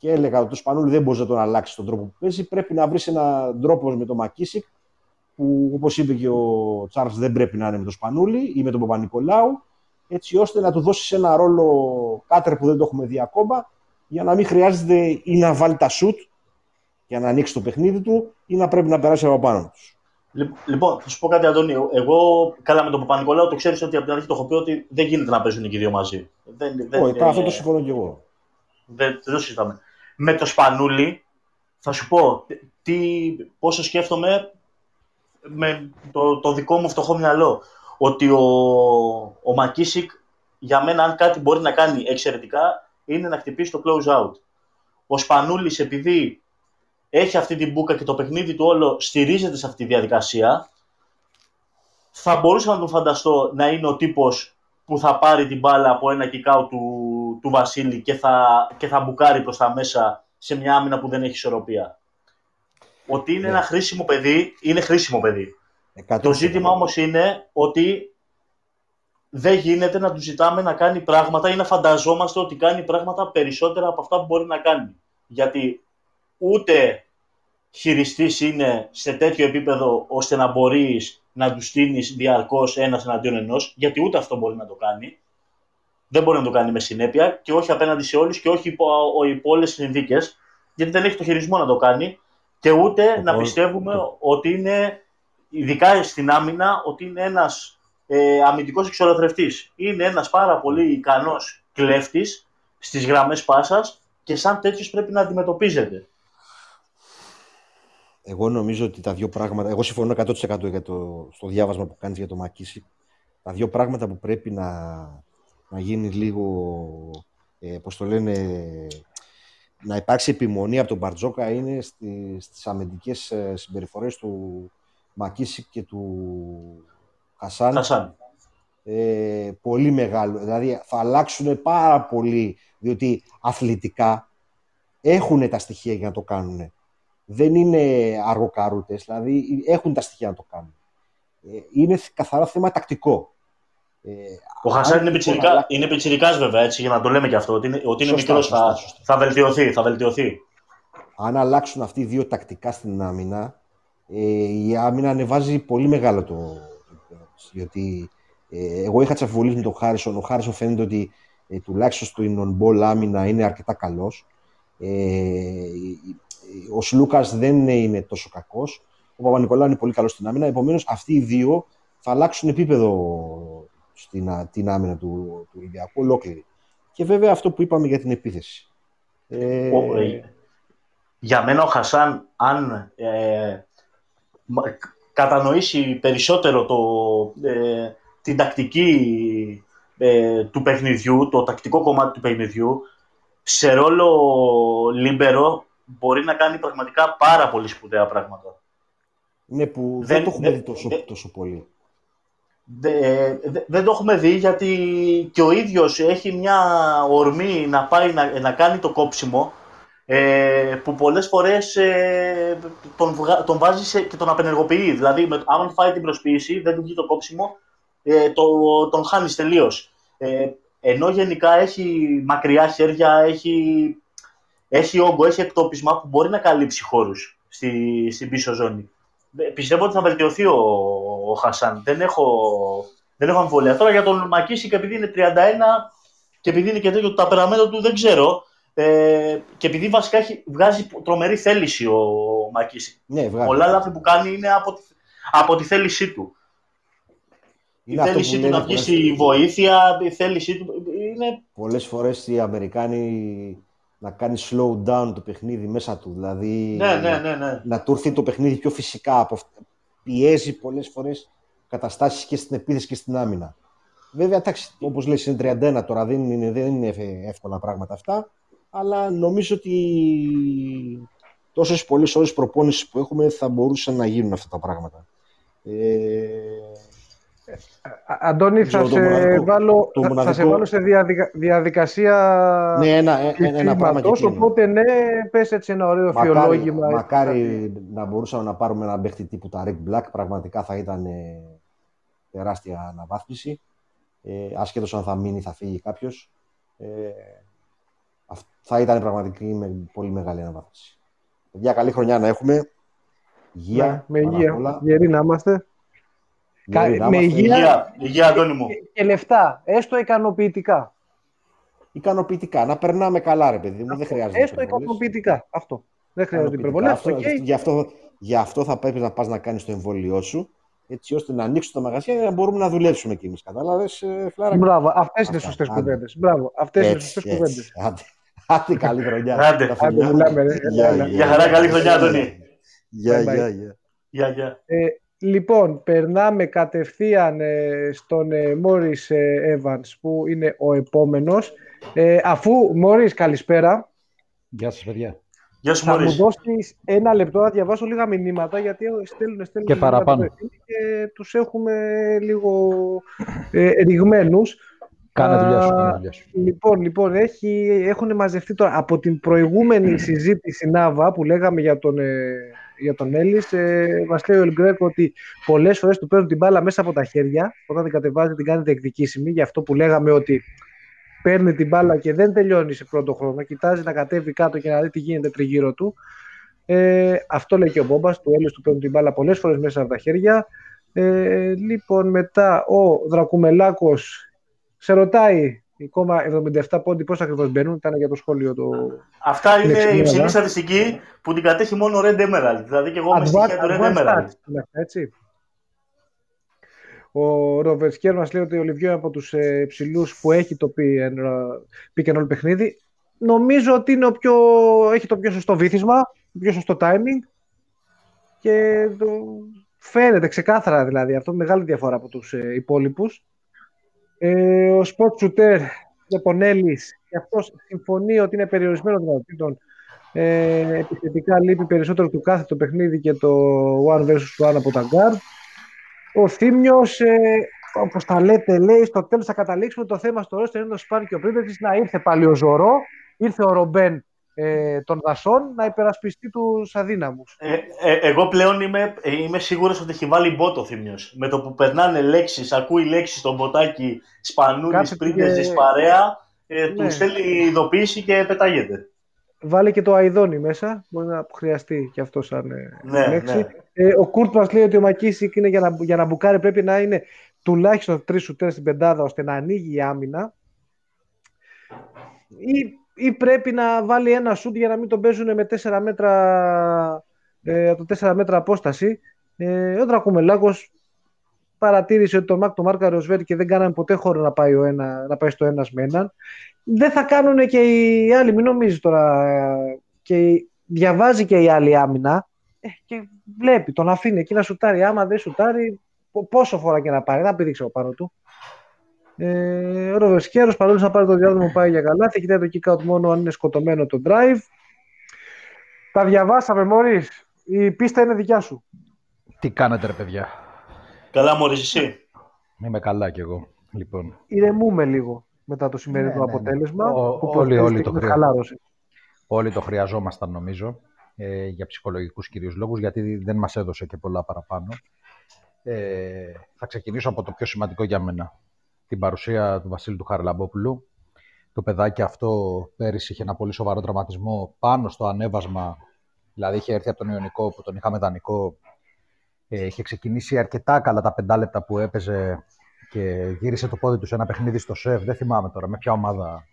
και έλεγα ότι ο Σπανούλη δεν μπορεί να τον αλλάξει τον τρόπο που παίζει. Πρέπει να βρεις έναν τρόπο με τον Μακίσικ, που όπως είπε και ο Τσάρλς, δεν πρέπει να είναι με τον Σπανούλη ή με τον Παπα-Νικολάου, έτσι ώστε να του δώσεις ένα ρόλο κάτερ που δεν το έχουμε δει ακόμα, για να μην χρειάζεται ή να βάλει τα σουτ για να ανοίξει το παιχνίδι του ή να πρέπει να περάσει από πάνω τους. Λι- Λοιπόν, θα σου πω κάτι, Αντώνη. Εγώ, καλά με τον Παπα-Νικολάου, το ξέρεις ότι από την αρχή το έχω πει ότι δεν γίνεται να παίζουν και οι δύο μαζί. Δεν, δεν, Όχι, ε, αυτό το συμφωνώ και εγώ. δεν, δεν το συζητάμε. Με το Σπανούλι, θα σου πω τι, πόσο σκέφτομαι με το, το δικό μου φτωχό μυαλό. Ότι ο, ο Μακίσικ, για μένα, αν κάτι μπορεί να κάνει εξαιρετικά, είναι να χτυπήσει το close out. Ο Σπανούλης, επειδή έχει αυτή την μπουκα και το παιχνίδι του όλο στηρίζεται σε αυτή τη διαδικασία, θα μπορούσα να τον φανταστώ να είναι ο τύπος που θα πάρει την μπάλα από ένα kick-out του, του Βασίλη και θα, και θα μπουκάρει προς τα μέσα σε μια άμυνα που δεν έχει ισορροπία. Ότι είναι Ναι. ένα χρήσιμο παιδί, είναι χρήσιμο παιδί. 100%. Το ζήτημα όμως είναι ότι δεν γίνεται να του ζητάμε να κάνει πράγματα ή να φανταζόμαστε ότι κάνει πράγματα περισσότερα από αυτά που μπορεί να κάνει. Γιατί ούτε χειριστής είναι σε τέτοιο επίπεδο ώστε να μπορείς να τους στείνεις διαρκώς ένας εναντίον ενός, γιατί ούτε αυτό μπορεί να το κάνει. Δεν μπορεί να το κάνει με συνέπεια και όχι απέναντι σε όλους και όχι υπό, υπό όλες τις συνθήκες, γιατί δεν έχει το χειρισμό να το κάνει και ούτε Το να πρόβλημα- πιστεύουμε το- ότι είναι, ειδικά στην άμυνα, ότι είναι ένας ε, αμυντικός εξολοθρευτής. Είναι ένας πάρα πολύ ικανός κλέφτης στις γραμμές πάσας και σαν τέτοιος πρέπει να αντιμετωπίζεται. Εγώ νομίζω ότι τα δύο πράγματα. Εγώ συμφωνώ 100% για το, στο διάβασμα που κάνεις για το Μακίση. Τα δύο πράγματα που πρέπει να, να γίνει λίγο. Ε, πώς το λένε. Να υπάρξει επιμονή από τον Μπαρτζόκα είναι στη, στις αμυντικές ε, συμπεριφορές του Μακίση και του Χασάν. Χασάν. ε, πολύ μεγάλο. Δηλαδή θα αλλάξουν πάρα πολύ, διότι αθλητικά έχουν τα στοιχεία για να το κάνουν. Δεν είναι αργοκαρούτες, δηλαδή έχουν τα στοιχεία να το κάνουν. Ε, είναι καθαρά θέμα τακτικό. Ε, Ο αν Χασάν είναι, λοιπόν πιτσιρικα... αλλα- είναι πιτσιρικάς βέβαια, έτσι, για να το λέμε και αυτό. Ότι είναι, ότι είναι Σωστά, μικρός, σωστά, θα, σωστά. θα βελτιωθεί, θα βελτιωθεί. αν αλλάξουν αυτοί οι δύο τακτικά στην άμυνα, ε, η άμυνα ανεβάζει πολύ μεγάλο το το επίπεδο της. Διότι ε, εγώ είχα τι αμφιβολίες με τον Χάρισον. Ο Χάρισον φαίνεται ότι ε, τουλάχιστον στο on-ball άμυνα είναι αρκετά καλός. Ε, ο Σλούκας δεν είναι τόσο κακός. Ο Παπα-Νικολάου είναι πολύ καλός στην άμυνα. Επομένως αυτοί οι δύο θα αλλάξουν επίπεδο στην, α- την άμυνα του, του Ολυμπιακού, ολόκληρη. Και βέβαια αυτό που είπαμε για την επίθεση. Ε, Ο- ε, για μένα ο Χασάν, αν ε, μα- κατανοήσει περισσότερο το, ε, την τακτική ε, του παιχνιδιού, το τακτικό κομμάτι του παιχνιδιού, σε ρόλο λίμπερο μπορεί να κάνει πραγματικά πάρα πολύ σπουδαία πράγματα. ναι, που δεν, δεν- το έχουμε δεν- δει τόσο, δεν- τόσο πολύ. Δε- δε- δεν το έχουμε δει γιατί και ο ίδιος έχει μια ορμή να πάει να, να κάνει το κόψιμο ε, που πολλές φορές ε, τον, βγα- τον βάζει σε, και τον απενεργοποιεί. Δηλαδή, με, άμα φάει την προσποίηση, δεν του βγει το κόψιμο, ε, το, τον χάνεις τελείως. Ε, ενώ γενικά έχει μακριά χέρια, έχει, έχει όγκο, έχει εκτόπισμα που μπορεί να καλύψει χώρους στη, στην πίσω ζώνη. Ε, Πιστεύω ότι θα βελτιωθεί ο, ο Χασάν. Δεν έχω, δεν έχω αμφιβολία. Τώρα για τον Μακίση και επειδή είναι 31 και επειδή είναι και τέτοιο το ταπεραμέντο του δεν ξέρω. Ε, και επειδή βασικά έχει, βγάζει τρομερή θέληση ο, ο Μακίση. Ναι, βγάζει. Πολλά λάθη που κάνει είναι από, τη- από τη θέλησή του. Η Είναι αυτό θέλησή που του λένε να βγει πολλές- στη βοήθεια, η θέλησή του είναι Πολλές φορές οι Αμερικάνοι να κάνει slow down το παιχνίδι μέσα του. Δηλαδή Ναι, ναι, ναι, ναι. να του έρθει το παιχνίδι πιο φυσικά. Από αυτά. Πιέζει πολλές φορές καταστάσεις και στην επίθεση και στην άμυνα. Βέβαια, εντάξει, όπως λες, είναι 31 τώρα, δεν είναι, δεν είναι ευ- εύκολα πράγματα αυτά. Αλλά νομίζω ότι τόσες πολλές ώρες προπόνησης που έχουμε θα μπορούσαν να γίνουν αυτά τα πράγματα. Ε, Α- Αντώνη, θα ξέρω, το σε, μοναδικό- βάλω, το θα- θα σε μοναδικό- βάλω σε διαδικα- διαδικασία ναι, ένα, ένα, ένα πράγμα και κλεισίματος, κλείνω. οπότε ναι, πες έτσι ένα ωραίο Μακάρι, φιολόγημα. έτσι, μακάρι να μπορούσαμε να πάρουμε ένα παίχτη τύπου τα Rick Black. Πραγματικά θα ήταν ε, τεράστια αναβάθμιση. Ε, ασχέτως αν θα μείνει ή θα φύγει κάποιος. Ε, αυ- θα ήταν πραγματική με πολύ μεγάλη αναβάθμιση. Παιδιά, καλή χρονιά να έχουμε. Υγεία, Ναι, με πάνω απ' υγεία. όλα. Γεροί να είμαστε. Γεροί Κα- να με είμαστε. υγεία. Υγεία, υγεία Αντώνη μου. Και, και λεφτά, έστω ικανοποιητικά. Ικανοποιητικά. Να περνάμε καλά, ρε παιδί μου. Δεν χρειάζεται. Έστω υπερβολές. ικανοποιητικά. Αυτό. Δεν χρειάζεται Ικανοποιητικά. υπερβολέ. Αυτό, γι, αυτό, γι' αυτό θα πρέπει να πας να κάνεις το εμβόλιό σου, έτσι ώστε να ανοίξουν τα μαγαζιά για να μπορούμε να δουλέψουμε κι εμείς. Κατάλαβες, ε, Φλάρα; Μπράβο, αυτές είναι Αυτά, σωστές άντε. κουβέντες. Μπράβο, αυτές είναι Έτσι, σωστές έτσι. κουβέντες. Άντε, άντε, καλή χρονιά. Άντε. Τα Άντε, φιλιά. μιλάμε, ρε. Γεια, Έλα, έλα. Γεια χαρά, καλή χρονιά, Αντώνη. Γεια, Bye, bye. γεια, γεια. Γεια, γεια. Ε, λοιπόν, περνάμε κατευθείαν ε, στον ε, Μόρις ε, Evans που είναι ο επόμενος. Ε, αφού, Μόρις, καλησπέρα. Γεια σας, παιδιά. Γεια σου, Θα μου Μωρίς. δώσεις ένα λεπτό να διαβάσω λίγα μηνύματα γιατί στέλνουν, στέλνουν Και μηνύματα παραπάνω. το ευθύνη και τους έχουμε λίγο ε, ρηγμένους. Κάνε δουλειά σου, Α, κάνε δουλειά σου. Λοιπόν, λοιπόν έχει, έχουν μαζευτεί τώρα από την προηγούμενη συζήτηση Νάβα που λέγαμε για τον, ε, για τον Έλλης. Ε, μας λέει ο Ελγκρέκ ότι πολλές φορές του παίρνουν την μπάλα μέσα από τα χέρια όταν την κατεβάζει την κάνει διεκδικήσιμη. Για αυτό που λέγαμε ότι παίρνει την μπάλα και δεν τελειώνει σε πρώτο χρόνο κοιτάζει να κατέβει κάτω και να δει τι γίνεται τριγύρω του. Ε, αυτό λέει και ο Μπόμπας του Έλλης του παίρνουν την μπάλα πολλές φορές μέσα από τα χέρια. Ε, λοιπόν μετά ο Δρακουμελάκος σε ρωτάει η κόμμα 77 πόντι πώς ακριβώς μπαίνουν, ήταν για το σχόλιο το... Αυτά είναι Λεξιμένα. η υψηλή στατιστική που την κατέχει μόνο ο Red Emerald. Δηλαδή και εγώ με στοιχεία του Red advanced Emerald. stats είναι αυτά, έτσι. Ο Ρόβερτ Σκέρ μας λέει ότι ο Λιβιό είναι από τους ε, ψηλούς που έχει το pick and roll- pick and roll παιχνίδι. Νομίζω ότι είναι ο πιο, έχει το πιο σωστό βήθισμα, το πιο σωστό timing και το φαίνεται ξεκάθαρα δηλαδή αυτό μεγάλη διαφορά από τους ε, υπόλοιπους. Ε, ο Sport Shooter Ιαπωνέλης και αυτός συμφωνεί ότι είναι περιορισμένο δυνατοτήτων ε, επιθετικά λείπει περισσότερο του κάθε το παιχνίδι και το one versus one από τα guard. Ο Θήμιος, ε, όπως τα λέτε, λέει στο τέλος θα καταλήξουμε το θέμα στο ρόστερ είναι το Σπάν και ο Πρίντετης να ήρθε πάλι ο Ζωρό, ήρθε ο Ρομπέν ε, των Δασών να υπερασπιστεί τους αδύναμους. Ε, ε, εγώ πλέον είμαι, ε, είμαι σίγουρος ότι έχει βάλει μπότ ο Θήμιος. Με το που περνάνε λέξεις, ακούει λέξεις στο μποτάκι Σπανούλης, Κάθεται Πρίντεζης, και- παρέα, ε, Ναι. τους στέλνει ειδοποίηση και πετάγεται. Βάλε και το Αϊδόνι μέσα, μπορεί να χρειαστεί και αυτό σαν ε, Ναι, λέξη. ναι. Ε, ο Κούρτ μας λέει ότι ο Μακίσικ είναι για να, για να μπουκάρει πρέπει να είναι τουλάχιστον τρεις σουτέρ στην πεντάδα ώστε να ανοίγει η άμυνα. Ή, ή πρέπει να βάλει ένα σουτ για να μην τον παίζουν με 4 μέτρα, ε, από το 4 μέτρα απόσταση. Ε, ο Δρακουμελάκος παρατήρησε ότι το Μακ το μάρκαρε ο Σβέρ και δεν κάνανε ποτέ χώρο να πάει, ο ένα, να πάει στο ένας με έναν. Δεν θα κάνουν και οι άλλοι, μην νομίζεις τώρα. ε, Και διαβάζει και η άλλη άμυνα ε, και βλέπει, τον αφήνει εκεί να σουτάρει. Άμα δεν σουτάρει, πο- πόσο φορά και να πάρει, θα πηδήξει από πάνω του. Ε, ο Ροβεσκέρο παρόλο να πάρει το διάδρομο πάει για καλά. Θα κοιτάει το kick out μόνο αν είναι σκοτωμένο το drive. Τα διαβάσαμε, Μωρή. Η πίστα είναι δικιά σου. Τι κάνετε ρε παιδιά; Καλά, Μωρής, εσύ; Είμαι καλά κι εγώ. Λοιπόν, Ηρεμούμε λίγο μετά το σημερινό Ναι, ναι, ναι. αποτέλεσμα. Ο- που όλοι- προσθέθηκε όλοι το με χρειάζονται. χαλάρωση. όλοι το χρειαζόμασταν νομίζω ε, για ψυχολογικούς κυρίως λόγους γιατί δεν μας έδωσε και πολλά παραπάνω. Ε, θα ξεκινήσω από το πιο σημαντικό για μένα. Την παρουσία του Βασίλη του Χαρλαμπόπουλου. Το παιδάκι αυτό πέρυσι είχε ένα πολύ σοβαρό τραυματισμό πάνω στο ανέβασμα. Δηλαδή είχε έρθει από τον Ιωνικό που τον είχαμε δανεικό. Ε, είχε ξεκινήσει αρκετά καλά τα πεντάλεπτα που έπαιζε και γύρισε το πόδι του σε ένα παιχνίδι στο ΣΕΒ. Δεν θυμάμαι τώρα με ποια ομάδα.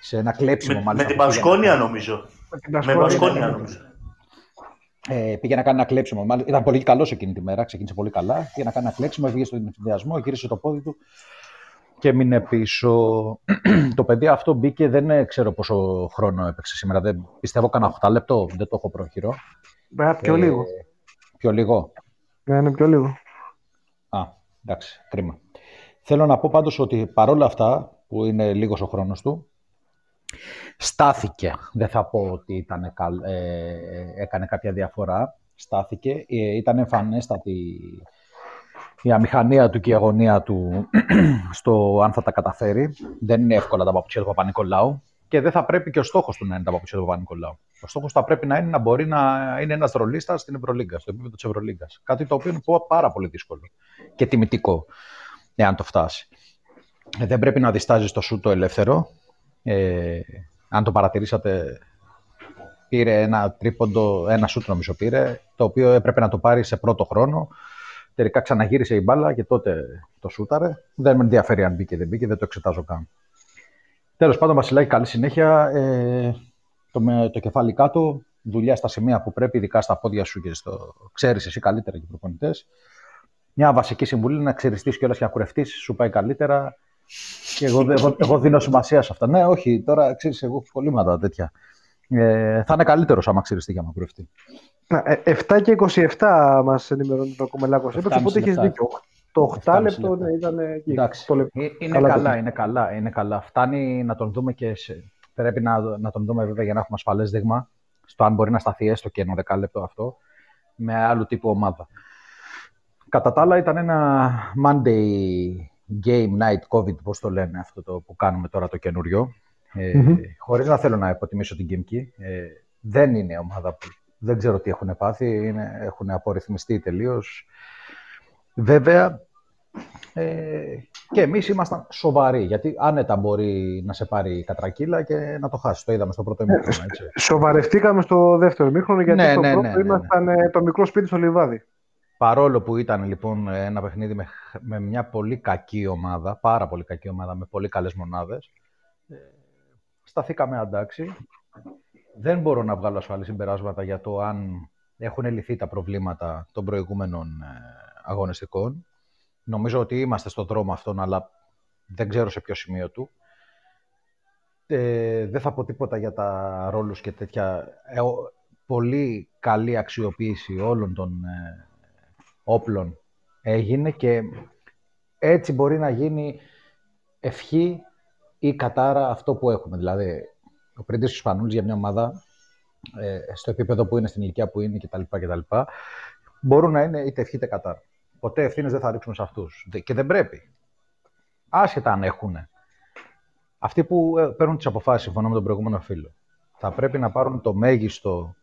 Σε ένα κλέψιμο Με, με μάλιστα. την που πήγαινε. Πασκόνια, νομίζω. Με την Με Ασκόνια. Πασκόνια, νομίζω. Ε, πήγε να κάνει ένα κλέψιμο. Μάλλον ήταν πολύ καλός εκείνη τη μέρα, ξεκίνησε πολύ καλά. Πήγε να κάνει ένα κλέψιμο, έβγαινε στον ενθουσιασμό, γύρισε το πόδι του και μείνε πίσω. το παιδί αυτό μπήκε, δεν ε, ξέρω πόσο χρόνο έπαιξε σήμερα. Δεν, πιστεύω κανένα 8 λεπτό, δεν το έχω πρόχειρο. Ε, Πιο Ε, λίγο. Πιο λίγο. Ναι, είναι πιο λίγο. Α, εντάξει, κρίμα. Θέλω να πω πάντως ότι παρόλα αυτά, που είναι λίγος ο χρόνος του, στάθηκε. Δεν θα πω ότι ήταν, καλ- ε, έκανε κάποια διαφορά. Στάθηκε. Ε, ήταν εμφανέστατη η αμηχανία του και η αγωνία του στο αν θα τα καταφέρει. Δεν είναι εύκολα τα παπουτσιά του Παπα-Νικολάου και δεν θα πρέπει και ο στόχος του να είναι τα παπουτσιά του Παπα-Νικολάου. Ο στόχος θα πρέπει να είναι να μπορεί να είναι ένας ρολίστας στην Ευρωλίγκα, στο επίπεδο της Ευρωλίγκας. Κάτι το οποίο είναι πο- πάρα πολύ δύσκολο και τιμητικό, εάν το φτάσει. Ε, Δεν πρέπει να διστάζει το σούτ το ελεύθερο. Ε, αν το παρατηρήσατε, πήρε ένα τρίποντο, ένα σούτ νομίζω πήρε, το οποίο έπρεπε να το πάρει σε πρώτο χρόνο. Τελικά ξαναγύρισε η μπάλα και τότε το σούταρε. Δεν με ενδιαφέρει αν μπήκε ή δεν μπήκε, δεν το εξετάζω καν. Τέλος πάντων, Βασιλάκη, καλή συνέχεια. Ε, το, με, το κεφάλι κάτω, δουλειά στα σημεία που πρέπει, ειδικά στα πόδια σου και στο ξέρεις εσύ καλύτερα και οι προπονητές. Μια βασική συμβουλή είναι να ξεριστείς κιόλας και να κουρευτείς, σου πάει καλύτερα. Και εγώ, εγώ, εγώ δίνω σημασία σε αυτά. Ναι, όχι, τώρα ξέρεις, εγώ έχω κολλήματα τέτοια. Ε, θα είναι καλύτερος άμα ξεριστεί και άμα κουρευτεί. Να, ε, 7 και 27 μας ενημερώνει το Κομελάκος. Έπαιξε, 7,5 οπότε έχει λεπτά. δίκιο. Το 8 7,5 λεπτό λεπτά. ναι, ήταν εκεί. Εντάξει. Το λεπτό. Ε, Είναι Καλά καλά, το είναι καλά, είναι καλά. Φτάνει να τον δούμε και σε... πρέπει να, να τον δούμε βέβαια για να έχουμε ασφαλές δείγμα στο αν μπορεί να σταθεί έστω και ένα δεκάλεπτο αυτό με άλλου τύπου ομάδα. Κατά τα άλλα ήταν ένα Monday Game Night COVID, πώς το λένε αυτό το που κάνουμε τώρα το καινούριο. Ε, Μμμ. Χωρίς να θέλω να υποτιμήσω την Game Key. Ε, δεν είναι ομάδα που δεν ξέρω τι έχουν πάθει, είναι, έχουν απορριθμιστεί τελείως. Βέβαια, ε, και εμείς ήμασταν σοβαροί, γιατί άνετα μπορεί να σε πάρει η κατρακύλα και να το χάσεις. Το είδαμε στο πρώτο ημίχρονο, έτσι. Σοβαρευτήκαμε στο δεύτερο ημίχρονο γιατί Ναι, στο ναι, πρώτο ναι, ναι, ναι. ήμασταν ε, το μικρό σπίτι στο λιβάδι. Παρόλο που ήταν λοιπόν ένα παιχνίδι με, με μια πολύ κακή ομάδα, πάρα πολύ κακή ομάδα, με πολύ καλές μονάδες, ε, σταθήκαμε αντάξει. Δεν μπορώ να βγάλω ασφαλή συμπεράσματα για το αν έχουν λυθεί τα προβλήματα των προηγούμενων ε, αγωνιστικών. Νομίζω ότι είμαστε στον δρόμο αυτόν, αλλά δεν ξέρω σε ποιο σημείο του. Ε, δεν θα πω τίποτα για τα ρόλους και τέτοια. Ε, ο- πολύ καλή αξιοποίηση όλων των ε, όπλων έγινε και έτσι μπορεί να γίνει ευχή ή κατάρα αυτό που έχουμε. Δηλαδή, ο Πρίντης Ισπανούλης για μια ομάδα ε, στο επίπεδο που είναι, στην ηλικία που είναι κτλ. κτλ μπορούν να είναι είτε ευχή είτε κατάρα. Ποτέ ευθύνες δεν θα ρίξουμε σε αυτούς. Και δεν πρέπει. Άσχετα αν έχουν. Αυτοί που ε, παίρνουν τις αποφάσεις, συμφωνώ με τον προηγούμενο φίλο, θα πρέπει να πάρουν το μέγιστο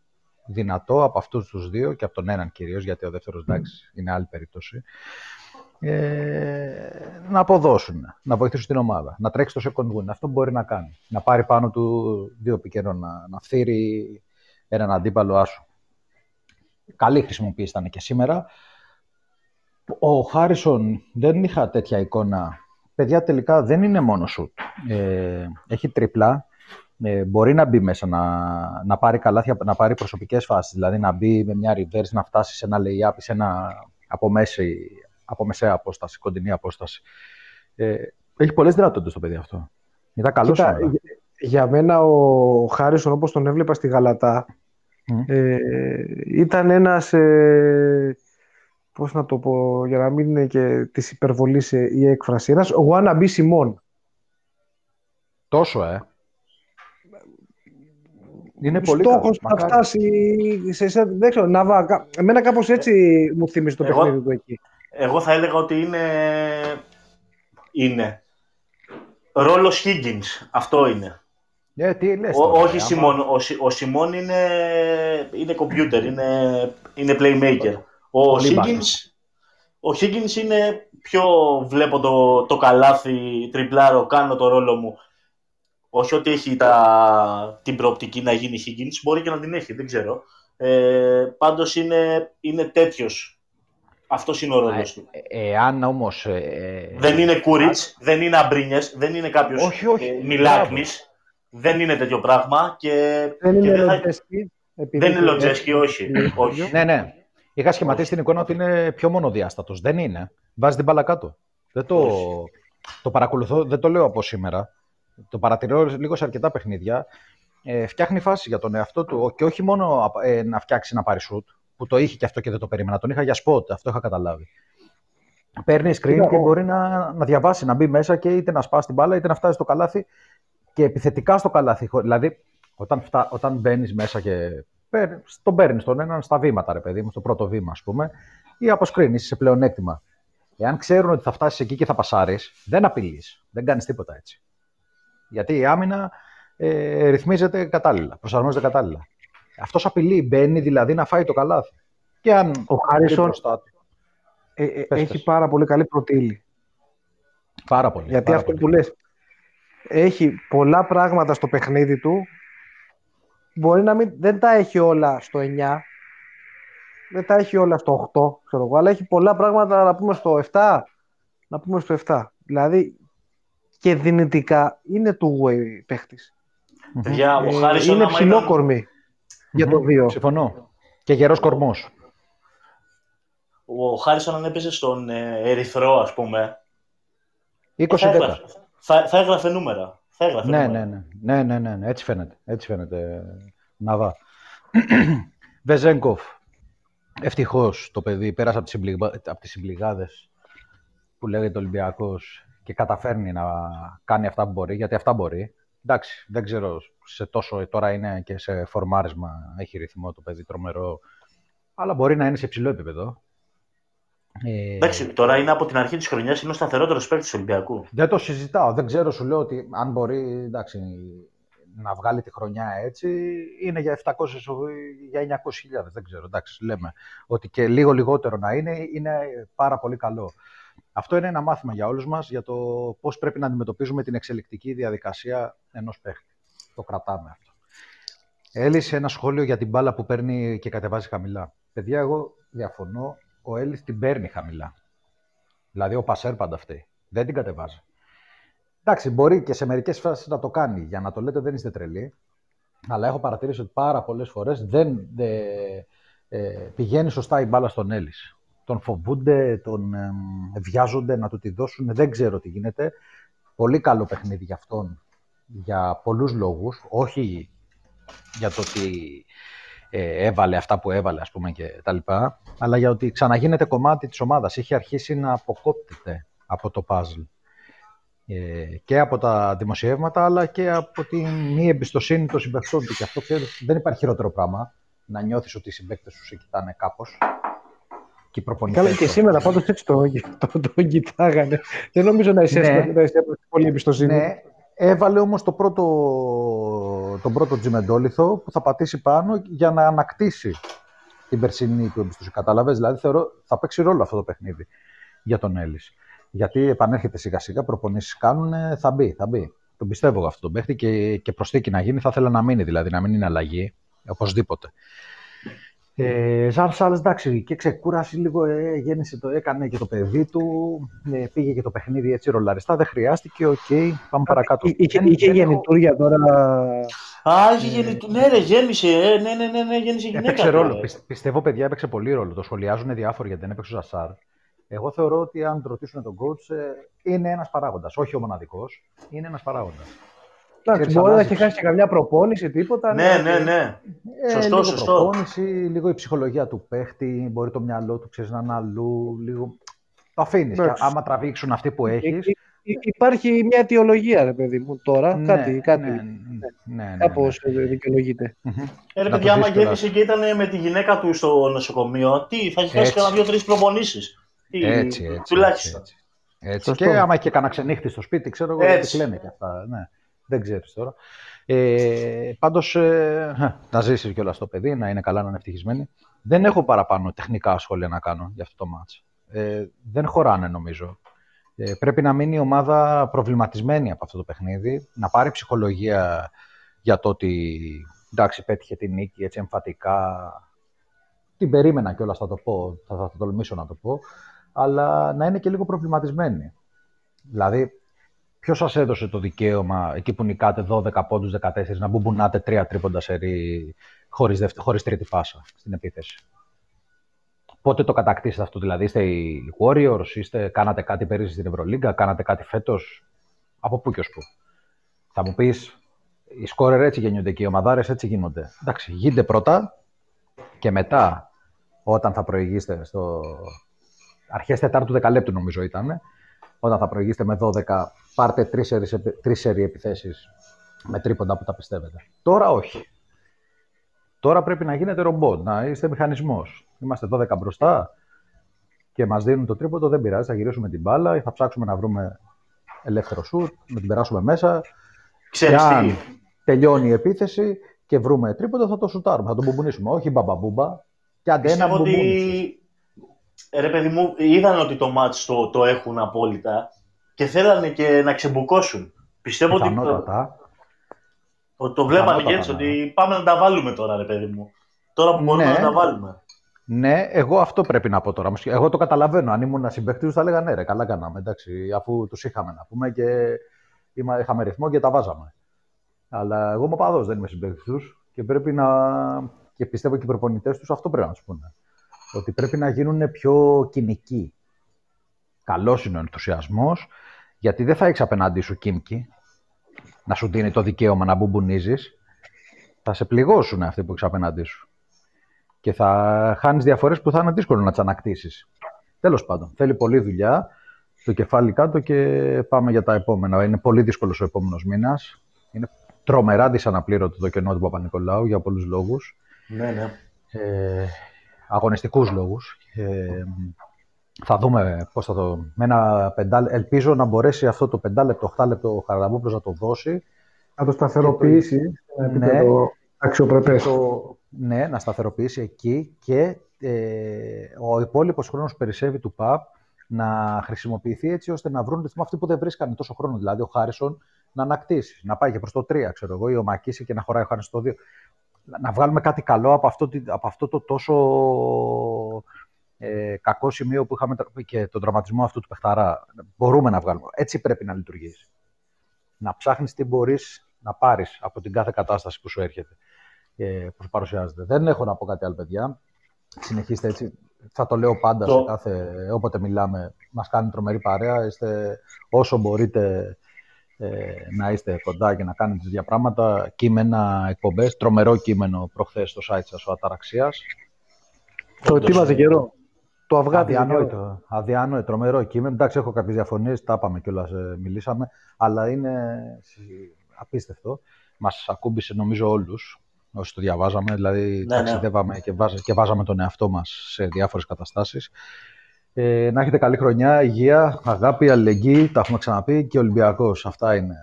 δυνατό από αυτούς τους δύο και από τον έναν κυρίως, γιατί ο δεύτερος εντάξει είναι άλλη περίπτωση. Ε, να αποδώσουν, να βοηθήσουν την ομάδα, να τρέξει το second win. Αυτό μπορεί να κάνει. Να πάρει πάνω του δύο πικερών, να, να φθείρει έναν αντίπαλο άσου. Καλή χρησιμοποίηση ήταν και σήμερα. Ο Χάρισον δεν είχα τέτοια εικόνα. Παιδιά τελικά δεν είναι μόνο σουτ. Ε, έχει τριπλά. Ε, μπορεί να μπει μέσα, να, να πάρει καλάθια, να πάρει προσωπικές φάσεις. Δηλαδή να μπει με μια reverse, να φτάσει σε ένα lay-up, σε ένα από μέση από μεσαία απόσταση, κοντινή απόσταση. Ε, έχει πολλές δυνατότητες το παιδί αυτό. Ήταν καλό Κοίτα, σήμερα. για- για μένα ο Χάρισον όπως τον έβλεπα στη Γαλατά Μμ. ε, ήταν ένας ε, πώς να το πω για να μην είναι και της υπερβολής ε, η έκφραση ένας wannabe Simon Τόσο, ε. Είναι πολύ στόχος καλός. να Μακάρι. φτάσει σε, σε, δεν ξέρω, να βα- κα- εμένα κάπως έτσι μου θύμισε το Εγώ- παιχνίδι του εκεί Εγώ θα έλεγα ότι είναι. Είναι. Ρόλος Higgins. Αυτό είναι. Ε, τι λες Ο, τώρα, όχι ε, Σιμών. Ο, Σι- ο Σιμών είναι, είναι computer, είναι, είναι playmaker. Ο Πολύ Higgins, μπάσκετ. ο Higgins είναι πιο βλέπω το, το καλάθι, τριπλάρω, κάνω το ρόλο μου. Όχι ότι έχει τα, την προοπτική να γίνει Higgins, μπορεί και να την έχει, δεν ξέρω. Ε, πάντως είναι, είναι τέτοιος. Αυτός είναι ο ρόλος του. Ε, Εάν όμως. Ε, Δεν είναι Κούριτς, δεν είναι Αμπρίνιες, δεν είναι κάποιος Όχι, όχι. ε, Μιλάκνης. Δεν είναι τέτοιο πράγμα και, δεν και είναι δεν θα- Λοντζέσκι επειδή δεν είναι το- Λοντζέσκι, όχι. όχι. Ναι, ναι. Είχα σχηματίσει την εικόνα ότι είναι πιο μονοδιάστατος. Δεν είναι. Βάζει την μπάλα κάτω. Δεν το, Όχι. το παρακολουθώ, δεν το λέω από σήμερα. Το παρατηρώ λίγο σε αρκετά παιχνίδια. Ε, φτιάχνει φάση για τον εαυτό του και όχι μόνο ε, να φτιάξει ένα πάρει shoot, που το είχε και αυτό και δεν το περίμενα. Τον είχα για spot, αυτό είχα καταλάβει. Παίρνει screen Κοίτα, και ο- μπορεί να, να διαβάσει, να μπει μέσα και είτε να σπάσει την μπάλα είτε να φτάσει στο καλάθι και επιθετικά στο καλάθι. Χω- Δηλαδή, όταν, φτά, όταν μπαίνεις μέσα και παίρνεις, τον παίρνεις τον έναν στα βήματα, ρε παιδί μου, στο πρώτο βήμα, ας πούμε, ή αποσκρίνεις σε πλεονέκτημα. Εάν ξέρουν ότι θα φτάσεις εκεί και θα πασάρεις, δεν απειλείς. Δεν κάνεις τίποτα έτσι. Γιατί η άμυνα ε, ρυθμίζεται κατάλληλα, προσαρμόζεται κατάλληλα. Αυτός απειλεί, μπαίνει δηλαδή να φάει το καλάθι. Και αν Ο Χάρισον μπροστά του. ε, ε, Πες, έχει πες. πάρα πολύ καλή πρωτήλη Πάρα πολύ. Γιατί πάρα αυτό πολύ. που λες, έχει πολλά πράγματα στο παιχνίδι του, μπορεί να μην, δεν τα έχει όλα στο 9, δεν τα έχει όλα στο 8, ξέρω εγώ, αλλά έχει πολλά πράγματα να πούμε στο 7, να πούμε στο 7. Δηλαδή και δυνητικά είναι two-way παίχτης. Παιδιά, ο Ε, Χάρισον είναι άμα ψηλό ήταν- κορμί για το Μμμ. 2. Συμφωνώ. Και γερός κορμός. Ο Χάρισον αν έπαιζε στον ε, Ερυθρό, ας πούμε, 20-10. θα έγραφε, θα, θα έγραφε νούμερα. Θα έγραφε Ναι, νούμερα. ναι, ναι, ναι, ναι, ναι, έτσι φαίνεται, έτσι φαίνεται, Ναβά. Βεζέγκοφ, ευτυχώς το παιδί πέρασε από τις, συμπληγα... από τις συμπληγάδες που λέγεται Ολυμπιακός και καταφέρνει να κάνει αυτά που μπορεί, γιατί αυτά μπορεί. Εντάξει, δεν ξέρω σε τόσο, τώρα είναι και σε φορμάρισμα, έχει ρυθμό το παιδί τρομερό, αλλά μπορεί να είναι σε υψηλό επίπεδο. Ε, Εντάξει, τώρα είναι από την αρχή της χρονιάς, είναι ο σταθερότερος παίκτης του Ολυμπιακού. δεν το συζητάω. Δεν ξέρω, σου λέω ότι αν μπορεί εντάξει, να βγάλει τη χρονιά έτσι, είναι για 700 για 900.000. Δεν ξέρω, εντάξει, λέμε. Ότι και λίγο λιγότερο να είναι, είναι πάρα πολύ καλό. Αυτό είναι ένα μάθημα για όλους μας για το πώς πρέπει να αντιμετωπίζουμε την εξελικτική διαδικασία ενός παίχτη. Το κρατάμε αυτό. Έλλης, ένα σχόλιο για την μπάλα που παίρνει και κατεβάζει χαμηλά. Παιδιά, εγώ διαφωνώ. Ο Έλλης την παίρνει χαμηλά. Δηλαδή ο Πασέρ πάντα φταίει. Δεν την κατεβάζει. Εντάξει, μπορεί και σε μερικές φάσεις να το κάνει. Για να το λέτε, δεν είστε τρελοί. Αλλά έχω παρατηρήσει ότι πάρα πολλές φορές δεν ε, ε, πηγαίνει σωστά η μπάλα στον Έλλης. Τον φοβούνται, τον ε, βιάζονται να του τη δώσουν. Δεν ξέρω τι γίνεται. Πολύ καλό παιχνίδι για αυτόν για πολλούς λόγους. Όχι για το ότι ε, έβαλε αυτά που έβαλε, ας πούμε, και τα λοιπά, αλλά για ότι ξαναγίνεται κομμάτι της ομάδας. Είχε αρχίσει να αποκόπτεται από το puzzle. Ε, και από τα δημοσιεύματα, αλλά και από τη μη εμπιστοσύνη των συμπαικτών του. Και αυτό ξέρεις, δεν υπάρχει χειρότερο πράγμα. Να νιώθεις ότι οι συμπαίκτες σου σε κοιτάνε κάπως. Και οι προπονητές Καλά και σου. σήμερα πάντως έτσι το, το, το, κοιτάγανε. Δεν νομίζω να είσαι Ναι. να είσαι πολύ εμπιστοσύνη. Ναι, έβαλε όμως το πρώτο, τον πρώτο τζιμεντόλιθο που θα πατήσει πάνω για να ανακτήσει την περσινή του εμπιστοσύνη. Κατάλαβες, δηλαδή θεωρώ θα παίξει ρόλο αυτό το παιχνίδι για τον Έλλης. Γιατί επανέρχεται σιγά σιγά, προπονήσεις κάνουν, θα μπει, θα μπει. Τον πιστεύω εγώ αυτό τον παίχτη και, και προσθήκη να γίνει, θα ήθελα να μείνει δηλαδή, να μην είναι αλλαγή, οπωσδήποτε. Ε, Ζαν Σαρλ, εντάξει, και ξεκούραση λίγο, ε, γέννησε το, έκανε και το παιδί του, ε, πήγε και το παιχνίδι έτσι ρολαριστά, δεν χρειάστηκε, οκ, πάμε παρακάτω. Είχε, Δεν- είχε δεν έχω- γεννητούρια τώρα. Α, είχε γεννητού. Ναι, ρε, γέννησε. Ε, ναι, ναι, ναι, ναι, γέννησε γυναίκα. Έπαιξε τώρα. ρόλο. Πιστε- Πιστεύω, παιδιά, έπαιξε πολύ ρόλο. Το σχολιάζουν διάφοροι γιατί δεν έπαιξε ο Ζαν Σαρλ. Εγώ θεωρώ ότι αν ρωτήσουν τον coach, ε, είναι ένας παράγοντας. Όχι ο μοναδικός, είναι ένας παράγοντας. Εντάξει, μπορεί να έχει χάσει και καμιά προπόνηση, τίποτα. Ναι, ναι, ναι. Ε, Σωστό, λίγο σωστό. προπόνηση, λίγο η ψυχολογία του παίχτη, μπορεί το μυαλό του ξέρεις να είναι αλλού, λίγο... Το αφήνεις. Εντάξει. Άμα τραβήξουν αυτοί που έχεις. Υ- υ- Υπάρχει μια αιτιολογία, ρε παιδί μου, τώρα. κάτι, κάτι. Ναι, ναι, ναι, ναι, Κάπως ε, δικαιολογείται. Μμμ. Ε, ρε Να παιδιά, το άμα δεις κιόλας. γέννησε και ήταν με τη γυναίκα του στο νοσοκομείο, τι, θα έχει χάσει Έτσι. κανένα δύο-τρεις προπονήσεις. Έτσι, έτσι. Τουλάχιστον. Έτσι, έτσι. έτσι. Σωστό. Και άμα έχει κανένα ξενύχτη στο σπίτι, ξέρω εγώ, Έτσι. τις λένε και αυτά. Ναι. Δεν ξέρεις τώρα. Ε, Πάντως, ε, να ζήσεις κιόλας το παιδί, να είναι καλά, να είναι ευτυχισμένοι. Δεν έχω παραπάνω τεχνικά σχόλια να κάνω για αυτό το μάτς. Ε, δεν χωράνε, νομίζω. Ε, πρέπει να μείνει η ομάδα προβληματισμένη από αυτό το παιχνίδι, να πάρει ψυχολογία για το ότι εντάξει, πέτυχε την νίκη έτσι εμφατικά. Την περίμενα κιόλας, θα το πω, θα, θα, τολμήσω να το πω, αλλά να είναι και λίγο προβληματισμένη. Δηλαδή, ποιος σας έδωσε το δικαίωμα εκεί που νικάτε 12 πόντους 14 να μπουμπουνάτε τρία τρίποντα σερή χωρίς χωρίς τρίτη φάσα στην επίθεση; Πότε το κατακτήσετε αυτό, δηλαδή είστε οι Warriors, είστε, κάνατε κάτι πέρυσι στην Ευρωλίγκα, κάνατε κάτι φέτος; Από πού και ως πού; Θα μου πεις, οι σκόρερ έτσι γεννιούνται και οι ομαδάρες έτσι γίνονται. Εντάξει, γίνετε πρώτα και μετά, όταν θα προηγήσετε στο. Αρχές Τετάρτου δεκαλέπτου, νομίζω ήταν. Όταν θα προηγήσετε με 12, πάρτε τρεις σερι επιθέσεις με τρίποντα που τα πιστεύετε. Τώρα όχι. Τώρα πρέπει να γίνετε ρομπότ, να είστε μηχανισμός. Είμαστε 12 μπροστά και μας δίνουν το τρίποντο, δεν πειράζει. Θα γυρίσουμε την μπάλα ή θα ψάξουμε να βρούμε ελεύθερο σουτ, να την περάσουμε μέσα. Ξέρεις και αν τι, τελειώνει η επίθεση και βρούμε τρίποντο, θα το σουτάρουμε, θα τον μπουμπονίσουμε. Όχι μπαμπαμπούμπα. Και άντε ένα πιστεύω μπουμπονίσου. ότι... Ε, Ρε παιδί μου, είδαν ότι το ματς το, το έχουν απόλυτα και θέλανε και να ξεμπουκώσουν. Πιστεύω ότι το, Πιθανότατα. το, το βλέπανε και Πιθανότατα, έτσι, ναι. ότι πάμε να τα βάλουμε τώρα, ρε παιδί μου. Τώρα που μπορούμε Ναι. να τα βάλουμε. Ναι, εγώ αυτό πρέπει να πω τώρα. Εγώ το καταλαβαίνω. Αν ήμουν συμπαίκτης του, θα έλεγα ναι, ρε, καλά κάναμε. Εντάξει, αφού τους είχαμε να πούμε και είμα- είχαμε ρυθμό και τα βάζαμε. Αλλά εγώ είμαι παδός, δεν είμαι συμπαίκτης τους και πρέπει να. και πιστεύω και οι προπονητές τους αυτό πρέπει να τους πούνε. Ότι πρέπει να γίνουν πιο κοινικοί. Καλός είναι ο ενθουσιασμός, γιατί δεν θα έχεις απέναντί σου κίνκι να σου δίνει το δικαίωμα να μπουμπουνίζεις. Θα σε πληγώσουν αυτοί που έχεις απέναντί σου και θα χάνεις διαφορές που θα είναι δύσκολο να τις ανακτήσεις. Τέλος πάντων, θέλει πολλή δουλειά, το κεφάλι κάτω και πάμε για τα επόμενα. Είναι πολύ δύσκολος ο επόμενος μήνας. Είναι τρομερά δυσαναπλήρωτο το κενό του Παπα-Νικολάου για πολλούς λόγους. Ναι, ναι. Ε, αγωνιστικούς λόγους. Ε, θα δούμε πώς θα το... Με ένα πεντάλε... Ελπίζω να μπορέσει αυτό το πεντάλεπτο, οχτάλεπτο ο Χαραλαμπόπουλος να το δώσει Να το σταθεροποιήσει σε ένα Ναι. επίπεδο αξιοπρεπές. το, ναι, να σταθεροποιήσει εκεί και ε, ο υπόλοιπος χρόνος που περισσεύει του ΠΑΠ να χρησιμοποιηθεί έτσι ώστε να βρουν ρυθμό αυτοί που δεν βρίσκανε τόσο χρόνο. Δηλαδή, ο Χάρισον να ανακτήσει, να πάει και προς το 3, ξέρω εγώ, ή ο Μακίση και να χωράει ο Χάρισον στο 2. Να- Να βγάλουμε κάτι καλό από αυτό, τη- από αυτό το τόσο ε, κακό σημείο που είχαμε τρα- και τον τραυματισμό αυτού του παιχταρά. Μπορούμε να βγάλουμε. Έτσι πρέπει να λειτουργήσει. Να ψάχνεις τι μπορείς να πάρεις από την κάθε κατάσταση που σου έρχεται ε, που σου παρουσιάζεται. Δεν έχω να πω κάτι άλλο, παιδιά. Συνεχίστε έτσι. Θα το λέω πάντα Το- σε κάθε, όποτε μιλάμε. Μας κάνει τρομερή παρέα. Είστε όσο μπορείτε ε, να είστε κοντά και να κάνετε τέτοια πράγματα. Κείμενα, εκπομπές. Τρομερό κείμενο προχθές στο site σας, ο Αταραξίας. Το ετοίμαζε καιρό. Το αυγάτι. Αδιανόητο, αδιανόητο, τρομερό κείμενο. Εντάξει, έχω κάποιες διαφωνίες, τα είπαμε κιόλας, μιλήσαμε, αλλά είναι συ- απίστευτο. Μας ακούμπησε νομίζω όλους όσοι το διαβάζαμε. Δηλαδή, Ναι, ναι. ταξιδεύαμε και, βάζα- και βάζαμε τον εαυτό μας σε διάφορες καταστάσεις. Ε, να έχετε καλή χρονιά, υγεία, αγάπη, αλληλεγγύη, τα έχουμε ξαναπεί και Ολυμπιακός. Αυτά είναι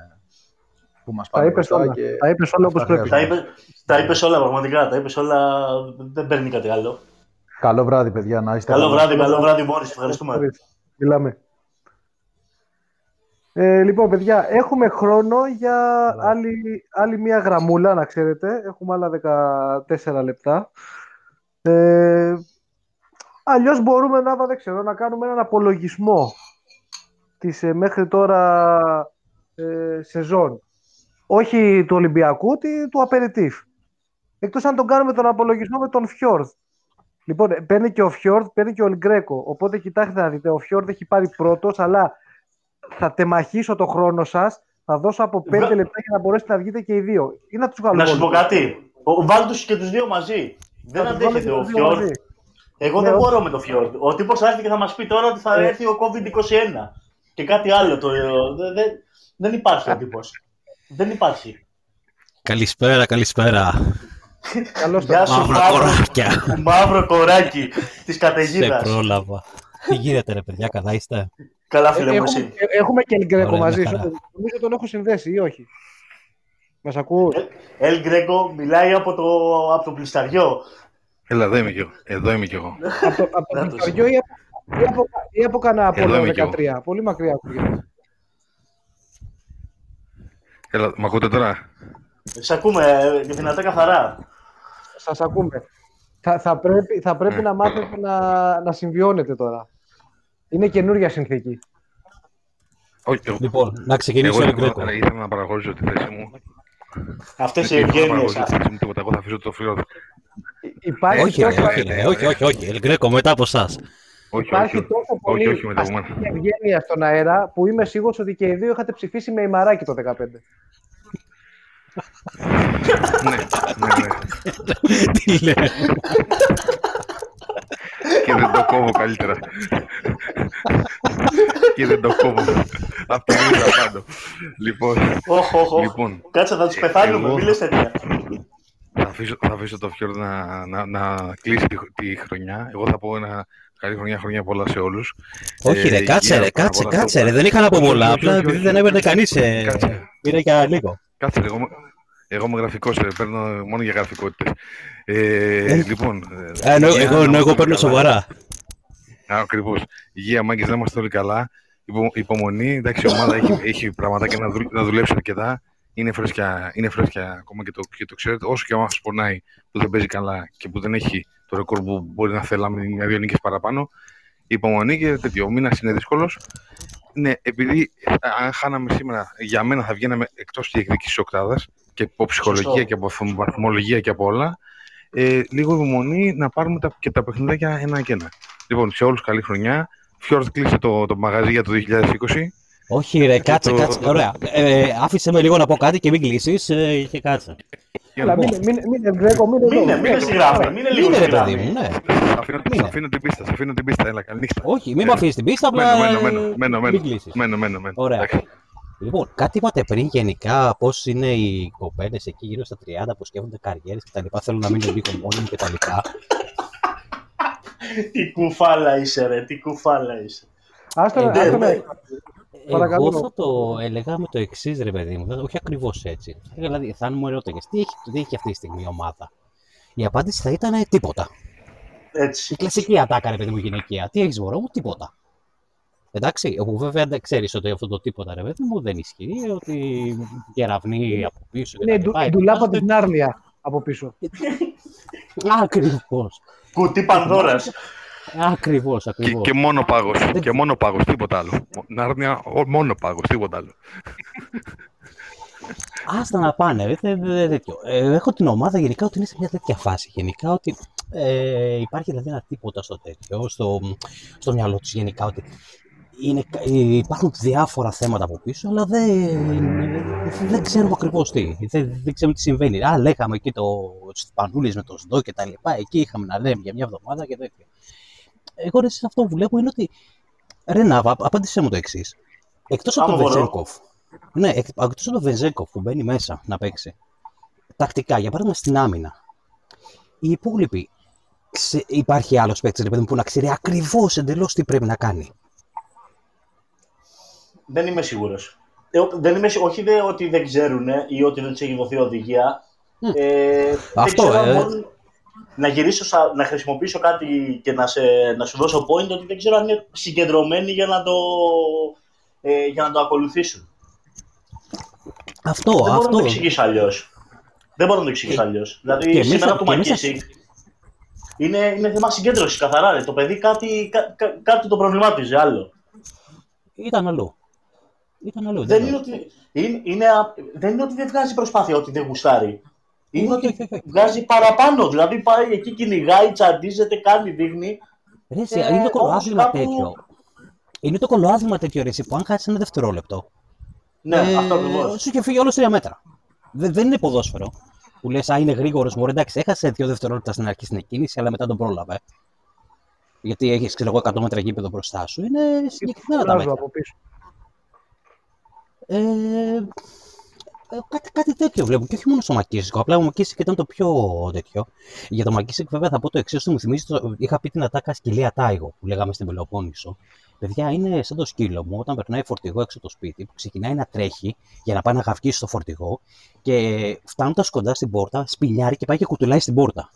που μας Τα πάνε είπες μπροστά όλα. και Τα είπες όλα όπως αυτά πρέπει. Τα χρειάζονται. είπε, τα είπες όλα πραγματικά, τα είπες όλα, δεν παίρνει κάτι άλλο. Καλό βράδυ, παιδιά, να είστε Καλό καλά. βράδυ, καλό βράδυ Μόρις, ευχαριστούμε. Μιλάμε. Ε, λοιπόν, παιδιά, έχουμε χρόνο για Καλά. άλλη, άλλη μία γραμμούλα, να ξέρετε. Έχουμε άλλα 14 λεπτά. Ε, αλλιώς μπορούμε να, δεν ξέρω, να κάνουμε έναν απολογισμό της ε, μέχρι τώρα ε, σεζόν. Όχι του Ολυμπιακού, τη- του Απεριτίφ. Εκτός αν τον κάνουμε τον απολογισμό με τον Φιόρδ. Λοιπόν, ε, παίρνει και ο Φιόρδ, παίρνει και ο Ελγκρέκο. Οπότε κοιτάξτε να δείτε, ο Φιόρδ έχει πάρει πρώτος, αλλά θα τεμαχίσω το χρόνο σας. Θα δώσω από 5 Βα- λεπτά για να μπορέσετε να βγείτε και οι δύο. Ή να τους βγάλω. Να σου πω όλους. κάτι. Ο- Βάλ τους και τους δύο μαζί. Δεν Θα τους βάλω αντέχεται και ο τους δύο Φιόρ. μαζί. Εγώ Ναι, δεν όχι. μπορώ με το Φιόρ. Ο τύπος θα έρθει και θα μας πει τώρα ότι θα Ε. έρθει ο COVID-21. Και κάτι άλλο. Το, δεν, δεν, δεν υπάρχει ο τύπος. Δεν υπάρχει. Καλησπέρα, καλησπέρα. Καλώς Γεια το. σου, Μαύρα μαύρο, κοράκια. μαύρο κοράκι της Σε καταιγίδας. πρόλαβα. Τι γίνεται ρε παιδιά, καλά είστε; Καλά Ε, φίλε μου έχουμε, εσύ. ε, έχουμε και Ελγκρέκο Ωραία, μαζί μια σου. χαρά. Νομίζω τον έχω συνδέσει ή όχι. Μας ακούς; Ελ Γκρέκο μιλάει από το, από το πλησταριό. Έλα, εδώ είμαι κι εγώ. Εδώ είμαι κι εγώ. από το, από το Να το Βικαριό ή από, ή από, ή από κανένα Εδώ Απόλλωνα είμαι κι εγώ. 13. Πολύ μακριά ακούγεται. Έλα, μ' ακούτε τώρα; Σε ακούμε ε, δυνατά καθαρά. Σας ακούμε. Θα, θα πρέπει, θα πρέπει Ναι. να μάθετε να, να συμβιώνετε τώρα. Είναι καινούργια συνθήκη. Όχι, εγώ, Λοιπόν, να ξεκινήσω εγώ ο Γκρέκο. ήθελα, ήθελα να παραχωρήσω τη θέση μου. Αυτές οι Ήθελα να ευγένειες. παραχωρήσω τη θέση μου, τίποτα. Εγώ θα αφήσω το φλοιό. Υπάρχει Όχι, ρε, τόσο, όχι, ρε, όχι, όχι, όχι. El Greco μετά από εσάς. Όχι, υπάρχει όχι. τόσο πολύ όχι, μετά από μένα. αστική ευγένεια στον αέρα που είμαι σίγουρος ότι και οι δύο είχατε ψηφίσει με ημαράκι το 15. ναι, ναι, ναι. Τι λέει. Και δεν το κόβω καλύτερα. και δεν το κόβω. Αυτό είναι τα πάντα. Λοιπόν, Όχ, όχ, όχ. λοιπόν, Κάτσε να τους πεθάνουμε, εγώ- μη λες τέτοια. Θα αφήσω, θα αφήσω το Φιόρ να, να, να κλείσει τη, τη χρονιά. Εγώ θα πω ένα καλή χρονιά, χρονιά πολλά σε όλους. Όχι, ρε, Ε, κάτσε, για ρε, πάνω κάτσε, απ' όλα κάτσε, αυτό- ρε. Δεν είχα να πω Όχι, πολλά. όχι, Απλά όχι, επειδή όχι. δεν έβαινε κανείς. Κάτσε. Πήρα για λίγο. Κάτσε, εγώ, είμαι- εγώ είμαι γραφικός, παίρνω μόνο για γραφικότητες. Ε, Ε, λοιπόν. ε, Ε, ενώ- υγεία, Εγώ να ενώ είμαστε εγώ όλοι παίρνω καλά. σοβαρά. Ακριβώς. Υγεία, μάγκες, να είμαστε όλοι καλά. Υπο, υπομονή. Εντάξει, η ομάδα έχει, έχει πραγματάκια να, δουλ, να δουλέψει αρκετά. Είναι φρέσκια, είναι φρέσκια ακόμα και το, και το ξέρετε. Όσο και μας πονάει που δεν παίζει καλά και που δεν έχει το ρεκόρ που μπορεί να θέλαμε μια-δύο νίκες παραπάνω. Υπομονή και τέτοιο. Ο μήνας είναι δύσκολος. Ναι, επειδή ε, αν χάναμε σήμερα, για μένα θα βγαίναμε εκτός της διεκδίκηση τη οκτάδας και από ψυχολογία Σωστό. και από βαθμ- βαθμολογία και από όλα. Ε, λίγο υπομονή να πάρουμε τα, και τα παιχνιδάκια ένα και ένα. Λοιπόν, σε όλους καλή χρονιά. Φιόρτ κλείσε το, το μαγαζί για το 2020. Όχι, ρε, κάτσε, το- κάτσε. Ωραία. Ε, άφησε με λίγο να πω κάτι και μην κλείσεις και κάτσε. Για Έλα, να πω. μείνε, μείνε, μείνε, Γκρέκο, μείνε εδώ. Μείνε, μείνε στη γράφη, μείνε λίγο Είναι στη ρε, παιδί γράφη. μου, ναι. Σ' αφήνω, σ' Μείνε. αφήνω την πίστα, σ' αφήνω την πίστα. Έλα, καλή νύχτα. Όχι, μην Ε, με αφήσεις την πίστα, απλά. Μένω, μένω, μένω, ε, μένω, μένω, Μην κλείσεις. μένω, μένω, μένω. Ωραία. Εντάξει. Λοιπόν, κάτι είπατε πριν γενικά πώς είναι οι κοπέλε εκεί γύρω στα 30 που σκέφτονται καριέρες και τα λοιπά. Θέλουν να μείνουν λίγο μόνοι και τα λοιπά. Τι κουφάλα είσαι ρε, τι κουφάλα είσαι. Άστο Ε, να- ναι, άστο να- ναι. Παρακαλώ. Εγώ θα το έλεγα με το εξής, ρε παιδί μου. Όχι ακριβώς έτσι. Δηλαδή, θα μου ερώτηγε, τι έχει, τι έχει αυτή τη στιγμή η ομάδα; Η απάντηση θα ήταν ε, τίποτα. Η Έτσι. κλασική ατάκα, ρε παιδί μου, γυναικεία. Τι έχεις, μωρό μου, τίποτα. Εντάξει, όπου βέβαια δεν ξέρεις ότι αυτό το τίποτα, ρε παιδί μου, δεν ισχύει, ότι κεραυνοί από πίσω και Είναι τα η ντου- λοιπά. η ντουλάπα της Νάρνια από πίσω. Ακριβώς. Κουτί Πανδώρας. Ακριβώς, Και, ακριβώς. και μόνο πάγος. Και μόνο πάγος, τίποτα άλλο. Νάρνια, ο- μόνο πάγος, τίποτα άλλο. Άστα να πάνε, ρε, δεν- δεν- τέτοιο. Ε, έχω την ομάδα γενικά ότι είναι σε μια τέτοια φάση. Γενικά ότι ε, υπάρχει δηλαδή ένα τίποτα στο τέτοιο, στο, στο μυαλό τους γενικά ότι είναι, ε, υπάρχουν διάφορα θέματα από πίσω, αλλά δεν, δεν ξέρουμε ακριβώς τι. Δεν, δεν ξέρουμε τι συμβαίνει. Α, λέγαμε εκεί το Πανούλη με το ΣΔΟ και τα λοιπά. Εκεί είχαμε να λέμε για μια εβδομάδα και τέτοια. Εγώ ρε, σε αυτό που βλέπω είναι ότι. Ρε Νάβα, απάντησέ μου το εξής. Εκτός από Άμα τον μπορώ. Βεζέγκοφ. Ναι, εκτός από τον Βεζέγκοφ που μπαίνει μέσα να παίξει. Τακτικά, για παράδειγμα στην άμυνα. Οι υπόλοιποι. Σε, υπάρχει άλλος παίκτης ρε παιδί μου, που να ξέρει ακριβώς εντελώς τι πρέπει να κάνει. Δεν είμαι σίγουρος. Ε, ο- δεν είμαι, σι- όχι δε ότι δεν ξέρουν ή ότι δεν τους έχει δοθεί οδηγία. Μμ. Ε, δεν Αυτό, ξέρω αν ε. μπορούν να γυρίσω, σα- να χρησιμοποιήσω κάτι και να, σε, να σου δώσω point ότι δεν ξέρω αν είναι συγκεντρωμένοι για να το, ε, για να το ακολουθήσουν. Αυτό, δεν μπορώ να αυτό. το εξηγήσω αλλιώς. Δεν μπορώ να το εξηγήσω Και- αλλιώς. και Δηλαδή, μέσα- σήμερα του και μέσα- Μακίσικ είναι, είναι θέμα συγκέντρωσης καθαρά. Ρε. Το παιδί κάτι, κα, κα- κάτι το προβλημάτιζε άλλο. Ήταν αλλού. Ήταν αλλού. Δεν είναι, ότι, είναι, είναι, α- δεν είναι ότι δεν βγάζει προσπάθεια ότι δεν γουστάρει. Είναι Όχι, ότι όχι, όχι. βγάζει παραπάνω. Δηλαδή πάει εκεί, κυνηγάει, τσαντίζεται, κάνει, δείχνει. Ρε, εσύ, Ε, είναι το όμως κολοάθλημα κάπου- τέτοιο. Είναι το κολοάθλημα τέτοιο ρε, εσύ, που αν χάσεις ένα δευτερόλεπτο. Ναι, ε, αυτό ακριβώς. Σου είχε φύγει όλος τρία μέτρα. Δε- δεν είναι ποδόσφαιρο. Που λες, Α, είναι γρήγορος μου. Εντάξει, έχασε δύο δευτερόλεπτα στην αρχή στην εκκίνηση, αλλά μετά τον πρόλαβε. Γιατί έχεις, ξέρω εγώ, 100 μέτρα γήπεδο μπροστά σου. Είναι συγκεκριμένα τα Βγάζω μέτρα. από πίσω. Ε, ε, κάτι, κάτι τέτοιο βλέπω. Και όχι μόνο στο Μακίσικο. Απλά ο Μακίσικ ήταν το πιο τέτοιο. Για το Μακίσικ, βέβαια, θα πω το εξής. Μου θυμίζει, το, είχα πει την ατάκα σκυλία Τάιγο που λέγαμε στην Πελοπόννησο. Παιδιά, είναι σαν το σκύλο μου όταν περνάει φορτηγό έξω από το σπίτι που ξεκινάει να τρέχει για να πάει να γαυκίσει στο φορτηγό και φτάνοντας κοντά στην πόρτα, σπινιάρει και πάει και κουτουλάει στην πόρτα.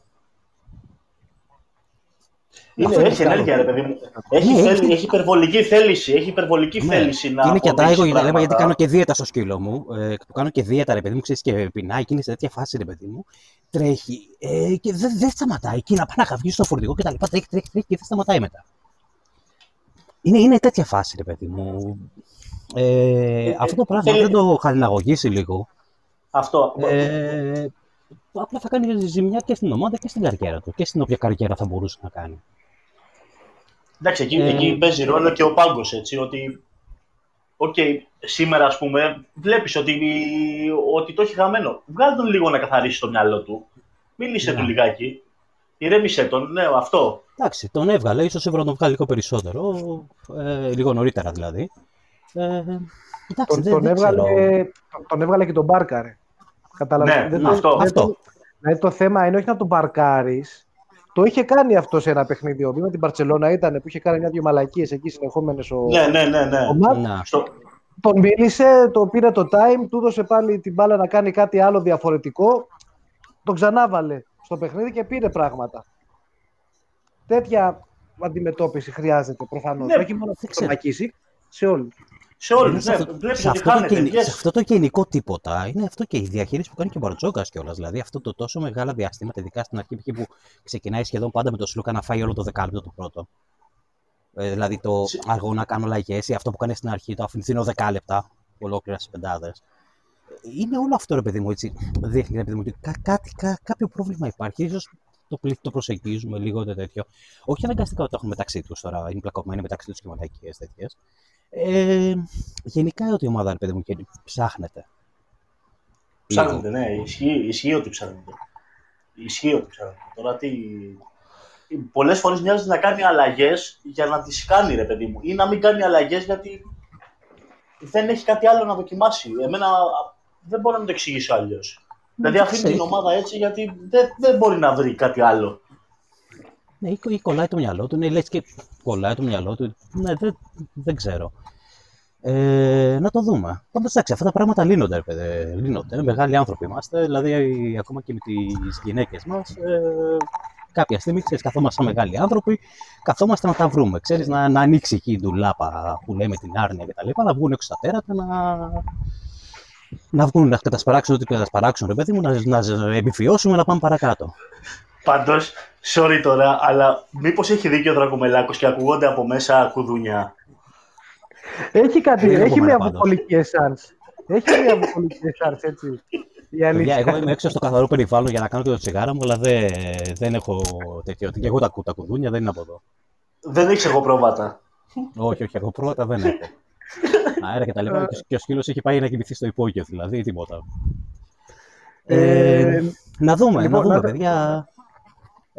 Είναι, Αυτό είναι έχει καλό. ενέργεια, ρε παιδί μου. Έχει, Ναι, θέλει- έχει- έχει υπερβολική θέληση. Έχει υπερβολική Ναι. θέληση να. Και είναι και αποδείξει ατάγω, γιατί, πράγματα. γιατί κάνω και δίαιτα στο σκύλο μου. Ε, του κάνω και δίαιτα, ρε παιδί μου, ξέρεις και πεινάει και είναι σε τέτοια φάση, ρε παιδί μου. Τρέχει ε, και δεν δεν σταματάει. Και να πάει να καυγεί στο φορτηγό και τα λοιπά. Τρέχει, τρέχει, τρέχει και δεν σταματάει μετά. Είναι, είναι τέτοια φάση, ρε παιδί μου. Ε, αυτό το πράγμα, αν θέλει- δεν το χαλιναγωγήσει λίγο, Αυτό. ε, απλά θα κάνει ζημιά και στην ομάδα και στην καριέρα του. Και στην όποια καριέρα θα μπορούσε να κάνει. Εντάξει, εκεί, Ε, εκεί παίζει ρόλο και ο πάγκος, έτσι, ότι... Οκ, σήμερα ας πούμε, βλέπεις ότι, ότι το έχει χαμένο. Βγάλε τον λίγο να καθαρίσει το μυαλό του. Μίλησε Ναι. του λιγάκι. Ηρέμησε τον, ναι, αυτό. Εντάξει, τον έβγαλε, ίσως έπρεπε να τον βγάλει λίγο περισσότερο, ε, λίγο νωρίτερα δηλαδή. Ε, εντάξει, Τον, δεν, τον, δεν έβγαλε, ξέρω. τον, τον έβγαλε και τον μπάρκαρε. Κατάλαβες. Ναι, Δεν ναι, το- αυτό. δεν Αυτό. το- Δηλαδή το θέμα είναι όχι να τον μπαρκάρει. Το είχε κάνει αυτό σε ένα παιχνίδι. Ο με την Παρσελώνα ήταν που είχε κάνει μια-δυο μαλακίες εκεί συνεχόμενες ο, Ναι, ναι, ναι, ναι. ο Ματ. Να, Στο... Τον μίλησε, το πήρε το time, του έδωσε πάλι την μπάλα να κάνει κάτι άλλο διαφορετικό. Τον ξανάβαλε στο παιχνίδι και πήρε πράγματα. Τέτοια αντιμετώπιση χρειάζεται προφανώς. Ναι, όχι μόνο δεν στον ξέρω. Μακίση, σε όλους. Σε όλους, είναι σε ναι. αυτό, Βλέπεις σε ότι αυτό, το χάνεται. γενι- Yes. σε αυτό το γενικό τίποτα είναι αυτό και η διαχείριση που κάνει και ο Μπαρτζόκα κιόλας. Δηλαδή αυτό το τόσο μεγάλα διαστήματα, ειδικά στην αρχή π.χ. που ξεκινάει σχεδόν πάντα με το Σλούκα να φάει όλο το δεκάλεπτο το πρώτο. Ε, δηλαδή το Σε- αργό να κάνω αλλαγέ ή αυτό που κάνει στην αρχή, το αφήνω δεκάλεπτα ολόκληρα στι πεντάδες. Είναι όλο αυτό ρε παιδί μου έτσι. Δείχνει ρε παιδί μου ότι κά- κάτι, κά- κάποιο πρόβλημα υπάρχει. Ίσως το, πλη- το προσεγγίζουμε λίγο το τέτοιο. Όχι αναγκαστικά ότι το έχουν μεταξύ τους τώρα, είναι πλακωμένοι μεταξύ τους και μαλακίε τέτοιες. Ε, γενικά ότι η ομάδα, ρε παιδί μου, και ψάχνεται. Ψάχνετε, ναι. Ισχύει, ισχύει ότι ψάχνετε. Ισχύει ότι ψάχνετε. Τώρα τι... Πολλές φορές μοιάζει να κάνει αλλαγές για να τις κάνει, ρε παιδί μου. Ή να μην κάνει αλλαγές γιατί δεν έχει κάτι άλλο να δοκιμάσει. Εμένα δεν μπορώ να το εξηγήσω αλλιώς. Δηλαδή δεν αφήνει ξέρω. την ομάδα έτσι γιατί δεν, δεν μπορεί να βρει κάτι άλλο. Ναι, ή, ή κολλάει το μυαλό του, ναι, λες και κολλάει το μυαλό του. Ναι, δεν, δεν ξέρω. Ε, να το δούμε. Πάντως, εντάξει, αυτά τα πράγματα λύνονται, ρε παιδί. Λύνονται. Είναι μεγάλοι άνθρωποι είμαστε. Δηλαδή, ακόμα και με τις γυναίκες μας, ε, κάποια στιγμή ξέρεις, καθόμαστε σαν μεγάλοι άνθρωποι, καθόμαστε να τα βρούμε. Ξέρεις, να, να ανοίξει εκεί η ντουλάπα που λέμε την άρνοια κτλ. Να βγουν έξω στα τέρατα, να, να βγουν να κατασπαράξουν ό,τι κατασπαράξουν, ρε παιδί μου, να, να επιβιώσουμε, να πάμε παρακάτω. Πάντως, sorry τώρα, αλλά μήπως έχει δίκιο ο Δρακομελάκος και ακούγονται από μέσα κουδούνια. Έχει κάτι, Δεν έχει έχουμε μια πάντως. βουκολική εσάνς. Έχει μια βουκολική εσάνς, έτσι. Η Παιδιά, αλήθεια. εγώ είμαι έξω στο καθαρό περιβάλλον για να κάνω και το τσιγάρα μου, αλλά δεν, δεν έχω τέτοιο. Και εγώ τα, κου- τα κουδούνια δεν είναι από εδώ. Δεν έχεις εγώ πρόβατα. όχι, όχι, εγώ πρώτα δεν έχω. Αέρα και τα λοιπά. και ο- Και ο σκύλος έχει πάει να κοιμηθεί στο υπόγειο, δηλαδή τίποτα. Ε, Ε, να δούμε, λοιπόν, να δούμε, να- παιδιά.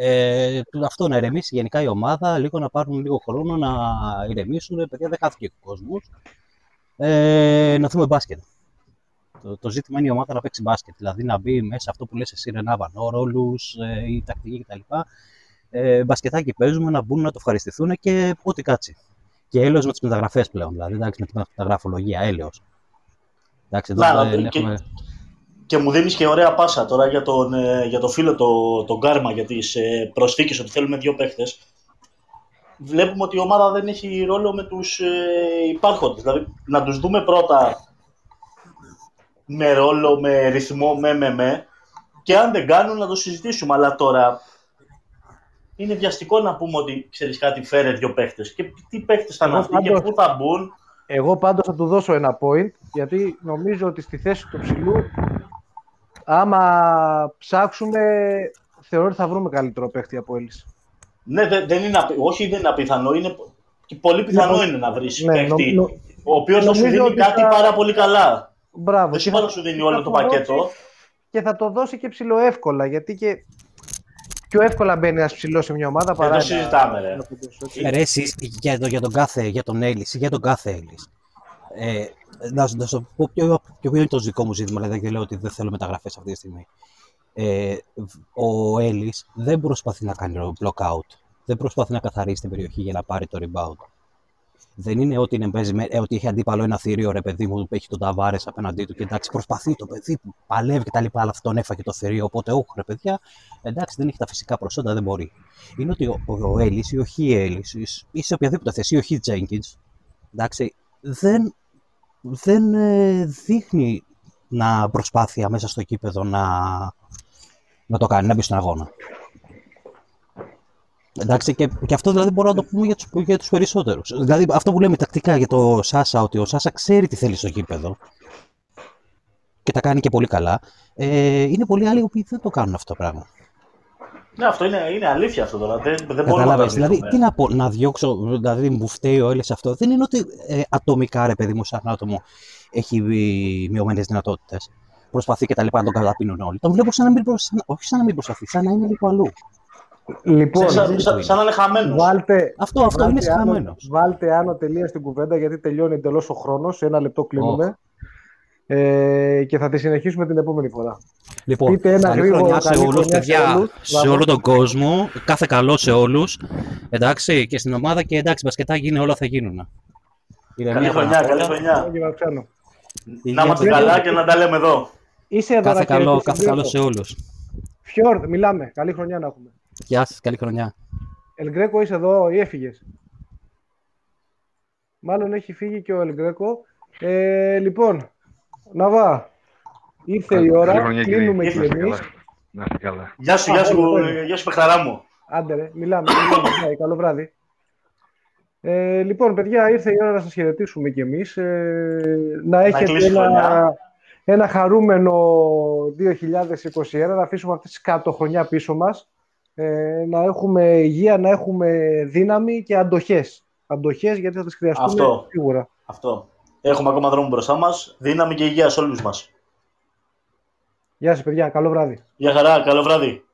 Ε, του- αυτό να ηρεμήσει γενικά η ομάδα, λίγο να πάρουν λίγο χρόνο να ηρεμήσουν. Παιδιά, δεν χάθηκε ο κόσμος. Ε, να δούμε μπάσκετ. Το, το ζήτημα είναι η ομάδα να παίξει μπάσκετ. Δηλαδή να μπει μέσα αυτό που λες εσύ, Ρενά Βανό, ρόλους, ε, η τακτική κτλ. Ε, μπασκετάκι παίζουμε, να μπουν να το ευχαριστηθούν και ό,τι κάτσει. Και έλεος με τις μεταγραφές πλέον. Δηλαδή εντάξει, με τη μεταγραφολογία, έλεος. Εντάξει, εδώ Να, δεν και- έχουμε. Και μου δίνεις και ωραία πάσα τώρα για τον, ε, για το φίλο το, τον Γκάρμα για τις ε, προσθήκες ότι θέλουμε δύο παίχτε. Βλέπουμε ότι η ομάδα δεν έχει ρόλο με τους ε, υπάρχοντες. Δηλαδή να τους δούμε πρώτα με ρόλο, με ρυθμό, με με με και αν δεν κάνουν να το συζητήσουμε. Αλλά τώρα είναι βιαστικό να πούμε ότι ξέρεις κάτι, φέρε δύο παίχτε. Και τι παίχτε θα είναι Εγώ αυτοί και πάντως- πού θα μπουν. Εγώ πάντως θα του δώσω ένα point, γιατί νομίζω ότι στη θέση του ψηλού άμα ψάξουμε, θεωρώ ότι θα βρούμε καλύτερο παίχτη από Έλλης. Ναι, δεν, δεν είναι, απι- όχι δεν είναι απίθανο, είναι και πολύ πιθανό Ναι, είναι να βρεις ναι, παίχτη, νο- νο- ο οποίος θα σου νομίζω δίνει ότι κάτι θα- πάρα πολύ καλά. Μπράβο. Δεν Και σου είπα θα- να σου δίνει θα όλο το δώσει πακέτο. Και θα το δώσει και ψηλοεύκολα, γιατί και πιο εύκολα μπαίνει ένας ψηλός σε μια ομάδα παρά. το ένα- συζητάμε, ρε. ένα κοντός, έτσι. Ε, Ρε, εσείς, για, το, για τον κάθε, για τον Έλλης, για τον κάθε Έλλης. Ε, να, σου- να σου πω ποιο, ποιο είναι το δικό μου ζήτημα, δηλαδή δεν λέω ότι δεν θέλω μεταγραφές αυτή τη στιγμή. Ε, ο Έλλης δεν προσπαθεί να κάνει blockout. Δεν προσπαθεί να καθαρίσει την περιοχή για να πάρει το rebound. Δεν είναι ότι, είναι, παίζει με- ε, ότι έχει αντίπαλο ένα θηρίο ρε παιδί μου που έχει τον Ταβάρες απέναντί του και εντάξει προσπαθεί το παιδί που παλεύει και τα λοιπά, αλλά αυτόν έφαγε το θηρίο. Οπότε, όχι ρε παιδιά, εντάξει δεν έχει τα φυσικά προσόντα, δεν μπορεί. Είναι ότι ο, ο, ο Έλλης ή ο Χι Έλλης ή σ- ή σε οποιαδήποτε θέση, ή ο Χι Τζέγκινς, εντάξει, δεν, δεν ε, δείχνει να προσπάθεια μέσα στο κήπεδο να, να το κάνει, να μπει στον αγώνα. Εντάξει, και, και αυτό δηλαδή μπορούμε να το πούμε για τους, για τους περισσότερους. Δηλαδή αυτό που λέμε τακτικά για το Σάσα, ότι ο Σάσα ξέρει τι θέλει στο κήπεδο και τα κάνει και πολύ καλά. Ε, είναι πολλοί άλλοι οι οποίοι δεν το κάνουν αυτό το πράγμα. Ναι, αυτό είναι, είναι αλήθεια αυτό τώρα. Δεν, δεν μπορούμε να το Καταλάβες, δηλαδή, αρνηθούμε. τι να, πω, να διώξω, δηλαδή μου φταίει ο Έλλης αυτό. Δεν είναι ότι ε, ατομικά, ρε παιδί μου, σαν άτομο έχει μειωμένες δυνατότητες. Προσπαθεί και τα λοιπά να τον καταπίνουν όλοι. Τον βλέπω σαν να μην, προσ... σαν- όχι σαν να μην προσπαθεί, σαν να είναι λίγο αλλού. Λοιπόν, Σαν, σαν, σαν να είναι χαμένος. βάλτε, Αυτό, αυτό είναι βάλτε άνω- σχαμένος. Βάλτε άνω τελεία στην κουβέντα γιατί τελειώνει εντελώς ο χρόνος. Σε ένα λεπτό κλείνουμε. Ε, και θα τη συνεχίσουμε την επόμενη φορά. Λοιπόν, Πείτε ένα καλή γρήγορο, χρονιά σε καλή όλους, χρονιά σε παιδιά, όλους. σε Μπράβο. όλο τον κόσμο. Κάθε καλό σε όλους. Εντάξει, και στην ομάδα και εντάξει, μπασκετάκι είναι όλα θα γίνουν. Καλή χρονιά, καλή χρονιά. Κύριε Βαξάνο. Να είμαστε καλά και να τα λέμε εδώ. Είσαι εδώ Κάθε να καλό, χαιρετήσεις κάθε τον καλό Γκρέκο. σε όλους. Φιόρντ, μιλάμε. Καλή χρονιά να έχουμε. Γεια σας, καλή χρονιά. Ελγκρέκο, είσαι εδώ ή έφυγες; Μάλλον έχει φύγει και ο Ελγκρέκο. Ε, λοιπόν, Ναβά, ήρθε η Καλή ώρα. χρονιά, κύριε. Κλείνουμε Ήρθε, και Να είστε εμείς. καλά. Να είστε καλά. Γεια σου, Α, γεια σου, εδώ είναι. γεια σου παιχταρά μου. Άντε ρε, μιλάμε. μιλάμε. Ναι, καλό βράδυ. Ε, λοιπόν, παιδιά, ήρθε η ώρα να σας χαιρετήσουμε κι εμείς. Ε, να έχετε κλείσει η ένα, χρονιά. ένα χαρούμενο 2021, να αφήσουμε αυτή τη κάτω χρονιά πίσω μας. Ε, να έχουμε υγεία, να έχουμε δύναμη και αντοχές. Αντοχές γιατί θα τις χρειαστούμε Αυτό. σίγουρα. Αυτό. Έχουμε ακόμα δρόμο μπροστά μας. Δύναμη και υγεία σε όλους μας. Γεια σας παιδιά, καλό βράδυ. Γεια χαρά, καλό βράδυ.